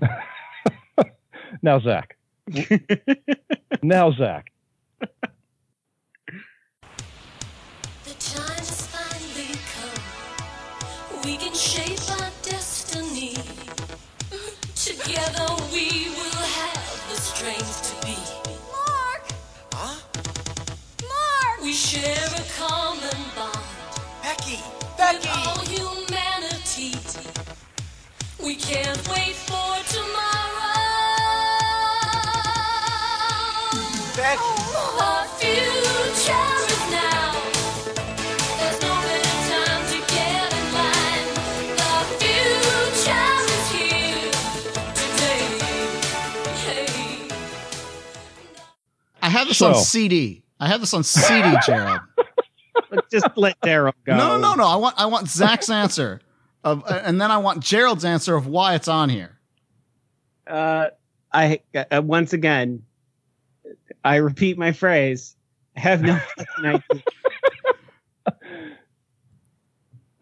Speaker 2: now, Zac. now, Zac.
Speaker 8: The time has finally come. We can shape our destiny. Together we will have the strength to be. Mark!
Speaker 10: Huh?
Speaker 8: Mark! We share a common bond
Speaker 10: Becky!
Speaker 8: with
Speaker 10: Becky!
Speaker 8: all humanity. We can't wait Hey.
Speaker 3: I have this
Speaker 2: So-
Speaker 3: on CD. I have this on CD, Gerald.
Speaker 5: Let's just let Daryl go.
Speaker 3: No, no, no, no. I want I want Zac's answer of, uh, and then I want Gerald's answer of why it's on here.
Speaker 5: Uh, I uh, once again, I repeat my phrase. I have no fucking idea.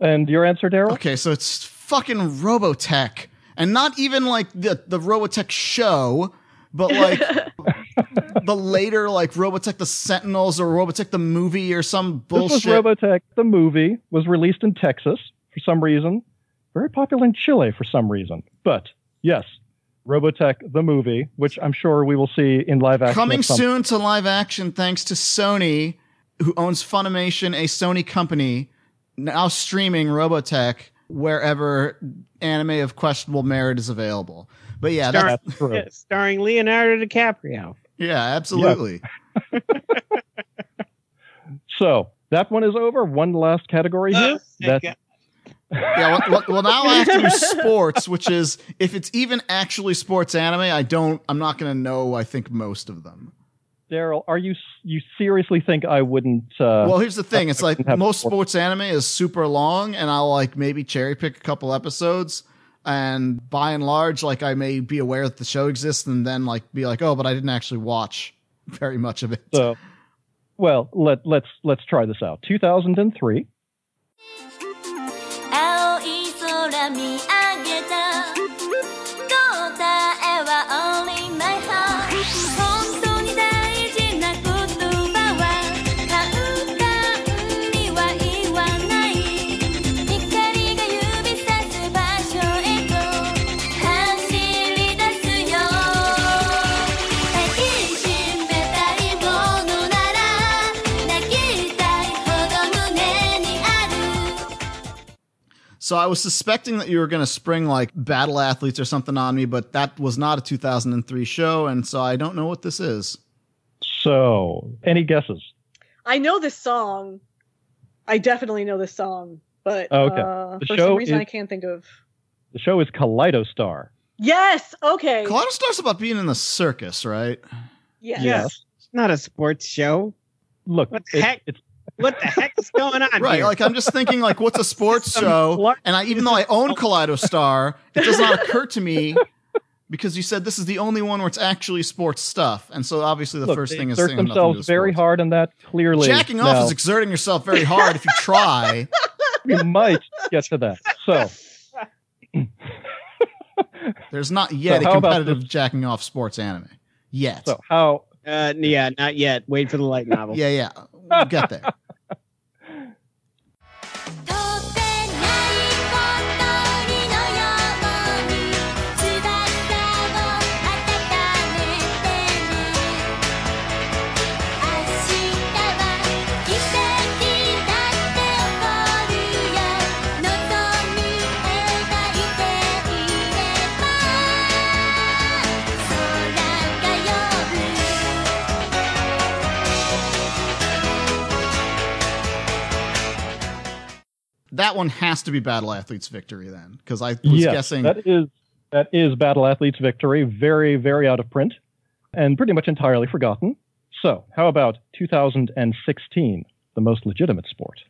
Speaker 2: And your answer, Daryl?
Speaker 3: Okay, so it's fucking Robotech, and not even like the the Robotech show, but like the later like Robotech the Sentinels or Robotech the movie or some
Speaker 2: This
Speaker 3: bullshit.
Speaker 2: was Robotech. The movie was released in Texas for some reason. Very popular in Chile for some reason. But yes, Robotech the movie, which I'm sure we will see in live action.
Speaker 3: Coming soon to live action, thanks to Sony, who owns Funimation, a Sony company, now streaming Robotech wherever anime of questionable merit is available. But yeah,
Speaker 5: Star-
Speaker 3: that's,
Speaker 2: That's true.
Speaker 5: Yeah, starring Leonardo DiCaprio.
Speaker 3: yeah, absolutely.
Speaker 2: So that one is over. One last category here.
Speaker 5: Uh,
Speaker 2: That
Speaker 5: okay.
Speaker 3: Yeah, well, well, now I have to do sports, which is if it's even actually sports anime, I don't. I'm not going to know. I think most of them.
Speaker 2: Daryl, are you you seriously think I wouldn't? Uh,
Speaker 3: Well, here's the thing. It's like most
Speaker 2: sports.
Speaker 3: sports anime is super long, and I'll like maybe cherry pick a couple episodes. And by and large, like I may be aware that the show exists, and then like be like, oh, but I didn't actually watch very much of it.
Speaker 2: so, well, let let's let's try this out. 2003.
Speaker 3: So I was suspecting that you were going to spring like battle athletes or something on me, but that was not a 2003 show, and so I don't know what this is.
Speaker 2: So, any guesses?
Speaker 4: I know this song. I definitely know this song, but
Speaker 2: Oh, Okay.
Speaker 4: uh,
Speaker 2: The
Speaker 4: for
Speaker 2: show
Speaker 4: some reason
Speaker 2: is-
Speaker 4: I can't think of.
Speaker 2: The show is Kaleidostar.
Speaker 4: Yes. Okay.
Speaker 3: Kaleido Star's about being in the circus, right?
Speaker 4: yes.
Speaker 5: Yes. It's not a sports show.
Speaker 2: Look,
Speaker 5: What the
Speaker 2: it-
Speaker 5: heck?
Speaker 2: it's
Speaker 5: What the heck is going on
Speaker 3: Right.
Speaker 5: here?
Speaker 3: Like I'm just thinking, like, what's a sports show? And I, even though I own Kaleido Star, it does not occur to me because you said this is the only one where it's actually sports stuff, and so obviously the
Speaker 2: look,
Speaker 3: first thing is
Speaker 2: exert
Speaker 3: saying nothing to do
Speaker 2: themselves very hard on that. Clearly,
Speaker 3: Jacking off
Speaker 2: Now,
Speaker 3: is exerting yourself very hard if you try.
Speaker 2: we might get to that. So,
Speaker 3: There's not yet
Speaker 2: So
Speaker 3: a competitive jacking off sports anime yet.
Speaker 2: so how
Speaker 5: Uh, yeah, not yet. Wait for the light novel.
Speaker 3: yeah, yeah, we'll get there. That one has to be Battle Athletes Victory then, because I was
Speaker 2: yes,
Speaker 3: guessing.
Speaker 2: that is that is Battle Athletes Victory. Very, very out of print, and pretty much entirely forgotten. So, how about 2016, the most legitimate sport?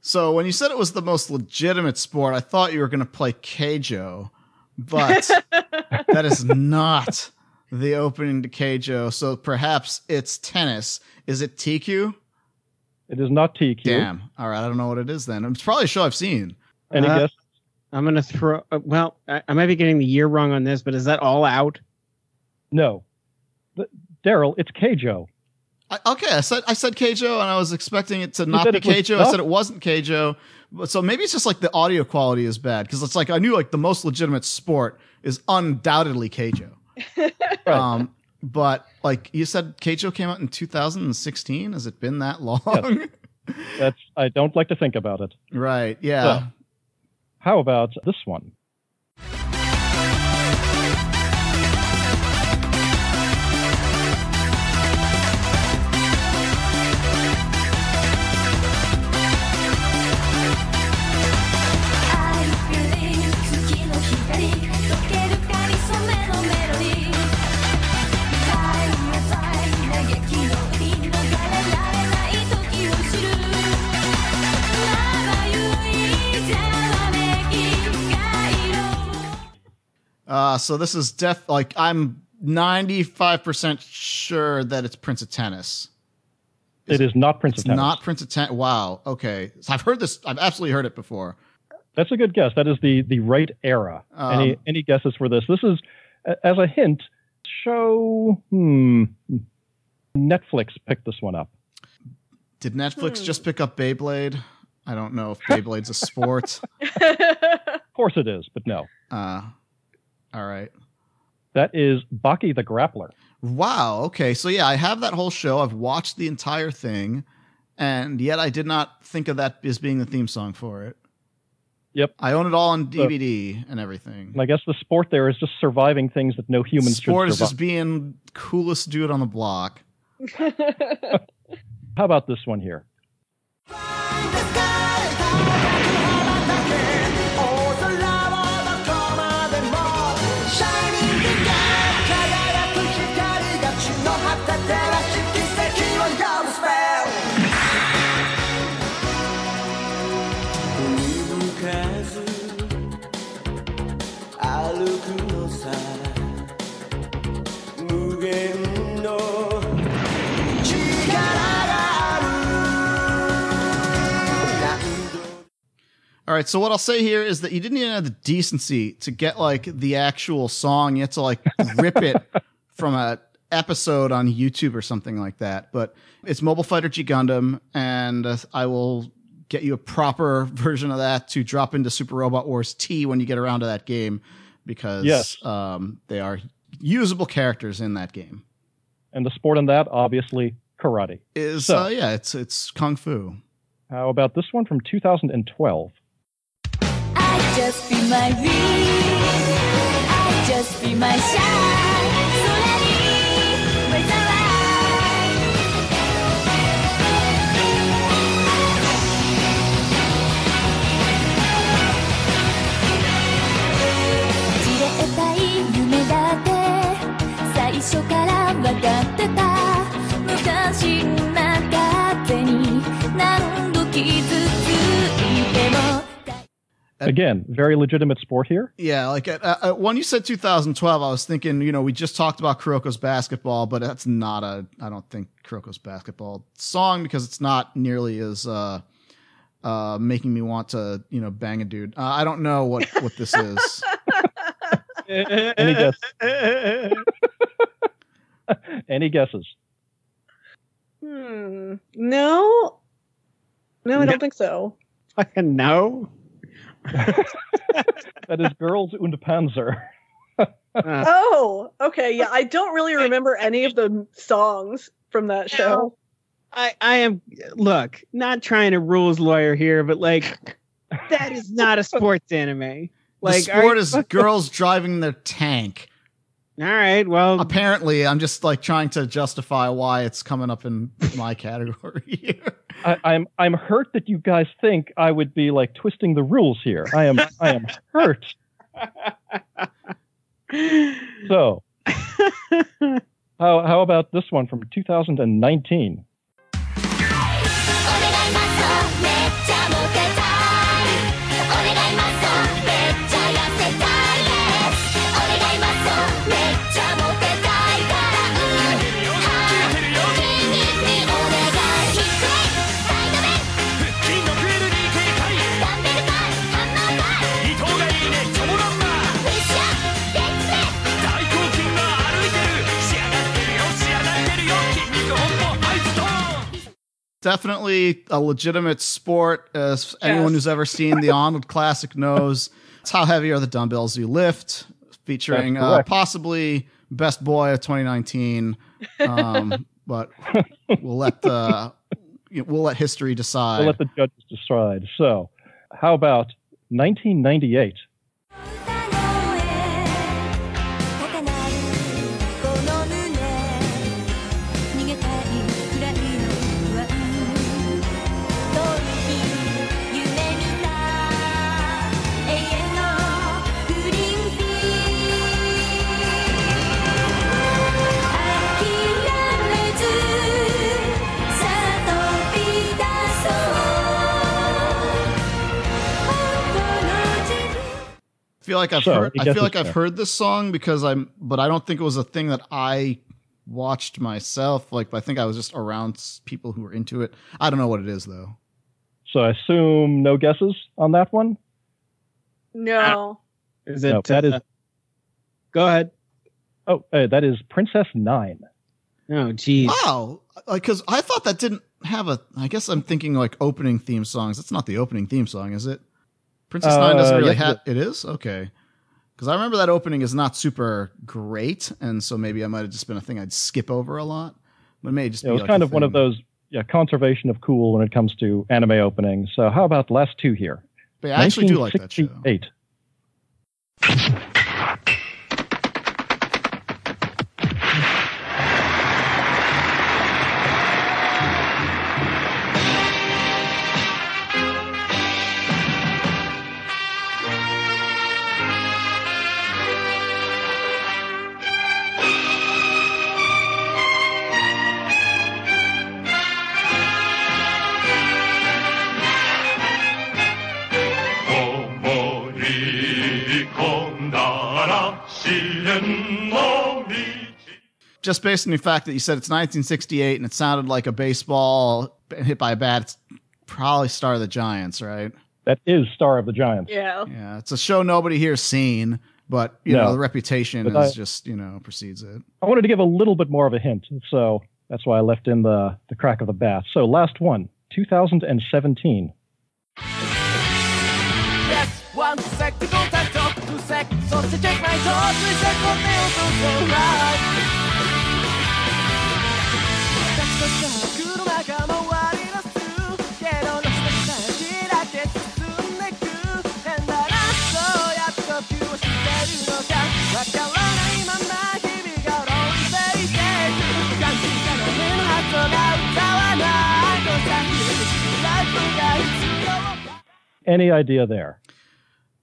Speaker 3: So when you said it was the most legitimate sport, I thought you were going to play Keijo, but that is not the opening to Keijo. So perhaps it's tennis. Is it TQ?
Speaker 2: It is not TQ.
Speaker 3: Damn. All right, I don't know what it is then. It's probably a show I've seen.
Speaker 2: Any
Speaker 5: Uh,
Speaker 2: guess?
Speaker 5: I'm gonna throw. Uh, well, I, I might be getting the year wrong on this, but is that all out?
Speaker 2: No. Daryl, it's Keijo.
Speaker 3: I, okay, I said I said Keijo, and I was expecting it to not be Keijo. I said it wasn't Keijo. So maybe it's just like the audio quality is bad because it's like I knew like the most legitimate sport is undoubtedly Keijo.
Speaker 2: Right.
Speaker 3: Um, but like you said, Keijo came out in 2016. Has it been that long?
Speaker 2: That's I don't like to think about it.
Speaker 3: right. Yeah.
Speaker 2: So- How about this one?
Speaker 3: Uh, so this is def like I'm 95% sure that it's Prince of Tennis.
Speaker 2: It is not Prince
Speaker 3: It's
Speaker 2: of Tennis.
Speaker 3: not Prince of Tennis. Wow. Okay. So I've heard this. I've absolutely heard it before.
Speaker 2: That's a good guess. That is the the right era.
Speaker 3: Um,
Speaker 2: any any guesses for this? This is as a hint. Show hmm. Netflix picked this one up.
Speaker 3: Did Netflix
Speaker 4: Hmm.
Speaker 3: just pick up Beyblade? I don't know if Beyblade's a sport.
Speaker 2: Of course it is, but no.
Speaker 3: Uh, all right.
Speaker 2: That is Baki the Grappler.
Speaker 3: Wow. Okay. So yeah, I have that whole show. I've watched the entire thing, and yet I did not think of that as being the theme song for it.
Speaker 2: Yep.
Speaker 3: I own it all on uh,
Speaker 2: So-
Speaker 3: DVD and everything.
Speaker 2: And I guess the sport there is just surviving things that no humans
Speaker 3: Sport
Speaker 2: should
Speaker 3: is just being coolest dude on the block.
Speaker 2: How about this one here?
Speaker 3: All right, so what I'll say here is that you didn't even have the decency to get like the actual song. You had to like rip it from a episode on YouTube or something like that. But it's Mobile Fighter G Gundam, and uh, I will get you a proper version of that to drop into Super Robot Wars T when you get around to that game, because
Speaker 2: Yes.
Speaker 3: um, they are usable characters in that game.
Speaker 2: And the sport in that, obviously, karate.
Speaker 3: Is
Speaker 2: So-
Speaker 3: uh, yeah, it's it's kung fu.
Speaker 2: How about this one from 2012?
Speaker 8: just be my wing I'll just be my shine 空に目指す最初から分かってた
Speaker 2: Again, very legitimate sport here.
Speaker 3: Yeah, like uh, uh, when you said 2012, I was thinking, you know, we just talked about Kuroko's basketball, but that's not a, I don't think Kuroko's basketball song because it's not nearly as uh, uh, making me want to, you know, bang a dude. Uh, I don't know what what this is.
Speaker 2: Any guess? Any guesses?
Speaker 4: Hmm. No. No, I don't think so.
Speaker 5: fucking know.
Speaker 2: That is Girls und Panzer.
Speaker 5: Uh,
Speaker 4: Oh, okay. Yeah, I don't really remember any of the songs from that show.
Speaker 5: I, I am look, not trying to rules lawyer here, but like that is not a sports anime. Like
Speaker 3: the sport
Speaker 5: you
Speaker 3: is girls driving their tank.
Speaker 5: All right, well,
Speaker 3: Apparently, I'm just like trying to justify why it's coming up in my category here.
Speaker 2: I, I'm I'm hurt that you guys think I would be like twisting the rules here. I am I am hurt. So how how about this one from 2019?
Speaker 3: Definitely a legitimate sport, as anyone who's ever seen the Arnold Classic knows. It's how heavy are the dumbbells you lift, featuring uh, possibly best boy of 2019. Um, but we'll let the we'll let history decide.
Speaker 2: We'll let the judges decide. So how about 1998?
Speaker 3: Feel like I've
Speaker 2: So,
Speaker 3: heard. I feel like
Speaker 2: his
Speaker 3: I've heard this song because I'm, but I don't think it was a thing that I watched myself. Like, I think I was just around people who were into it. I don't know what it is though.
Speaker 2: So I assume no guesses on that one.
Speaker 4: No.
Speaker 5: is it
Speaker 2: No, that is
Speaker 5: uh, Go ahead.
Speaker 2: oh uh, that is Princess Nine.
Speaker 5: Oh, geez.
Speaker 3: Wow, because I thought that didn't have a. I guess I'm thinking like opening theme songs. That's not the opening theme song, is it? Princess Nine doesn't
Speaker 2: Uh,
Speaker 3: really
Speaker 2: yes, it
Speaker 3: have. It is okay. Because I remember that opening is not super great, and so maybe I might have just been a thing I'd skip over a lot. But it may just
Speaker 2: Yeah,
Speaker 3: be
Speaker 2: it was
Speaker 3: like
Speaker 2: kind
Speaker 3: a
Speaker 2: of one of those yeah conservation of cool when it comes to anime openings. So how about the last two here?
Speaker 3: But I actually do like that show. Just based on the fact that you said it's 1968 and it sounded like a baseball hit by a bat, it's probably Star of the Giants, right?
Speaker 2: That is Star of the Giants.
Speaker 4: Yeah.
Speaker 3: Yeah, it's a show nobody here's seen, but you
Speaker 2: No.
Speaker 3: know the reputation
Speaker 2: But
Speaker 3: is
Speaker 2: I-
Speaker 3: just you know precedes it.
Speaker 2: I wanted to give a little bit more of a hint, so that's why I left in the the crack of the bat. So last one, 2017.
Speaker 9: Yes, one sec to contact talk, two sec, so to check my thoughts, three sec, what they also so right.
Speaker 2: Any idea there?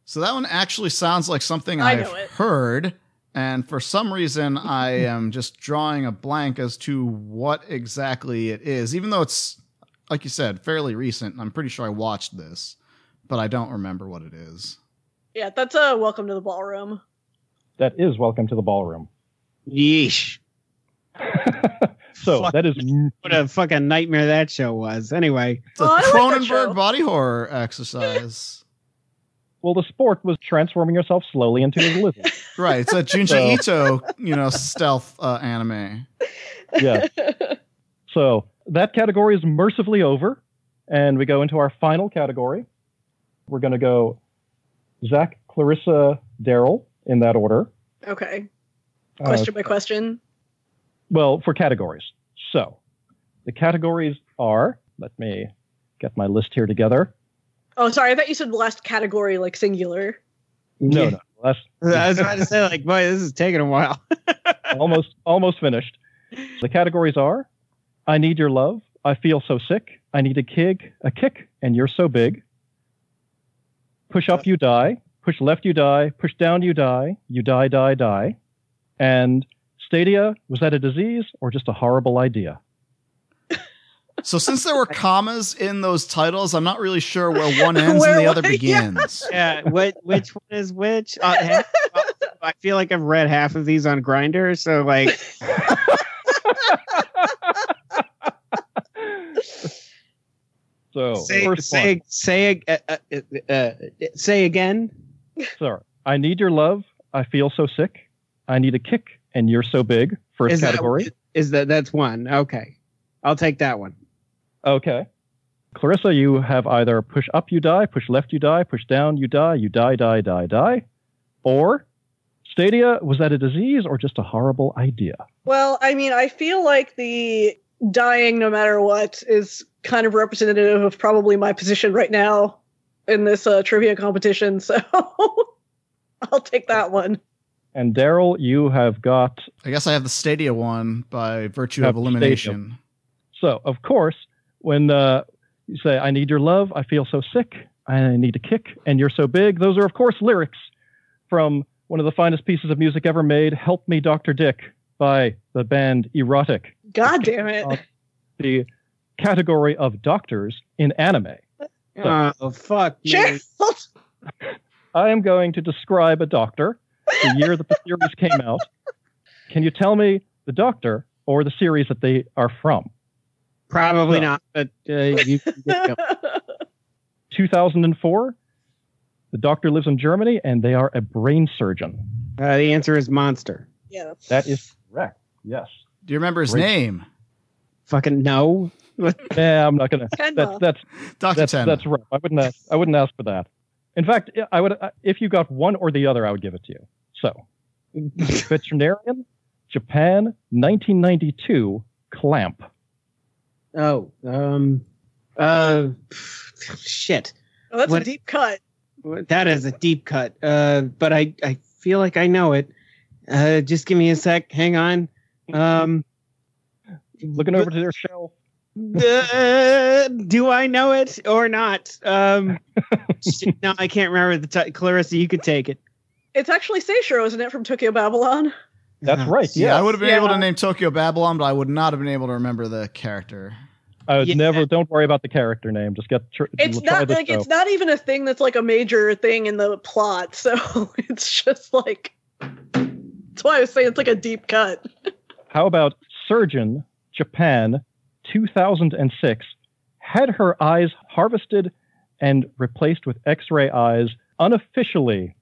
Speaker 3: So that one actually sounds like something
Speaker 4: I
Speaker 3: I've heard, and for some reason I am just drawing a blank as to what exactly it is. Even though it's like you said, fairly recent, I'm pretty sure I watched this, but I don't remember what it is.
Speaker 4: Yeah, that's a uh, welcome to the ballroom.
Speaker 2: That is Welcome to the Ballroom.
Speaker 5: Yeesh.
Speaker 2: so
Speaker 5: Fuck.
Speaker 2: that is
Speaker 5: What a fucking nightmare that show was. Anyway,
Speaker 3: it's
Speaker 4: Oh, I like.
Speaker 3: Cronenberg body horror exercise.
Speaker 2: well, the sport was transforming yourself slowly into a lizard.
Speaker 3: right, it's a Junji
Speaker 2: So-
Speaker 3: Ito, you know, stealth uh, anime.
Speaker 2: yeah. So that category is mercifully over, and we go into our final category, We're going to go Zac, Clarissa, Daryl in that order.
Speaker 4: Okay.
Speaker 2: Uh,
Speaker 4: Question by question.
Speaker 2: well, for categories. So the categories are, let me get my list here together.
Speaker 4: Oh, sorry. I thought you said last category, like singular.
Speaker 2: No,
Speaker 5: Yeah.
Speaker 2: no, that's
Speaker 5: I was about to say, like, boy, this is taking a while.
Speaker 2: almost almost finished. The categories are I need your love, I feel so sick, I need a kick, a kick, and you're so big. Push up, you die. Push left, you die. Push down, you die. You die, die, die. And Stadia, was that a disease or just a horrible idea?
Speaker 3: So since there were commas in those titles, I'm not really sure where one ends
Speaker 4: Where
Speaker 3: and the other
Speaker 4: one- yeah.
Speaker 3: begins.
Speaker 5: yeah, what, which one is which? Uh, half- I feel like I've read half of these on Grindr, so like,
Speaker 2: So,
Speaker 5: say
Speaker 2: first
Speaker 5: say
Speaker 2: one.
Speaker 5: say uh, uh, uh, uh, say again.
Speaker 2: Sorry. I need your love, I feel so sick. I need a kick, and you're so big. First
Speaker 5: Is
Speaker 2: category.
Speaker 5: Is that that's one? Okay, I'll take that one.
Speaker 2: Okay. Clarissa, you have either push up, you die, push left, you die, push down, you die, you die, die, die, die. Or Stadia, was that a disease or just a horrible idea?
Speaker 4: Well, I mean, I feel like the dying no matter what is kind of representative of probably my position right now in this uh, trivia competition. So I'll take that one.
Speaker 2: And Daryl, you have got.
Speaker 3: I guess I have the Stadia one by virtue of elimination.
Speaker 2: So, of course, when uh, you say, I need your love, I feel so sick, I need a kick, and you're so big, those are, of course, lyrics from one of the finest pieces of music ever made, Help Me, Dr. Dick, by the band E-Rotic.
Speaker 4: God damn it.
Speaker 2: The category of doctors in anime.
Speaker 5: Oh fuck me.
Speaker 4: Gerald!
Speaker 2: I am going to describe a doctor, the year that the series came out. Can you tell me the doctor or the series that they are from?
Speaker 5: Probably
Speaker 2: No.
Speaker 5: not, but uh, you. you go.
Speaker 2: 2004. The doctor lives in Germany and they are a brain surgeon.
Speaker 5: Uh, the answer is monster.
Speaker 4: yeah.
Speaker 2: That is correct. Yes.
Speaker 3: Do you remember his
Speaker 2: Great.
Speaker 3: name?
Speaker 5: Fucking no.
Speaker 2: Yeah, I'm not gonna. That's that's
Speaker 3: Dr.
Speaker 2: that's that's rough. I wouldn't ask. I wouldn't ask for that. In fact, I would. If you got one or the other, I would give it to you. So, veterinarian, Japan, 1992, clamp.
Speaker 5: Oh, um, uh, shit.
Speaker 4: Oh, that's
Speaker 5: What-
Speaker 4: a deep cut.
Speaker 5: That is a deep cut. Uh, but I, I feel like I know it. Uh, just give me a sec. Hang on. Um,
Speaker 2: Looking over to their shelf.
Speaker 5: Uh, do I know it or not? Um, no, I can't remember the t- Clarissa. You could take it.
Speaker 4: It's actually Seishiro, isn't it, from Tokyo Babylon?
Speaker 2: That's right.
Speaker 3: yeah,
Speaker 2: Yeah,
Speaker 3: I would have been
Speaker 4: Yeah.
Speaker 3: able to name Tokyo Babylon, but I would not have been able to remember the character.
Speaker 2: I would
Speaker 5: Yeah.
Speaker 2: never. Don't worry about the character name. Just get. Tr-
Speaker 4: It's
Speaker 2: try
Speaker 4: not
Speaker 2: the
Speaker 4: like
Speaker 2: show.
Speaker 4: it's not even a thing that's like a major thing in the plot. So it's just like that's why I was saying it's like a deep cut.
Speaker 2: How about surgeon, Japan, 2006, had her eyes harvested and replaced with X-ray eyes unofficially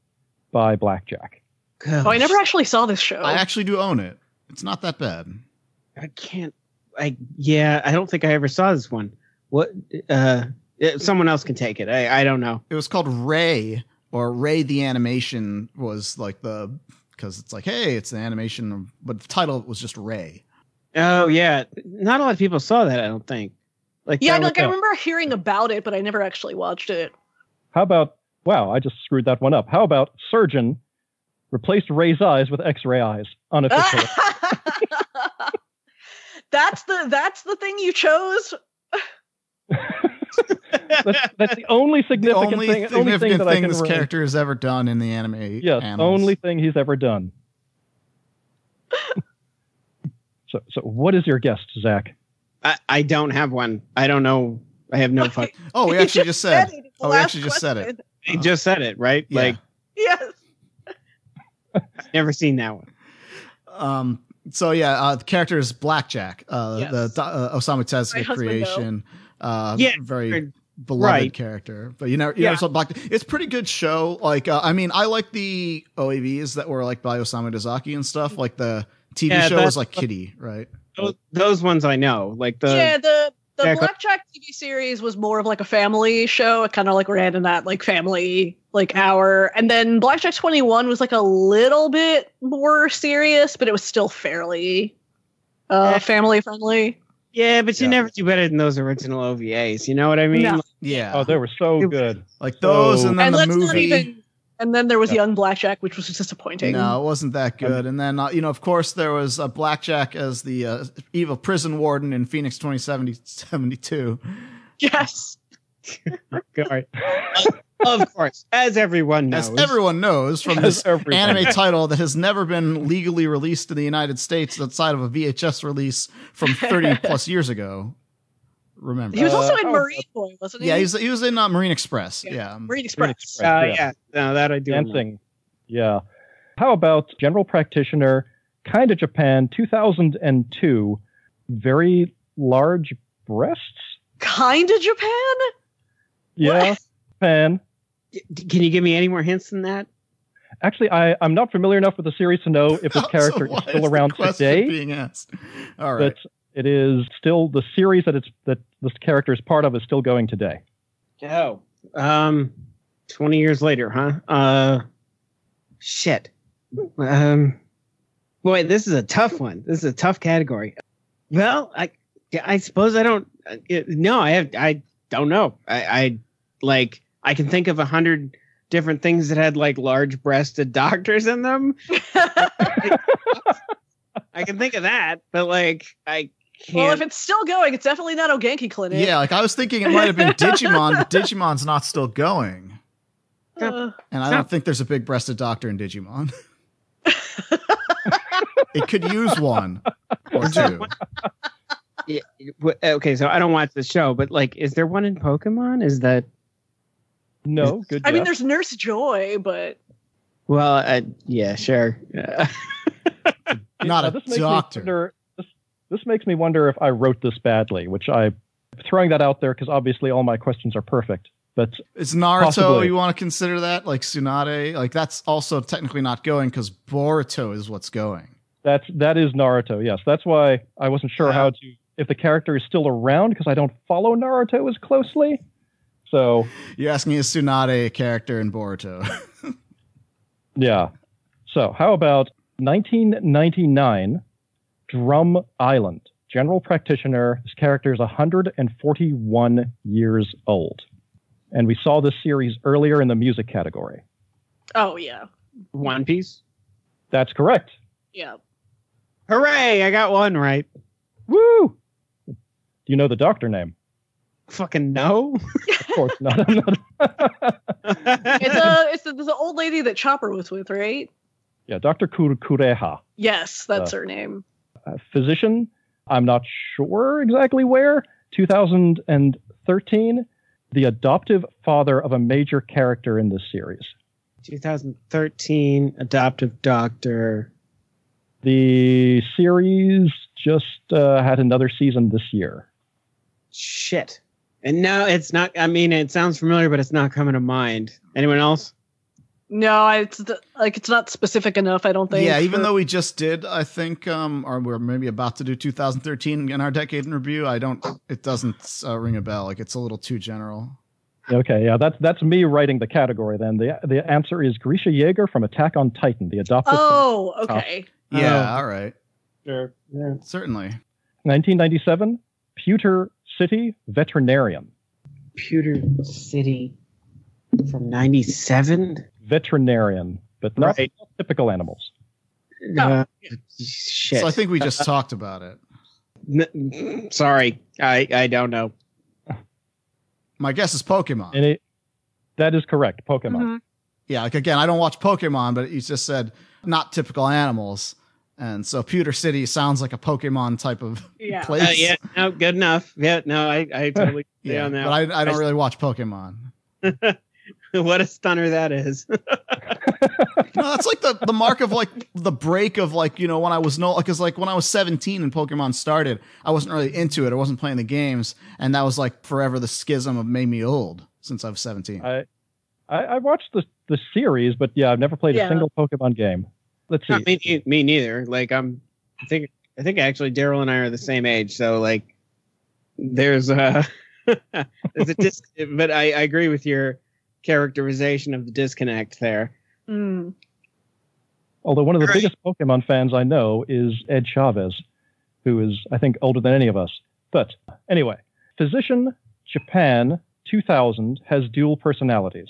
Speaker 2: by Blackjack.
Speaker 4: Oh, I never actually saw this show.
Speaker 3: I actually do own it. It's not that bad.
Speaker 5: I can't. I yeah. I don't think I ever saw this one. What? Uh, someone else can take it. I I don't know.
Speaker 3: It was called Ray, or Ray the Animation was like the because it's like, hey, it's the animation, but the title was just Ray.
Speaker 5: Oh yeah. Not a lot of people saw that. I don't think. Like
Speaker 4: yeah,
Speaker 5: that
Speaker 4: like I remember hearing about it, but I never actually watched it.
Speaker 2: How about wow? I just screwed that one up. How about surgeon replaced Ray's eyes with X-ray eyes unofficially?
Speaker 4: that's the that's the thing you chose.
Speaker 2: that's, that's the only
Speaker 3: The
Speaker 2: significant
Speaker 3: only
Speaker 2: thing. only thing
Speaker 3: significant
Speaker 2: that I
Speaker 3: thing
Speaker 2: can
Speaker 3: this
Speaker 2: remember.
Speaker 3: character has ever done in the anime.
Speaker 2: Yes,
Speaker 3: annals.
Speaker 2: only thing he's ever done. So, so what is your guess, Zac?
Speaker 5: I, I don't have one. I don't know. I have no fuck.
Speaker 3: Oh, we actually just said.
Speaker 4: it
Speaker 3: Oh, we actually just said it.
Speaker 4: question.
Speaker 5: They just said it, right?
Speaker 3: Yeah.
Speaker 5: Like
Speaker 4: Yes.
Speaker 5: never seen that one.
Speaker 3: Um. So yeah, uh, the character is Blackjack, uh,
Speaker 4: Yes.
Speaker 3: the uh, Osamu
Speaker 4: My
Speaker 3: Tezuka
Speaker 4: husband,
Speaker 3: creation. Uh,
Speaker 5: Yeah,
Speaker 3: very beloved
Speaker 5: right.
Speaker 3: character. But you know, you
Speaker 5: Yeah.
Speaker 3: never saw Black. It's a pretty good show. Like, uh, I mean, I like the OAVs that were like by Osamu Dezaki and stuff. Like the TV
Speaker 5: Yeah,
Speaker 3: show was like Kitty, right?
Speaker 5: Those, those ones I know. Like the
Speaker 4: yeah, the The
Speaker 5: Jack-
Speaker 4: Blackjack TV series was more of like a family show. It kind of like ran in that like family like hour, and then Blackjack Twenty One was like a little bit more serious, but it was still fairly uh, family friendly.
Speaker 5: Yeah, but you
Speaker 2: Yeah.
Speaker 5: never do better than those original OVAs. You know what I mean?
Speaker 4: No.
Speaker 3: Yeah.
Speaker 2: Oh, they were so good.
Speaker 3: like those
Speaker 2: So-
Speaker 3: and then
Speaker 4: and
Speaker 3: the
Speaker 4: let's not
Speaker 3: movie.
Speaker 4: even. And then there was
Speaker 2: Yeah.
Speaker 4: Young Blackjack, which was disappointing.
Speaker 3: No, it wasn't that good. And then, uh, you know, of course, there was uh, Blackjack as the uh, evil prison warden in Phoenix 2072.
Speaker 4: Yes.
Speaker 5: Of course, as everyone knows.
Speaker 3: As everyone knows from
Speaker 2: As
Speaker 3: this
Speaker 2: everyone.
Speaker 3: anime title that has never been legally released in the United States outside of a VHS release from 30 plus years ago. Remember?
Speaker 4: He was also
Speaker 2: Uh,
Speaker 4: in
Speaker 2: oh,
Speaker 4: Marine Boy, wasn't he?
Speaker 3: yeah, he was, he was in uh, Marine Express.
Speaker 4: Yeah.
Speaker 3: Yeah.
Speaker 4: Marine Express.
Speaker 2: Express.
Speaker 5: Uh,
Speaker 2: Yeah.
Speaker 5: yeah. no, that I do. remember.
Speaker 2: Dancing. Yeah. How about General Practitioner, kind of Japan, 2002, very large breasts?
Speaker 4: Kind of Japan.
Speaker 2: Yeah,
Speaker 4: What?
Speaker 2: Japan.
Speaker 5: D- d- Can you give me any more hints than that?
Speaker 2: Actually, I, I'm not familiar enough with the series to know if this character
Speaker 3: why
Speaker 2: is still
Speaker 3: the
Speaker 2: around
Speaker 3: question
Speaker 2: today.
Speaker 3: Being asked. All right.
Speaker 2: But it is still the series that it's that this character is part of is still going today.
Speaker 5: Oh. Um, 20 years later, huh? Uh, shit. Um, boy, this is a tough one. This is a tough category. Well, I, I suppose I don't. uh, It, no, I have. I don't know. I, I like. I can think of a hundred different things that had like large-breasted doctors in them. I can think of that, but like I can't.
Speaker 4: Well, if it's still going, it's definitely not Ogenki Clinic.
Speaker 3: yeah, like I was thinking it might have been Digimon, but Digimon's not still going.
Speaker 4: Uh,
Speaker 3: And I don't think there's a big breasted doctor in Digimon. it could use one or two.
Speaker 5: Yeah, okay, so I don't watch the show, but like, is there one in Pokemon? Is that
Speaker 2: No, good.
Speaker 4: I mean, there's Nurse Joy, but
Speaker 5: well? Uh, yeah, sure.
Speaker 3: Not a
Speaker 2: this me
Speaker 3: doctor.
Speaker 2: This, makes me wonder if I wrote this badly, which I throwing that out there because obviously all my questions are perfect. But
Speaker 3: Is Naruto,
Speaker 2: Possibly.
Speaker 3: you want to consider that? Like Tsunade? Like that's also technically not going because Boruto is what's going.
Speaker 2: that's that is Naruto. Yes, that's why I wasn't sure how to if the character is still around because I don't follow Naruto as closely. So
Speaker 3: You're asking is Tsunade a character in Boruto?
Speaker 2: yeah. So how about 1999 Drum Island? General practitioner. This character is 141 years old. And we saw this series earlier in the music category.
Speaker 4: oh yeah,
Speaker 5: One Piece.
Speaker 2: That's correct.
Speaker 4: yeah.
Speaker 5: Hooray! I got one right.
Speaker 2: Woo! Do you know the doctor name?
Speaker 5: Fucking no.
Speaker 2: Of course not. Not-
Speaker 4: It's a it's the, the old lady that Chopper was with, right?
Speaker 2: yeah, Dr. Kur- Kureha.
Speaker 4: Yes, that's
Speaker 2: Uh,
Speaker 4: her name.
Speaker 2: Physician. I'm not sure exactly where. 2013, the adoptive father of a major character in this series.
Speaker 5: 2013 adoptive doctor.
Speaker 2: The series just uh, had another season this year.
Speaker 5: Shit. And no, it's not. I mean, it sounds familiar, but it's not coming to mind. Anyone else?
Speaker 4: No, it's like it's not specific enough. I don't think.
Speaker 3: yeah, even
Speaker 4: for-
Speaker 3: though we just did, I think, um, or we're maybe about to do 2013 in our decade in review. I don't. It doesn't uh, ring a bell. Like it's a little too general.
Speaker 2: Okay, yeah, that's that's me writing the category. Then the the answer is Grisha Yeager from Attack on Titan, the adoptive.
Speaker 4: Oh, okay.
Speaker 3: Yeah,
Speaker 5: Oh.
Speaker 3: all right,
Speaker 5: Sure. Yeah.
Speaker 3: certainly.
Speaker 2: 1997, Pewter City veterinarian.
Speaker 5: Pewter City from 97?
Speaker 2: Veterinarian, but not
Speaker 5: Right.
Speaker 2: typical animals.
Speaker 5: Uh, shit.
Speaker 3: So I think we just talked about it.
Speaker 5: N- sorry. I, I don't know.
Speaker 3: My guess is Pokemon.
Speaker 2: And it, that is correct. Pokemon.
Speaker 4: Mhm.
Speaker 3: yeah, like again, I don't watch Pokemon, but you just said not typical animals, and so Pewter City sounds like a Pokemon type of
Speaker 4: Yeah.
Speaker 3: place.
Speaker 5: Uh, yeah, no, good enough. Yeah, no, I, I totally
Speaker 3: yeah,
Speaker 5: yeah, on that.
Speaker 3: but I, I don't really watch Pokemon.
Speaker 5: what a stunner that is.
Speaker 3: No, that's like the, the mark of like the break of like you know when I was no because like when I was 17 and Pokemon started, I wasn't really into it. I wasn't playing the games, and that was like forever the schism of made me old since I was 17.
Speaker 2: I, I I watched the the series, but yeah, I've never played
Speaker 4: Yeah.
Speaker 2: a single Pokemon game. Let's see.
Speaker 5: Not me, me neither. Like I'm, I think, I think actually Daryl and I are the same age. So like, there's a there's a dis- but I, I agree with your characterization of the disconnect there.
Speaker 4: Mm.
Speaker 2: Although one of the
Speaker 5: Right.
Speaker 2: biggest Pokemon fans I know is Ed Chavez, who is, I think, older than any of us. But anyway, Physician Japan 2000 has dual personalities.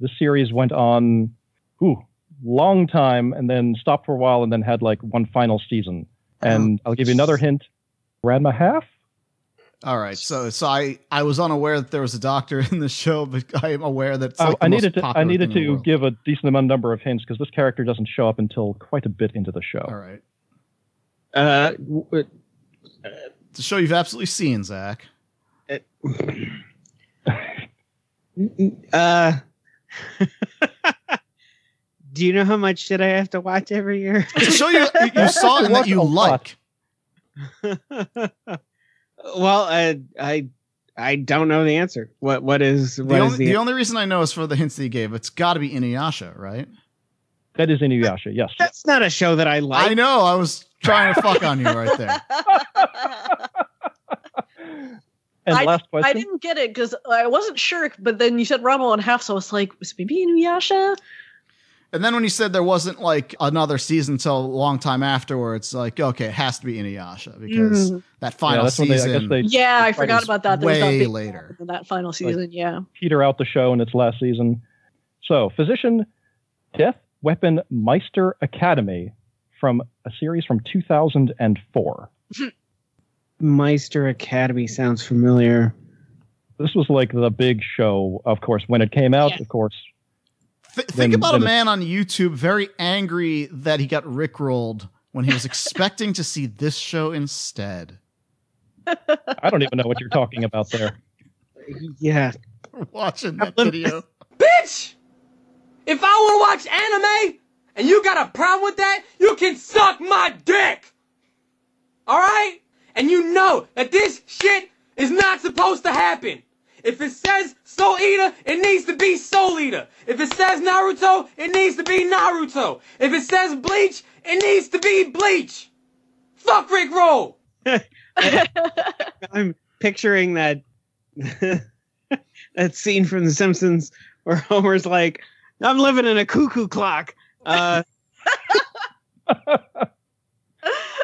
Speaker 2: The series went on, ooh, long time, and then stopped for a while, and then had like one final season. And I'll give you another hint. Ranma half?
Speaker 3: All right, so so I I was unaware that there was a doctor in the show, but I am aware that
Speaker 2: I-
Speaker 3: like the
Speaker 2: I needed to I needed
Speaker 3: thing in the
Speaker 2: to give a decent amount number of hints because this character doesn't show up until quite a bit into the show.
Speaker 3: All right,
Speaker 5: Uh, w-
Speaker 3: to show you've absolutely seen Zac.
Speaker 5: uh, do you know how much shit I have to watch every year?
Speaker 3: To show you you, you saw and that you like.
Speaker 5: well, I I I don't know the answer. What what is
Speaker 3: The
Speaker 5: what is
Speaker 3: only,
Speaker 5: the,
Speaker 3: the only reason I know is for the hints that you gave. It's got to be Inuyasha, right?
Speaker 2: That is Inuyasha, yes.
Speaker 5: That's not a show that I like.
Speaker 3: I know. I was trying to fuck on you right there.
Speaker 2: And
Speaker 4: I,
Speaker 2: last
Speaker 4: I didn't get it because I wasn't sure, but then you said Ranma and half, so I was like, was it maybe Inuyasha?
Speaker 3: And then when you said there wasn't like another season until a long time afterwards, like okay, it has to be Inuyasha because
Speaker 4: Mhm.
Speaker 3: that final
Speaker 2: that's when they, I
Speaker 3: season
Speaker 2: they
Speaker 4: Yeah, I forgot about that. There was that
Speaker 3: way later.
Speaker 4: in that final season. yeah.
Speaker 2: peter out the show in its last season. So, Physician Death Weapon Meister Academy from a series from 2004.
Speaker 5: Meister Academy sounds familiar.
Speaker 2: This was like the big show, of course, when it came out,
Speaker 4: Yeah.
Speaker 2: of course.
Speaker 3: Th-
Speaker 2: Then-
Speaker 3: think about a man on YouTube very angry that he got rickrolled when he was expecting to see this show instead.
Speaker 2: I don't even know what you're talking about there.
Speaker 5: Yeah,
Speaker 3: Watching that video.
Speaker 11: Bitch! If I want to watch anime and you got a problem with that, you can suck my dick! Alright? And you know that this shit is not supposed to happen. If it says Soul Eater, it needs to be Soul Eater. If it says Naruto, it needs to be Naruto. If it says Bleach, it needs to be Bleach. Fuck Rick Roll!
Speaker 5: I'm picturing that that scene from The Simpsons where Homer's like, "I'm living in a cuckoo clock." Uh,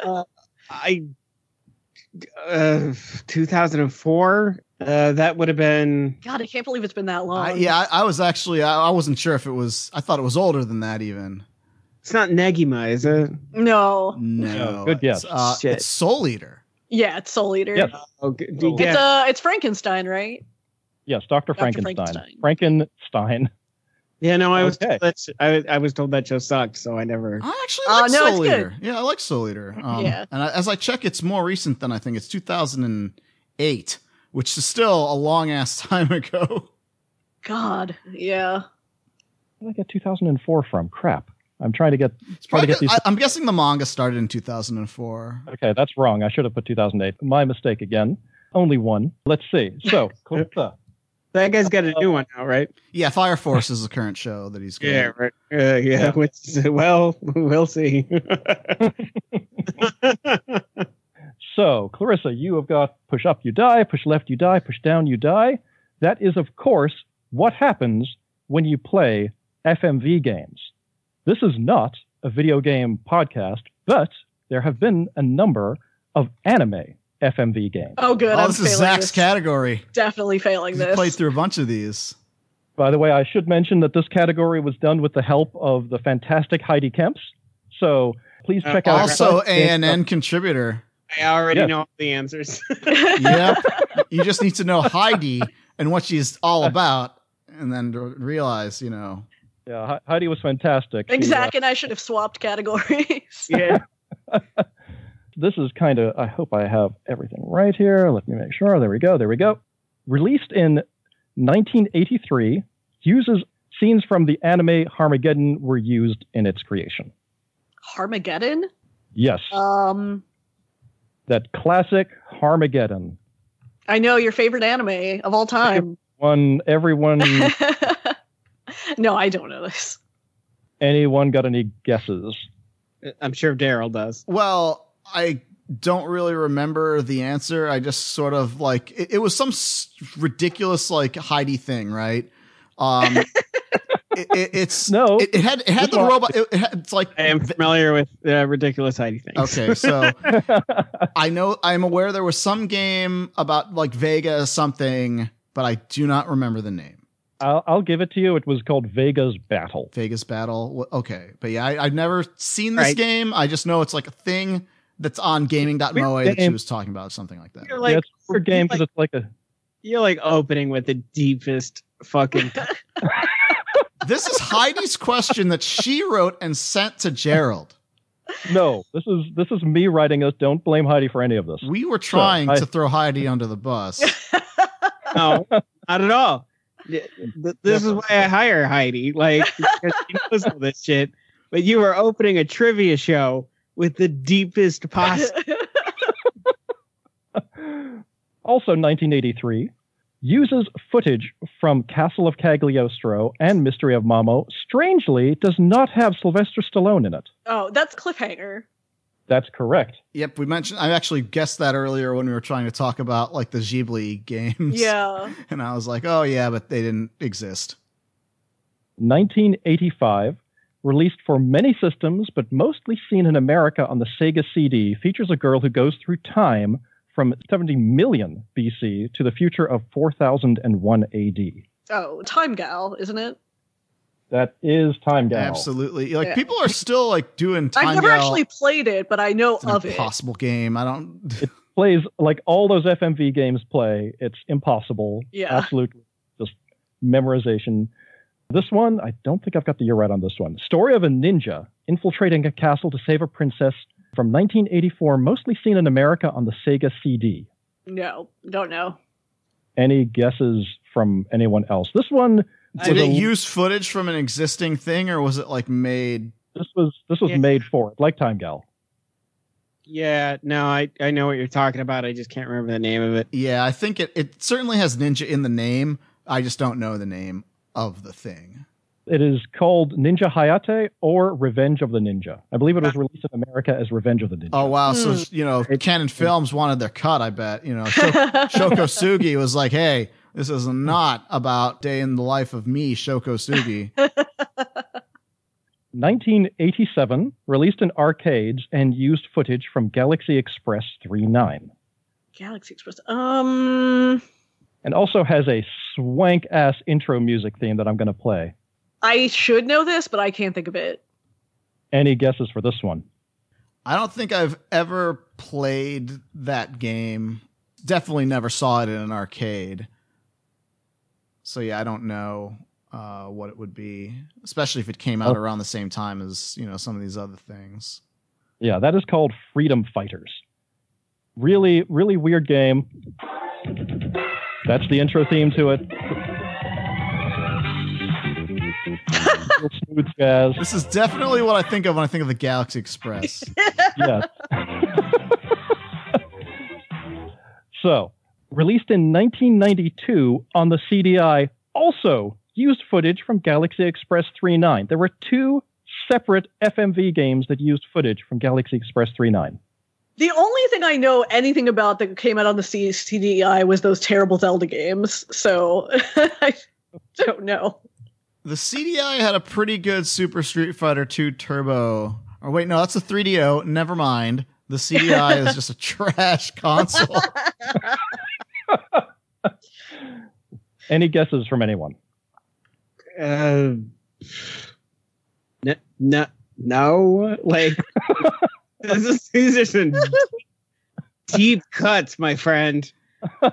Speaker 5: uh, I uh, 2004. Uh, that would have been
Speaker 4: God, I can't believe it's been that long.
Speaker 3: I, yeah, I, I was actually I, I wasn't sure if it was. I thought it was older than that even.
Speaker 5: It's not Negima, is it?
Speaker 4: No.
Speaker 3: No,
Speaker 2: good guess.
Speaker 3: It's, uh,
Speaker 5: Shit.
Speaker 3: it's Soul Eater.
Speaker 4: Yeah, it's Soul Eater.
Speaker 2: Yes.
Speaker 5: Oh, g-
Speaker 2: Oh.
Speaker 4: It's
Speaker 5: yeah.
Speaker 4: uh it's Frankenstein, right?
Speaker 2: Yes, Dr.
Speaker 4: Dr.
Speaker 2: Frankenstein. Frankenstein.
Speaker 5: yeah, no, I was
Speaker 2: Okay.
Speaker 5: told that sh- I, I was told that show sucked, so I never.
Speaker 3: I actually
Speaker 4: Oh,
Speaker 3: like
Speaker 4: no, it's
Speaker 3: Soul
Speaker 4: good.
Speaker 3: Eater. Yeah, I like Soul Eater. Um,
Speaker 4: Yeah.
Speaker 3: And I, as I check, it's more recent than I think. It's 2008, which is still a long ass time ago.
Speaker 4: God, yeah.
Speaker 2: Where did I get 2004 from? Crap. I'm trying to get.
Speaker 3: It's
Speaker 2: Try to get these-
Speaker 3: I, I'm guessing the manga started in 2004.
Speaker 2: Okay, that's wrong. I should have put 2008. My mistake again. Only one. Let's see. So, Clarissa,
Speaker 5: That guy's got a new one now, right?
Speaker 3: Yeah, Fire Force is the current show that he's going.
Speaker 5: Yeah, right. Uh, yeah,
Speaker 2: Yeah.
Speaker 5: Which, well, we'll see.
Speaker 2: So, Clarissa, you have got push up, you die, push left, you die, push down, you die. That is, of course, what happens when you play FMV games. This is not a video game podcast, but there have been a number of anime FMV games.
Speaker 4: Oh, good.
Speaker 3: Oh,
Speaker 4: I'm
Speaker 3: this is
Speaker 4: failing
Speaker 3: Zac's
Speaker 4: this.
Speaker 3: category.
Speaker 4: Definitely failing this.
Speaker 3: played through a bunch of these.
Speaker 2: By the way, I should mention that this category was done with the help of the fantastic Heidi Kemps. So please check out. her
Speaker 3: Also,
Speaker 2: site.
Speaker 3: ANN contributor.
Speaker 5: I already
Speaker 2: Yes.
Speaker 5: know all the answers.
Speaker 3: Yep. you just need to know Heidi and what she's all about, and then to realize, you know.
Speaker 2: Yeah, Heidi was fantastic.
Speaker 4: I think
Speaker 2: She, uh,
Speaker 4: and I should have swapped categories.
Speaker 5: yeah.
Speaker 2: this is kind of i hope i have everything right here let me make sure there we go there we go released in 1983 uses scenes from the anime harmagedon were used in its creation
Speaker 4: Harmagedon?
Speaker 2: yes
Speaker 4: Um,
Speaker 2: that classic harmagedon
Speaker 4: I know your favorite anime of all time.
Speaker 2: one everyone
Speaker 4: no, I don't know this.
Speaker 2: anyone got any guesses
Speaker 5: I'm sure Daryl does.
Speaker 3: Well, I don't really remember the answer. I just sort of like it, it was some s- ridiculous like Heidi thing, right? Um, it, it, it's
Speaker 2: No.
Speaker 3: It, it had it had the robot. It, it had, it's like
Speaker 5: I am familiar with uh, ridiculous Heidi things.
Speaker 3: okay, so I know I'm aware there was some game about like Vega something, but I do not remember the name.
Speaker 2: I'll, I'll give it to you. It was called Bega's Battle.
Speaker 3: Vegas Battle. Okay, but yeah, I, I've never seen this
Speaker 5: Right.
Speaker 3: game. I just know it's like a thing that's on gaming.moe
Speaker 2: Weird
Speaker 3: that she was talking about, something like that.
Speaker 5: You're
Speaker 2: yeah,
Speaker 5: like,
Speaker 2: it's a weird game because
Speaker 5: like-
Speaker 2: it's like a.
Speaker 5: you're like opening with the deepest fucking.
Speaker 3: This is Heidi's question that she wrote and sent to Gerald.
Speaker 2: No, this is this is me writing this. Don't blame Heidi for any of this.
Speaker 3: We were trying
Speaker 2: I-
Speaker 3: to throw Heidi under the bus.
Speaker 5: no, not at all. Th- th- This is why I hire Heidi, like because she knows all this shit. But you were opening a trivia show with the deepest possible.
Speaker 2: Also, 1983 uses footage from Castle of Cagliostro and Mystery of Mamo. Strangely, does not have Sylvester Stallone in it.
Speaker 4: oh, that's cliffhanger.
Speaker 2: That's correct.
Speaker 3: yep, we mentioned. I actually guessed that earlier when we were trying to talk about like the Ghibli games.
Speaker 4: Yeah.
Speaker 3: and I was like, oh yeah, but they didn't exist.
Speaker 2: 1985, released for many systems but mostly seen in America on the Sega CD, features a girl who goes through time from 70 million BC to the future of 4001 AD.
Speaker 4: Oh, Time Gal, isn't it?
Speaker 2: That is Time Gal.
Speaker 3: Absolutely. Like
Speaker 4: Yeah.
Speaker 3: people are still like doing time
Speaker 4: I've never
Speaker 3: Gal.
Speaker 4: actually played it, but I know
Speaker 3: It's an
Speaker 4: of it.
Speaker 3: impossible game. I don't.
Speaker 2: It plays like all those FMV games play. It's impossible.
Speaker 4: Yeah.
Speaker 2: Absolutely. Just memorization. This one, I don't think I've got the year right on this one. Story of a ninja infiltrating a castle to save a princess from 1984, mostly seen in America on the Sega CD.
Speaker 4: No, don't know.
Speaker 2: Any guesses from anyone else? This one
Speaker 3: Did it
Speaker 2: a-
Speaker 3: use footage from an existing thing, or was it like made?
Speaker 2: this was this was
Speaker 5: Yeah.
Speaker 2: made for it, like Time Gal.
Speaker 5: yeah, no, I I know what you're talking about. I just can't remember the name of it.
Speaker 3: Yeah, I think it. It certainly has ninja in the name. I just don't know the name of the thing.
Speaker 2: It is called Ninja Hayate or Revenge of the Ninja. I believe it was released in America as Revenge of the Ninja.
Speaker 3: Oh wow! So
Speaker 4: Hmm.
Speaker 3: you know, Cannon Films wanted their cut. I bet you know. Sho Kosugi was like, "Hey, this is not about day in the life of me, Sho Kosugi."
Speaker 2: 1987, released in arcades and used footage from Galaxy Express 39.
Speaker 4: Galaxy Express. Um,
Speaker 2: And also has a swank ass intro music theme that I'm going to play.
Speaker 4: I should know this, but I can't think of it.
Speaker 2: Any guesses for this one?
Speaker 3: I don't think I've ever played that game. Definitely never saw it in an arcade. So yeah, I don't know uh, what it would be, especially if it came out
Speaker 2: Oh.
Speaker 3: around the same time as you know some of these other things.
Speaker 2: Yeah, that is called Freedom Fighters. Really, really weird game. That's the intro theme to it. Real Smooth jazz.
Speaker 3: This is definitely what I think of when I think of the Galaxy Express.
Speaker 2: yes. so, released in 1992 on the CDI, also used footage from Galaxy Express 39. There were two separate FMV games that used footage from Galaxy Express 39.
Speaker 4: The only thing I know anything about that came out on the C- CDI was those terrible Zelda games. So I don't know.
Speaker 3: The CDI had a pretty good Super Street Fighter 2 Turbo. Or wait, no, that's a 3DO. Never mind. The CDI is just a trash console.
Speaker 2: Any guesses from anyone?
Speaker 5: Uh, n- no, no, like this is, these are some deep cuts, my friend.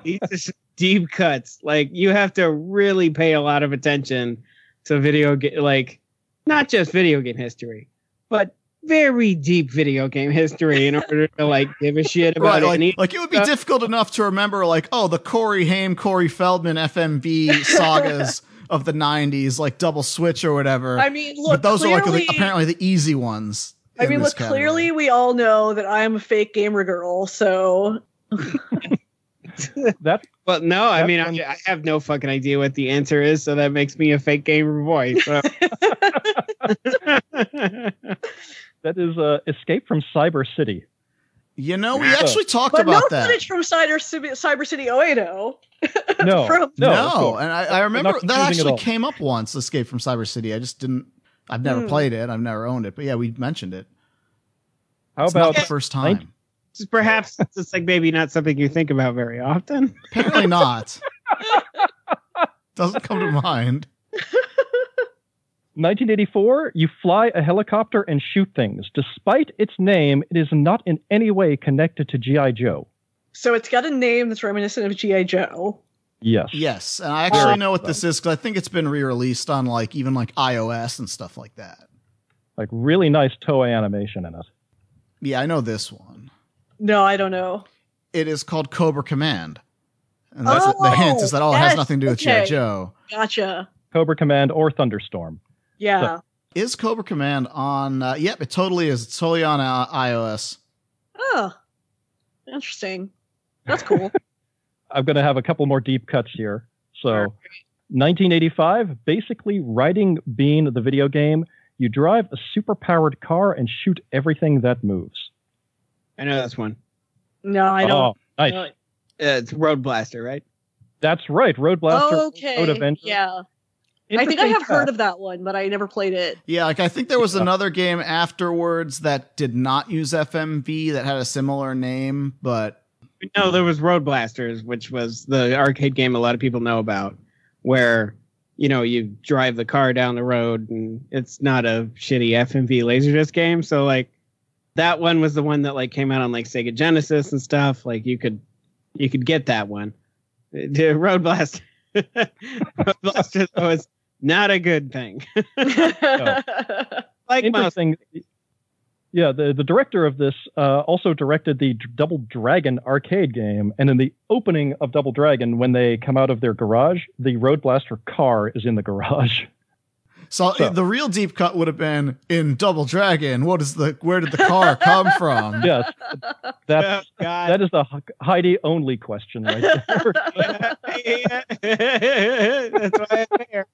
Speaker 5: These are some deep cuts. Like you have to really pay a lot of attention to video game, like not just video game history, but very deep video game history in order to like give a shit about
Speaker 3: Right,
Speaker 5: it.
Speaker 3: like,
Speaker 5: any-
Speaker 3: like it would be difficult enough to remember, like, oh, the Corey Haim, Corey Feldman FMV sagas of the 90s, like Double Switch or whatever.
Speaker 4: I mean, look,
Speaker 3: but those are like the, apparently the easy ones.
Speaker 4: I mean, look,
Speaker 3: category.
Speaker 4: clearly we all know that I'm a fake gamer girl. So
Speaker 2: That
Speaker 5: Well, no, I mean,
Speaker 2: one-
Speaker 5: I, I have no fucking idea what the answer is, so that makes me a fake gamer boy. So.
Speaker 2: that is uh, Escape from Cyber City.
Speaker 3: You know, we actually talked
Speaker 4: But no
Speaker 3: about that.
Speaker 4: No footage from Cyber, City- Cyber City Oedo.
Speaker 2: No,
Speaker 4: From-
Speaker 2: no,
Speaker 3: No, and I, I remember that actually came up once. Escape from Cyber City. I just didn't. I've never
Speaker 4: Hmm.
Speaker 3: played it. I've never owned it. But yeah, we mentioned it.
Speaker 2: How
Speaker 3: It's
Speaker 2: about
Speaker 3: not the first time?
Speaker 5: Just perhaps it's just like maybe not something you think about very often.
Speaker 3: Apparently not. Doesn't come to mind.
Speaker 2: 1984? You fly a helicopter and shoot things. Despite its name, it is not in any way connected to GI Joe.
Speaker 4: So it's got a name that's reminiscent of G.I. Joe.
Speaker 2: Yes.
Speaker 3: Yes, and I actually
Speaker 2: Very
Speaker 3: know what this is because I think it's been re-released on like even like iOS and stuff like that.
Speaker 2: Like really nice Toei animation in it.
Speaker 3: Yeah, I know this one.
Speaker 4: No, I don't know.
Speaker 3: It is called Cobra Command, and that's the
Speaker 4: Oh,
Speaker 3: hint is that oh, it has nothing to do with
Speaker 4: okay.
Speaker 3: GI Joe.
Speaker 4: Gotcha.
Speaker 2: Cobra Command or Thunderstorm.
Speaker 4: Yeah.
Speaker 3: Is Cobra Command on? Uh, yep, it totally is. It's totally on uh, iOS.
Speaker 4: Oh, interesting. That's cool.
Speaker 2: I'm going to have a couple more deep cuts here. So, 1985, basically Riding Bean, the video game. You drive a super-powered car and shoot everything that moves.
Speaker 5: I know this one.
Speaker 4: No, I
Speaker 2: Oh,
Speaker 4: don't.
Speaker 2: nice.
Speaker 4: know.
Speaker 5: Uh, it's Road Blaster, right?
Speaker 2: That's right, Road Blaster.
Speaker 4: Oh, okay.
Speaker 2: Road Avenger.
Speaker 4: Yeah. I think I
Speaker 2: Interesting
Speaker 4: have heard of that one, but I never played it.
Speaker 3: Yeah, like I think there was another game afterwards that did not use FMV that had a similar name, but
Speaker 5: No, there was Road Blasters, which was the arcade game a lot of people know about, where you know you drive the car down the road, and it's not a shitty FMV Laserdisc game. So like that one was the one that like came out on like Sega Genesis and stuff. Like you could you could get that one. The Road Blaster, Road Blaster was not a good thing. like most
Speaker 2: Interesting. Yeah, the, the director of this uh, also directed the D- Double Dragon arcade game. And in the opening of Double Dragon, when they come out of their garage, the Road Blaster car is in the garage.
Speaker 3: So,
Speaker 2: So-
Speaker 3: the real deep cut would have been in Double Dragon. What is the? Where did the car come from?
Speaker 2: Yes,
Speaker 5: Oh,
Speaker 2: that's,
Speaker 5: God.
Speaker 2: that is the Heidi only question right there.
Speaker 5: That's why I'm here.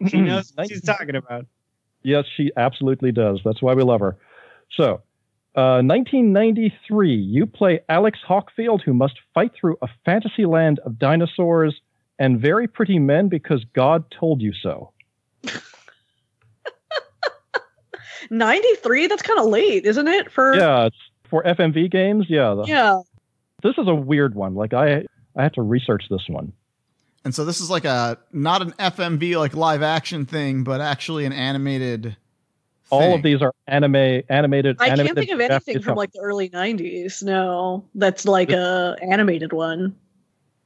Speaker 5: she knows what she's talking about.
Speaker 2: Yes, she absolutely does. That's why we love her. So, uh, 1993, you play Alex Hawkfield, who must fight through a fantasy land of dinosaurs and very pretty men because God told you so.
Speaker 4: 93? That's kind of late, isn't it? For
Speaker 2: Yeah, it's for FMV games. Yeah, the-
Speaker 4: Yeah.
Speaker 2: this is a weird one. Like I, I had to research this one.
Speaker 3: And so this is like a not an FMV like live action thing, but actually an animated.
Speaker 2: All of these are anime, animated.
Speaker 4: I can't
Speaker 2: animated
Speaker 4: think of anything from like the early 90s. No, that's like a animated one.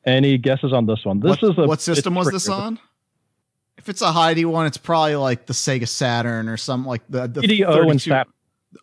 Speaker 2: Any guesses on this one? This
Speaker 3: what,
Speaker 2: is a
Speaker 3: what system was this on? If it's a Heidi one, it's probably like the Sega Saturn or something like the, the
Speaker 2: 3DO and Saturn.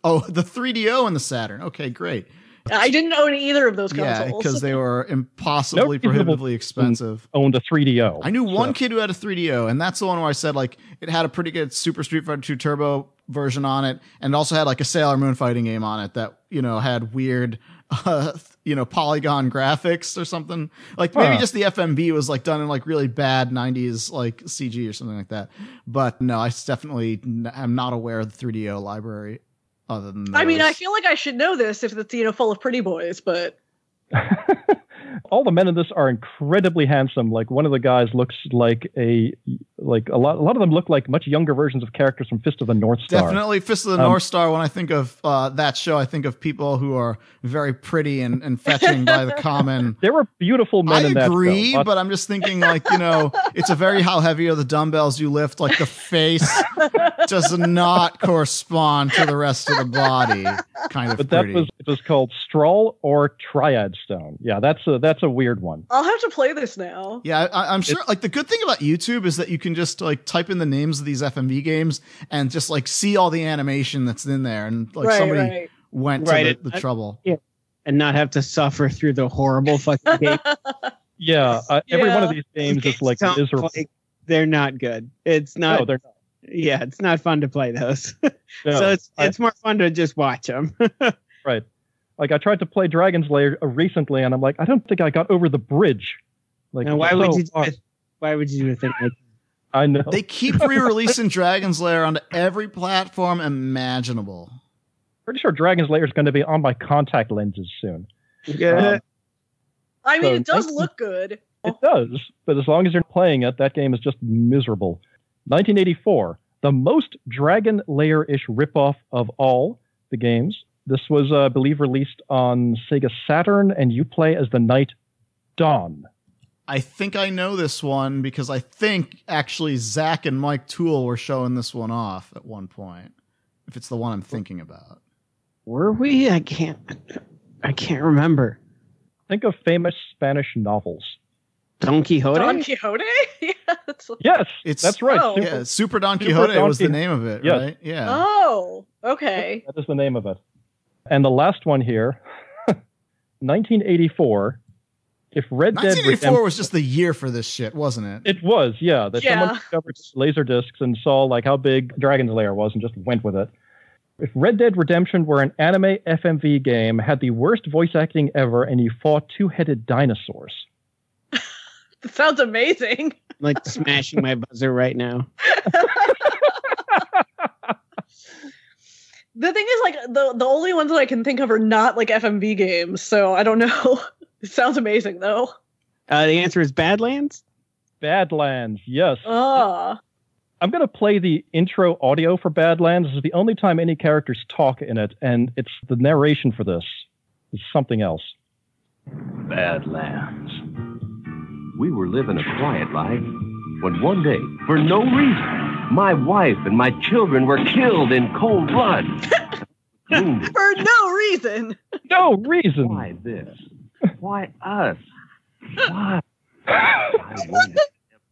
Speaker 3: Oh, the 3DO and the Saturn. Okay, great.
Speaker 4: I didn't own either of those
Speaker 3: Yeah,
Speaker 4: consoles.
Speaker 3: because they were impossibly
Speaker 2: No
Speaker 3: prohibitively expensive.
Speaker 2: Owned a 3DO.
Speaker 3: I knew one
Speaker 2: So-
Speaker 3: kid who had a 3DO, and that's the one where I said like it had a pretty good Super Street Fighter 2 Turbo version on it, and also had like a Sailor Moon fighting game on it that you know had weird, uh, you know, polygon graphics or something. Like maybe
Speaker 2: Huh.
Speaker 3: just the FMV was like done in like really bad 90s like CG or something like that. But no, I definitely am not aware of the 3DO library. Other than
Speaker 4: I mean, I feel like I should know this if it's you know full of pretty boys, but
Speaker 2: all the men in this are incredibly handsome. Like one of the guys looks like a like a lot. A lot of them look like much younger versions of characters from Fist of the North Star.
Speaker 3: Definitely Fist of the
Speaker 2: Um,
Speaker 3: North Star. When I think of uh, that show, I think of people who are very pretty and, and fetching by the common.
Speaker 2: There were beautiful men
Speaker 3: I
Speaker 2: in that
Speaker 3: agree,
Speaker 2: show.
Speaker 3: but I'm just thinking, like, you know, it's a very how heavy are the dumbbells you lift. Like, the face does not correspond to the rest of the body. Kind of
Speaker 2: but that was it was called Strahl or Triad Stone. Yeah, that's a that's a weird one.
Speaker 4: I'll have to play this now.
Speaker 3: Yeah, I, I'm sure. Like the good thing about YouTube is that you can just like type in the names of these FMV games and just like see all the animation that's in there, and like
Speaker 4: right,
Speaker 3: somebody
Speaker 4: right.
Speaker 3: went
Speaker 5: Right,
Speaker 3: to
Speaker 5: it-
Speaker 3: the, the trouble.
Speaker 5: and not have to suffer through the horrible fucking game.
Speaker 2: Yeah, uh, every one of these games is like miserable.
Speaker 5: like they're not good. It's not.
Speaker 2: no, they're not.
Speaker 5: yeah, it's not fun to play those.
Speaker 2: No,
Speaker 5: so it's
Speaker 2: I-
Speaker 5: it's more fun to just watch them.
Speaker 2: right. Like I tried to play Dragon's Lair uh, recently, and I'm like, I don't think I got over the bridge. Like,
Speaker 5: now, why
Speaker 2: so
Speaker 5: would you? Do it? Why would you do a thing like?
Speaker 2: I know.
Speaker 3: They keep re-releasing Dragon's Lair onto every platform imaginable.
Speaker 2: Pretty sure Dragon's Lair is going to be on my contact lenses soon.
Speaker 5: Yeah.
Speaker 2: Um,
Speaker 4: I mean,
Speaker 2: So
Speaker 4: it does
Speaker 2: 19
Speaker 4: look good.
Speaker 2: It does, but as long as you're playing it, that game is just miserable. 1984, the most Dragon Lair ish ripoff of all the games. This was, uh, I believe, released on Sega Saturn, and you play as the Knight Dawn.
Speaker 3: I think I know this one because I think actually Zac and Mike Toole were showing this one off at one point. If it's the one I'm thinking about.
Speaker 5: Were we? I can't. I can't remember.
Speaker 2: Think of famous Spanish novels.
Speaker 5: Don Quixote.
Speaker 4: Don Quixote? yeah, that's
Speaker 2: Yes,
Speaker 3: It's
Speaker 2: that's right.
Speaker 4: Oh.
Speaker 2: Super-
Speaker 3: Yeah, Super Don
Speaker 2: Super
Speaker 3: Quixote
Speaker 2: Don
Speaker 3: was the name of it,
Speaker 2: Yes.
Speaker 3: right? Yeah.
Speaker 4: Oh, okay.
Speaker 2: That is the name of it. And the last one here, 1984. If Red Dead
Speaker 3: 1984
Speaker 2: Redemption,
Speaker 3: was just the year for this shit, wasn't it?
Speaker 2: it was, yeah, that
Speaker 4: Yeah.
Speaker 2: someone discovered laser discs and saw like how big Dragon's Lair was and just went with it. If Red Dead Redemption were an anime FMV game, had the worst voice acting ever, and you fought two-headed dinosaurs.
Speaker 4: That sounds amazing.
Speaker 5: I'm like smashing my buzzer right now.
Speaker 4: The thing is, like, the the only ones that I can think of are not like FMV games, so I don't know. it sounds amazing though.
Speaker 5: Uh, the answer is Badlands.
Speaker 2: Badlands, yes.
Speaker 4: Ah,
Speaker 2: I'm going to play the intro audio for Badlands. This is the only time any characters talk in it, and it's the narration for this is something else.
Speaker 12: Badlands. We were living a quiet life when one day, for no reason, my wife and my children were killed in cold blood.
Speaker 4: For no reason.
Speaker 2: No reason.
Speaker 12: Why this? Why us? Why? I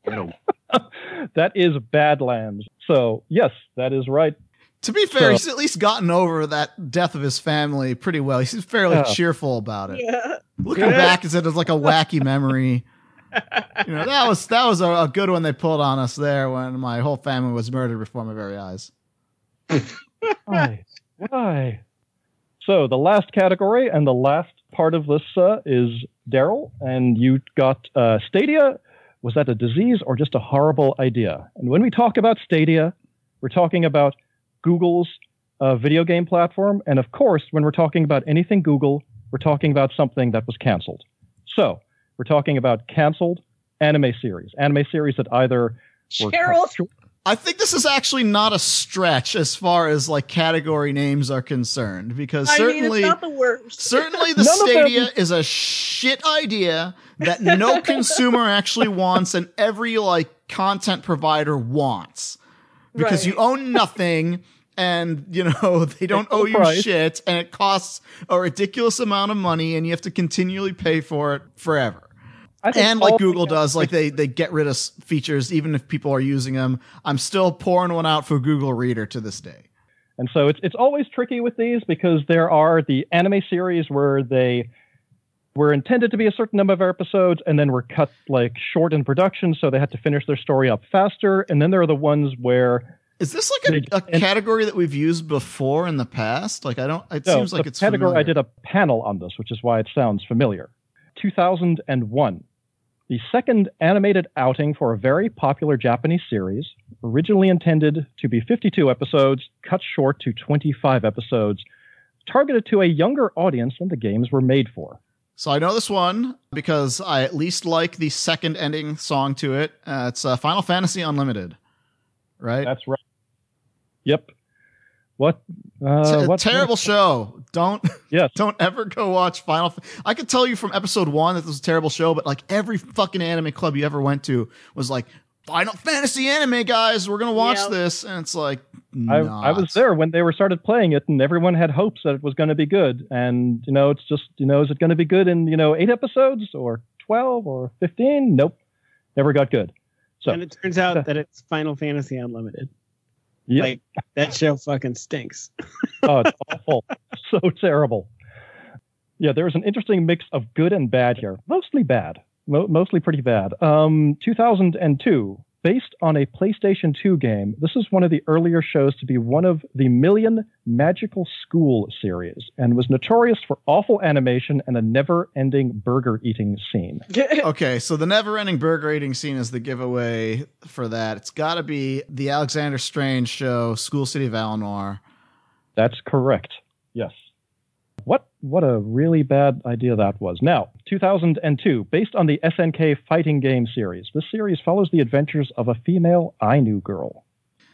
Speaker 12: wonder.
Speaker 2: That is Badlands. So, yes, that is right.
Speaker 3: To be fair,
Speaker 2: So-
Speaker 3: he's at least gotten over that death of his family pretty well. He's fairly
Speaker 2: Yeah.
Speaker 3: cheerful about it.
Speaker 4: Yeah.
Speaker 3: Looking back, as it was like a wacky memory. You know, that was that was a, a good one they pulled on us there when my whole family was murdered before my very eyes.
Speaker 2: Why? Why? So, the last category and the last part of this uh, is Daryl, and you got uh, Stadia. Was that a disease or just a horrible idea? And when we talk about Stadia, we're talking about Google's uh, video game platform. And of course, when we're talking about anything Google, we're talking about something that was canceled. So, we're talking about canceled anime series, anime series that either were
Speaker 4: Cheryl.
Speaker 3: I think this is actually not a stretch as far as like category names are concerned because
Speaker 4: I mean,
Speaker 3: certainly
Speaker 4: it's not the worst.
Speaker 3: Certainly, the
Speaker 2: None
Speaker 3: Stadia is a shit idea that no consumer actually wants, and every like content provider wants because you own nothing. And you know they don't
Speaker 2: full
Speaker 3: owe you
Speaker 2: price.
Speaker 3: shit, and it costs a ridiculous amount of money, and you have to continually pay for it forever. And like Google does, like they they get rid of features even if people are using them. I'm still pouring one out for Google Reader to this day.
Speaker 2: And so it's it's always tricky with these because there are the anime series where they were intended to be a certain number of episodes and then were cut like short in production, so they had to finish their story up faster. And then there are the ones where
Speaker 3: Is this like a, a category that we've used before in the past? Like I don't. It
Speaker 2: no,
Speaker 3: seems like it's a
Speaker 2: category I did a panel on this, which is why it sounds familiar. 2001. The second animated outing for a very popular Japanese series, originally intended to be 52 episodes, cut short to 25 episodes, targeted to a younger audience than the games were made for.
Speaker 3: So I know this one because I at least like the second ending song to it. Uh, it's uh, Final Fantasy Unlimited, right?
Speaker 2: That's right. Yep. What?
Speaker 3: It's
Speaker 2: Uh,
Speaker 3: a
Speaker 2: what
Speaker 3: terrible show. Don't
Speaker 2: Yes.
Speaker 3: don't ever go watch Final. Fa- I could tell you from episode one that this was a terrible show, but like every fucking anime club you ever went to was like Final Fantasy anime guys. We're gonna watch
Speaker 4: Yep.
Speaker 3: this, and it's like
Speaker 2: I, I was there when they were started playing it, and everyone had hopes that it was going to be good. And you know, it's just you know, is it going to be good in you know eight episodes or twelve or fifteen? Nope, never got good. So
Speaker 5: and it turns out that it's Final Fantasy Unlimited.
Speaker 2: Yeah,
Speaker 5: Like that show fucking stinks.
Speaker 2: oh, it's awful, so terrible. Yeah, there's an interesting mix of good and bad here. Mostly bad, Mo- mostly pretty bad. Um, 2002, based on a PlayStation 2 game. This is one of the earlier shows to be one of the Million Magical School series, and was notorious for awful animation and a never-ending burger eating scene.
Speaker 3: Okay, so the never-ending burger eating scene is the giveaway for that. It's got to be the Alexander Strange show, School City Valinor.
Speaker 2: That's correct. Yes. What a really bad idea that was. Now, 2002, based on the SNK fighting game series. This series follows the adventures of a female Ainu girl.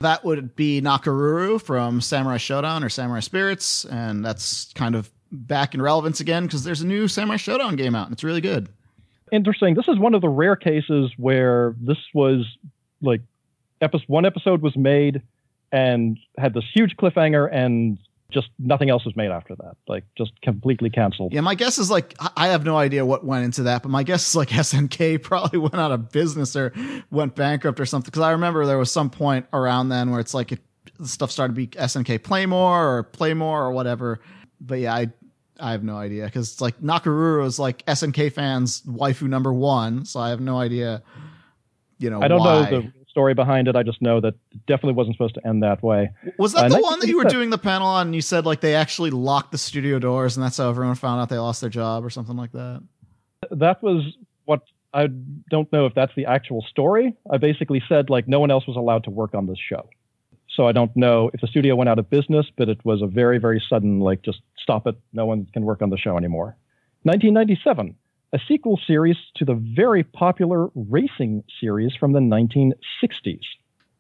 Speaker 3: That would be Nakoruru from Samurai Shodown or Samurai Spirits, and that's kind of back in relevance again because there's a new Samurai Shodown game out, and it's really good.
Speaker 2: Interesting. This is one of the rare cases where this was like episode one episode was made and had this huge cliffhanger and just nothing else was made after that. Like just completely canceled.
Speaker 3: Yeah, my guess is like I- have no idea what went into that, but my guess is like SNK probably went out of business or went bankrupt or something. Because I remember there was some point around then where it's like it, the stuff started to be SNK Playmore or Playmore or whatever. But yeah, I I have no idea because it's like Nakoruru is like SNK fans' waifu number one, so I have no idea. You know,
Speaker 2: I don't
Speaker 3: why.
Speaker 2: know the story behind it. I just know that it definitely wasn't supposed to end that way.
Speaker 3: Was that
Speaker 2: Uh,
Speaker 3: the one that you were doing the panel on? And you said like they actually locked the studio doors, and that's how everyone found out they lost their job or something like that.
Speaker 2: That was what I don't know if that's the actual story. I basically said like no one else was allowed to work on this show. So I don't know if the studio went out of business, but it was a very, very sudden, like, just stop it. No one can work on the show anymore. 1997, a sequel series to the very popular racing series from the 1960s.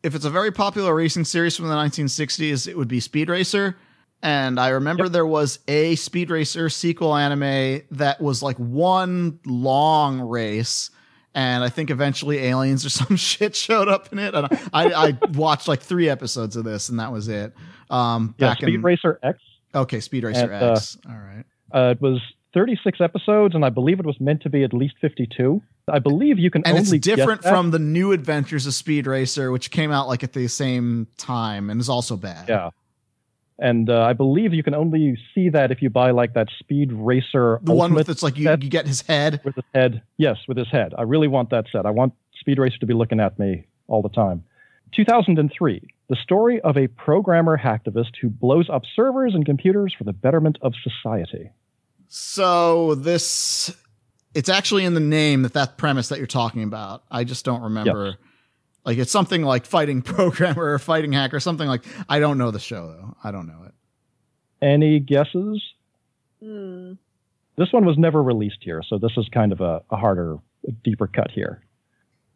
Speaker 3: if it's a very popular racing series from the 1960s, it would be Speed Racer. And I remember there was a Speed Racer sequel anime that was like one long race. And I think eventually aliens or some shit showed up in it. And I, I watched like three episodes of this, and that was it. Um,
Speaker 2: Yeah,
Speaker 3: back
Speaker 2: Speed
Speaker 3: in
Speaker 2: Racer X.
Speaker 3: okay, Speed Racer
Speaker 2: And, uh,
Speaker 3: X. All right.
Speaker 2: Uh, it was 36 episodes, and I believe it was meant to be at least 52. I believe you can only
Speaker 3: And
Speaker 2: only
Speaker 3: it's different from the new Adventures of Speed Racer, which came out like at the same time and is also bad.
Speaker 2: Yeah. And uh, I believe you can only see that if you buy like that Speed Racer.
Speaker 3: The one with it's like you, you get his head.
Speaker 2: with his head. Yes, with his head. I really want that set. I want Speed Racer to be looking at me all the time. 2003, the story of a programmer hacktivist who blows up servers and computers for the betterment of society.
Speaker 3: So this, it's actually in the name that that premise that you're talking about. I just don't remember. Like it's something like fighting programmer or fighting hacker, or something like. I don't know the show though. I don't know it.
Speaker 2: Any guesses?
Speaker 4: Hmm.
Speaker 2: This one was never released here, so this is kind of a, a harder, a deeper cut here.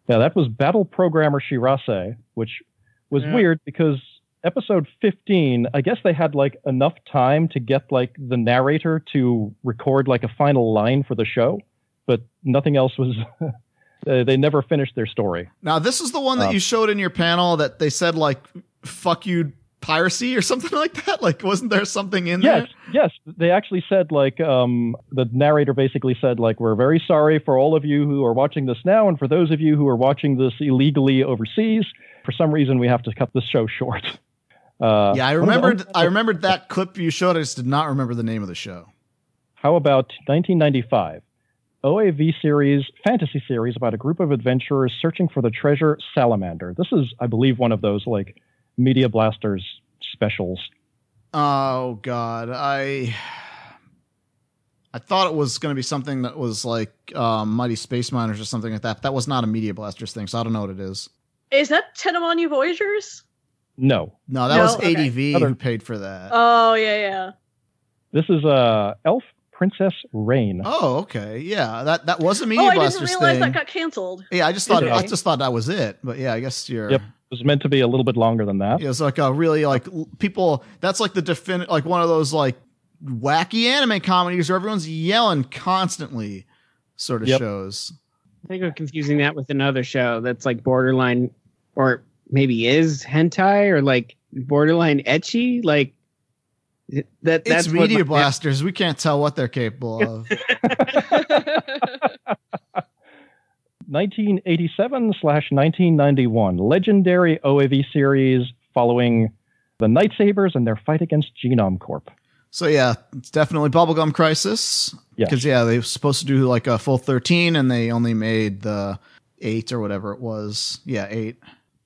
Speaker 2: Yeah, that was Battle Programmer Shirase, which was
Speaker 5: Yeah.
Speaker 2: weird because episode 15, I guess they had like enough time to get like the narrator to record like a final line for the show, but nothing else was. they never finished their story.
Speaker 3: Now this is the one that
Speaker 2: Um,
Speaker 3: you showed in your panel that they said like "fuck you" piracy or something like that. Like, wasn't there something in
Speaker 2: Yes,
Speaker 3: there?
Speaker 2: yes. They actually said like um, the narrator basically said like we're very sorry for all of you who are watching this now, and for those of you who are watching this illegally overseas. For some reason, we have to cut this show short. Uh,
Speaker 3: Yeah, I
Speaker 2: one of the
Speaker 3: remembered.
Speaker 2: only-
Speaker 3: I remembered that clip you showed. I just did not remember the name of the show.
Speaker 2: How about 1995? OAV series, fantasy series about a group of adventurers searching for the treasure Salamander. This is, I believe, one of those like Media Blasters specials.
Speaker 3: Oh God, I I thought it was going to be something that was like um, Mighty Space Miners or something like that. But that was not a Media Blasters thing, so I don't know what it is.
Speaker 4: Is that Tenamonya Voyagers?
Speaker 2: No,
Speaker 3: No, that
Speaker 4: No?
Speaker 3: was
Speaker 4: Okay.
Speaker 3: ADV
Speaker 2: Other-
Speaker 3: who paid for that.
Speaker 4: Oh yeah, yeah.
Speaker 2: this is uh, Elf Princess Rain.
Speaker 3: oh, okay, yeah, that that was a Media
Speaker 4: oh, I didn't realize
Speaker 3: thing.
Speaker 4: that got canceled.
Speaker 3: yeah, I just thought I just thought that was it. But yeah, I guess you're.
Speaker 2: Yep. It was meant to be a little bit longer than that.
Speaker 3: It was like a really like people. That's like the defin like one of those like wacky anime comedies where everyone's yelling constantly, sort of
Speaker 2: Yep.
Speaker 3: shows.
Speaker 5: I think I'm confusing that with another show that's like borderline, or maybe is hentai or like borderline ecchi. Like that. That's
Speaker 3: It's
Speaker 5: what
Speaker 3: Media
Speaker 5: my-
Speaker 3: Blasters. We can't tell what they're capable of.
Speaker 2: 1987 slash 1991 legendary OAV series following the Knight Sabers and their fight against Genom Corp.
Speaker 3: So yeah, it's definitely Bubblegum Crisis.
Speaker 2: Yes.
Speaker 3: Because yeah, they were supposed to do like a full thirteen, and they only made the eight or whatever it was. Yeah, eight.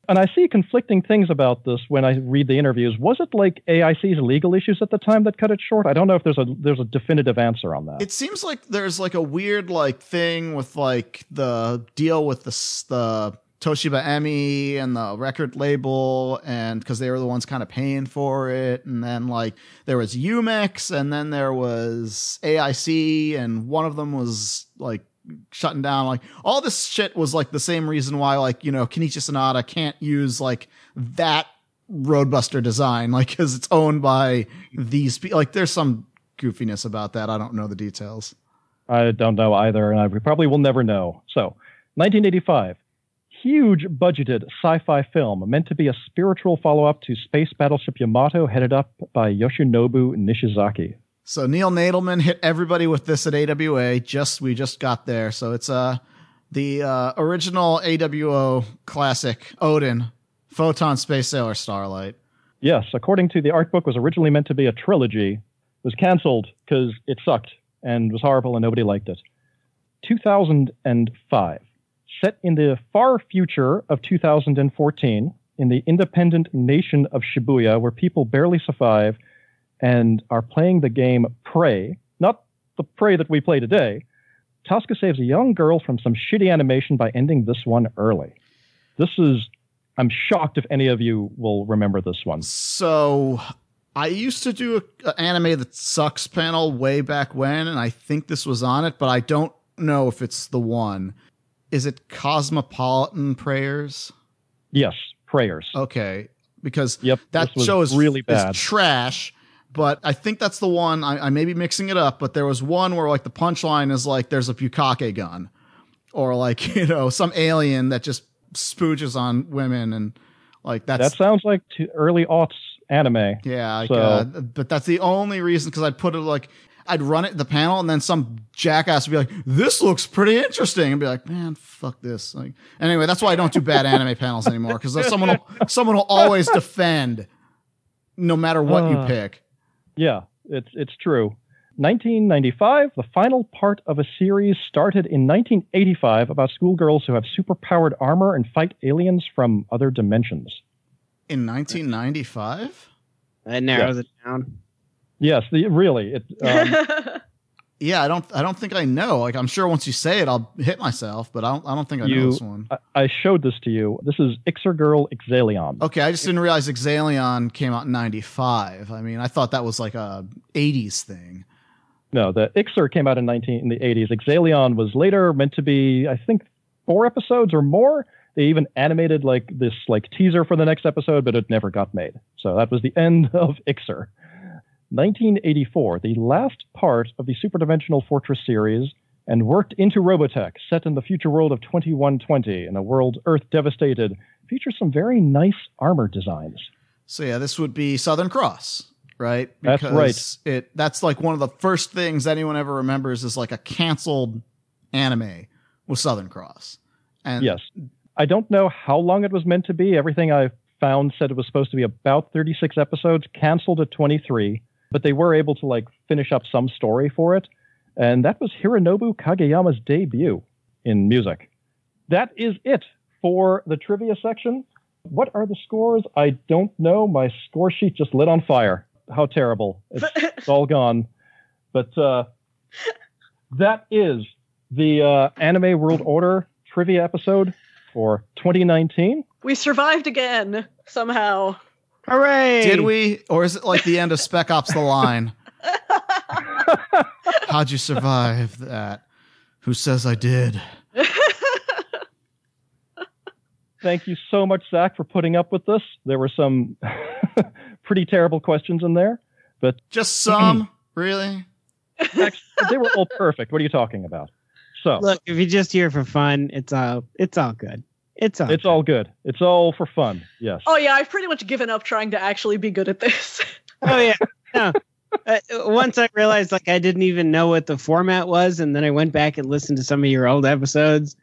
Speaker 2: And I see conflicting things about this when I read the interviews. Was it like AIC's legal issues at the time that cut it short? I don't know if there's a there's a definitive answer on that.
Speaker 3: It seems like there's like a weird like thing with like the deal with the the Toshiba Emi and the record label, and because they were the ones kind of paying for it. And then like there was Youmex, and then there was AIC, and one of them was like shutting down. Like all this shit was like the same reason why like you know Kenichi Sonoda can't use like that Roadbuster design, like because it's owned by these. people. Like there's some goofiness about that. I don't know the details.
Speaker 2: I don't know either, and I we probably will never know. So, 1985, huge budgeted sci-fi film meant to be a spiritual follow-up to Space Battleship Yamato, headed up by Yoshinobu Nishizaki.
Speaker 3: So Neil Nadelman hit everybody with this at AWA. Just we just got there. So it's uh the uh, original AWO classic Odin, Photon Space Sailor Starlight.
Speaker 2: Yes, according to the art book, was originally meant to be a trilogy, was canceled because it sucked and was horrible and nobody liked it. 2005, set in the far future of 2014, in the independent nation of Shibuya, where people barely survive and are playing the game Prey, not the Prey that we play today. Tosca saves a young girl from some shitty animation by ending this one early. This is, I'm shocked if any of you will remember this one.
Speaker 3: So I used to do an anime that sucks panel way back when, and I think this was on it, but I don't know if it's the one. Is it Cosmopolitan Prayers?
Speaker 2: Yes, prayers.
Speaker 3: Okay, because
Speaker 2: Yep,
Speaker 3: that show is
Speaker 2: really
Speaker 3: is
Speaker 2: bad.
Speaker 3: trash. But I think that's the one. I, I may be mixing it up, but there was one where like the punchline is like there's a bukake gun, or like you know some alien that just spooges on women and like that's
Speaker 2: that sounds like early aughts anime.
Speaker 3: yeah. Like,
Speaker 2: So-
Speaker 3: uh, but that's the only reason because I'd put it like I'd run it the panel and then some jackass would be like, "This looks pretty interesting," and be like, "Man, fuck this." Like anyway, that's why I don't do bad anime panels anymore because someone will, someone will always defend no matter what you
Speaker 2: Uh.
Speaker 3: pick.
Speaker 2: Yeah, it's it's true. 1995, the final part of a series started in 1985 about schoolgirls who have superpowered armor and fight aliens from other dimensions.
Speaker 3: In 1995?
Speaker 5: That narrows it down.
Speaker 2: Yes, the, really. It, um,
Speaker 3: Yeah, I don't. I don't think I know. Like, I'm sure once you say it, I'll hit myself, but I don't. I don't think I know this one.
Speaker 2: I, I showed this to you. This is Iczer Girl Iczelion.
Speaker 3: Okay, I just didn't realize Iczelion came out in '95. I mean, I thought that was like a '80s thing.
Speaker 2: No, the Iczer came out in 19 in the 80s. Iczelion was later meant to be, I think, four episodes or more. They even animated like this like teaser for the next episode, but it never got made. So that was the end of Iczer. 1984, the last part of the Superdimensional Fortress series, and worked into Robotech, set in the future world of 2120, in a world Earth devastated, features some very nice armor designs.
Speaker 3: So yeah, this would be Southern Cross, right?
Speaker 2: That's right.
Speaker 3: It that's like one of the first things anyone ever remembers is like a canceled anime with Southern Cross. And
Speaker 2: Yes. I don't know how long it was meant to be. Everything I found said it was supposed to be about 36 episodes, canceled at 23, but they were able to like finish up some story for it. And that was Hironobu Kageyama's debut in music. That is it for the trivia section. What are the scores? I don't know. My score sheet just lit on fire. How terrible. It's, it's all gone. But uh, that is the uh, Anime World Order trivia episode for 2019.
Speaker 4: we survived again somehow.
Speaker 5: Hooray!
Speaker 3: Did we, or is it like the end of Spec Ops: The Line? How'd you survive that? Who says I did?
Speaker 2: Thank you so much, Zac, for putting up with this. There were some pretty terrible questions in there, but
Speaker 3: Just some, really?
Speaker 2: actually, they were all perfect. What are you talking about? So
Speaker 5: Look, if you're just here for fun, it's all it's all good. It's all
Speaker 2: it's all good. It's all for fun. Yes.
Speaker 4: Oh yeah, I've pretty much given up trying to actually be good at this.
Speaker 5: Oh yeah. No. Uh, once I realized like I didn't even know what the format was, and then I went back and listened to some of your old episodes.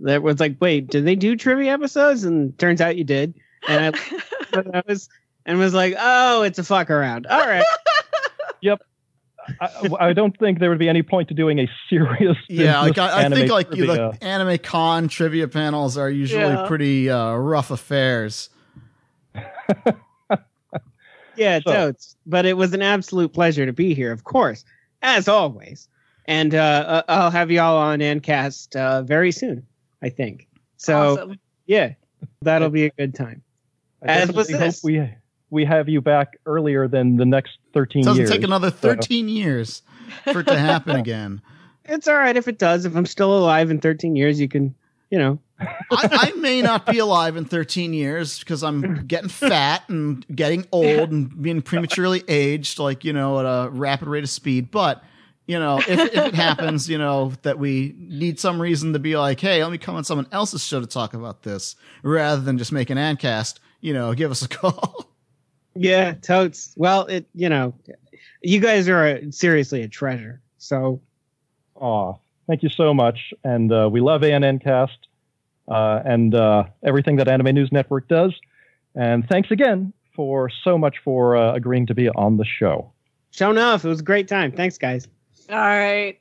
Speaker 5: That was like, wait, did they do trivia episodes? And turns out you did. And I, I was and was like, oh, it's a fuck around. All right.
Speaker 2: I, I don't think there would be any point to doing a serious.
Speaker 3: Yeah, like I, I
Speaker 2: anime
Speaker 3: think like you,
Speaker 2: trivia.
Speaker 3: the anime con trivia panels are usually
Speaker 4: Yeah.
Speaker 3: pretty uh, rough affairs.
Speaker 5: Yeah,
Speaker 2: So-
Speaker 5: totes. But it was an absolute pleasure to be here, of course, as always. And uh, uh, I'll have y'all on ANNCast uh, very soon, I think. So
Speaker 4: awesome.
Speaker 5: Yeah, that'll be a good time.
Speaker 2: I
Speaker 5: As was
Speaker 2: definitely hope
Speaker 5: this.
Speaker 2: we we have you back earlier than the next 13
Speaker 3: It doesn't
Speaker 2: years.
Speaker 3: take another
Speaker 2: So-
Speaker 3: 13 years for it to happen again.
Speaker 5: It's all right if it does. If I'm still alive in 13 years, you can, you know.
Speaker 3: I, I may not be alive in 13 years because I'm getting fat and getting old and being prematurely aged, like, you know, at a rapid rate of speed. But, you know, if, if it happens, you know, that we need some reason to be like, hey, let me come on someone else's show to talk about this rather than just make an ANNCast, you know, give us a call.
Speaker 5: Yeah, totes. Well, it, you know, you guys are a, seriously a treasure. So,
Speaker 2: Aw, thank you so much. And uh, we love ANNcast uh, and uh, everything that Anime News Network does. And thanks again for so much for uh, agreeing to be on the show.
Speaker 5: show enough. It was a great time. Thanks, guys.
Speaker 4: All right.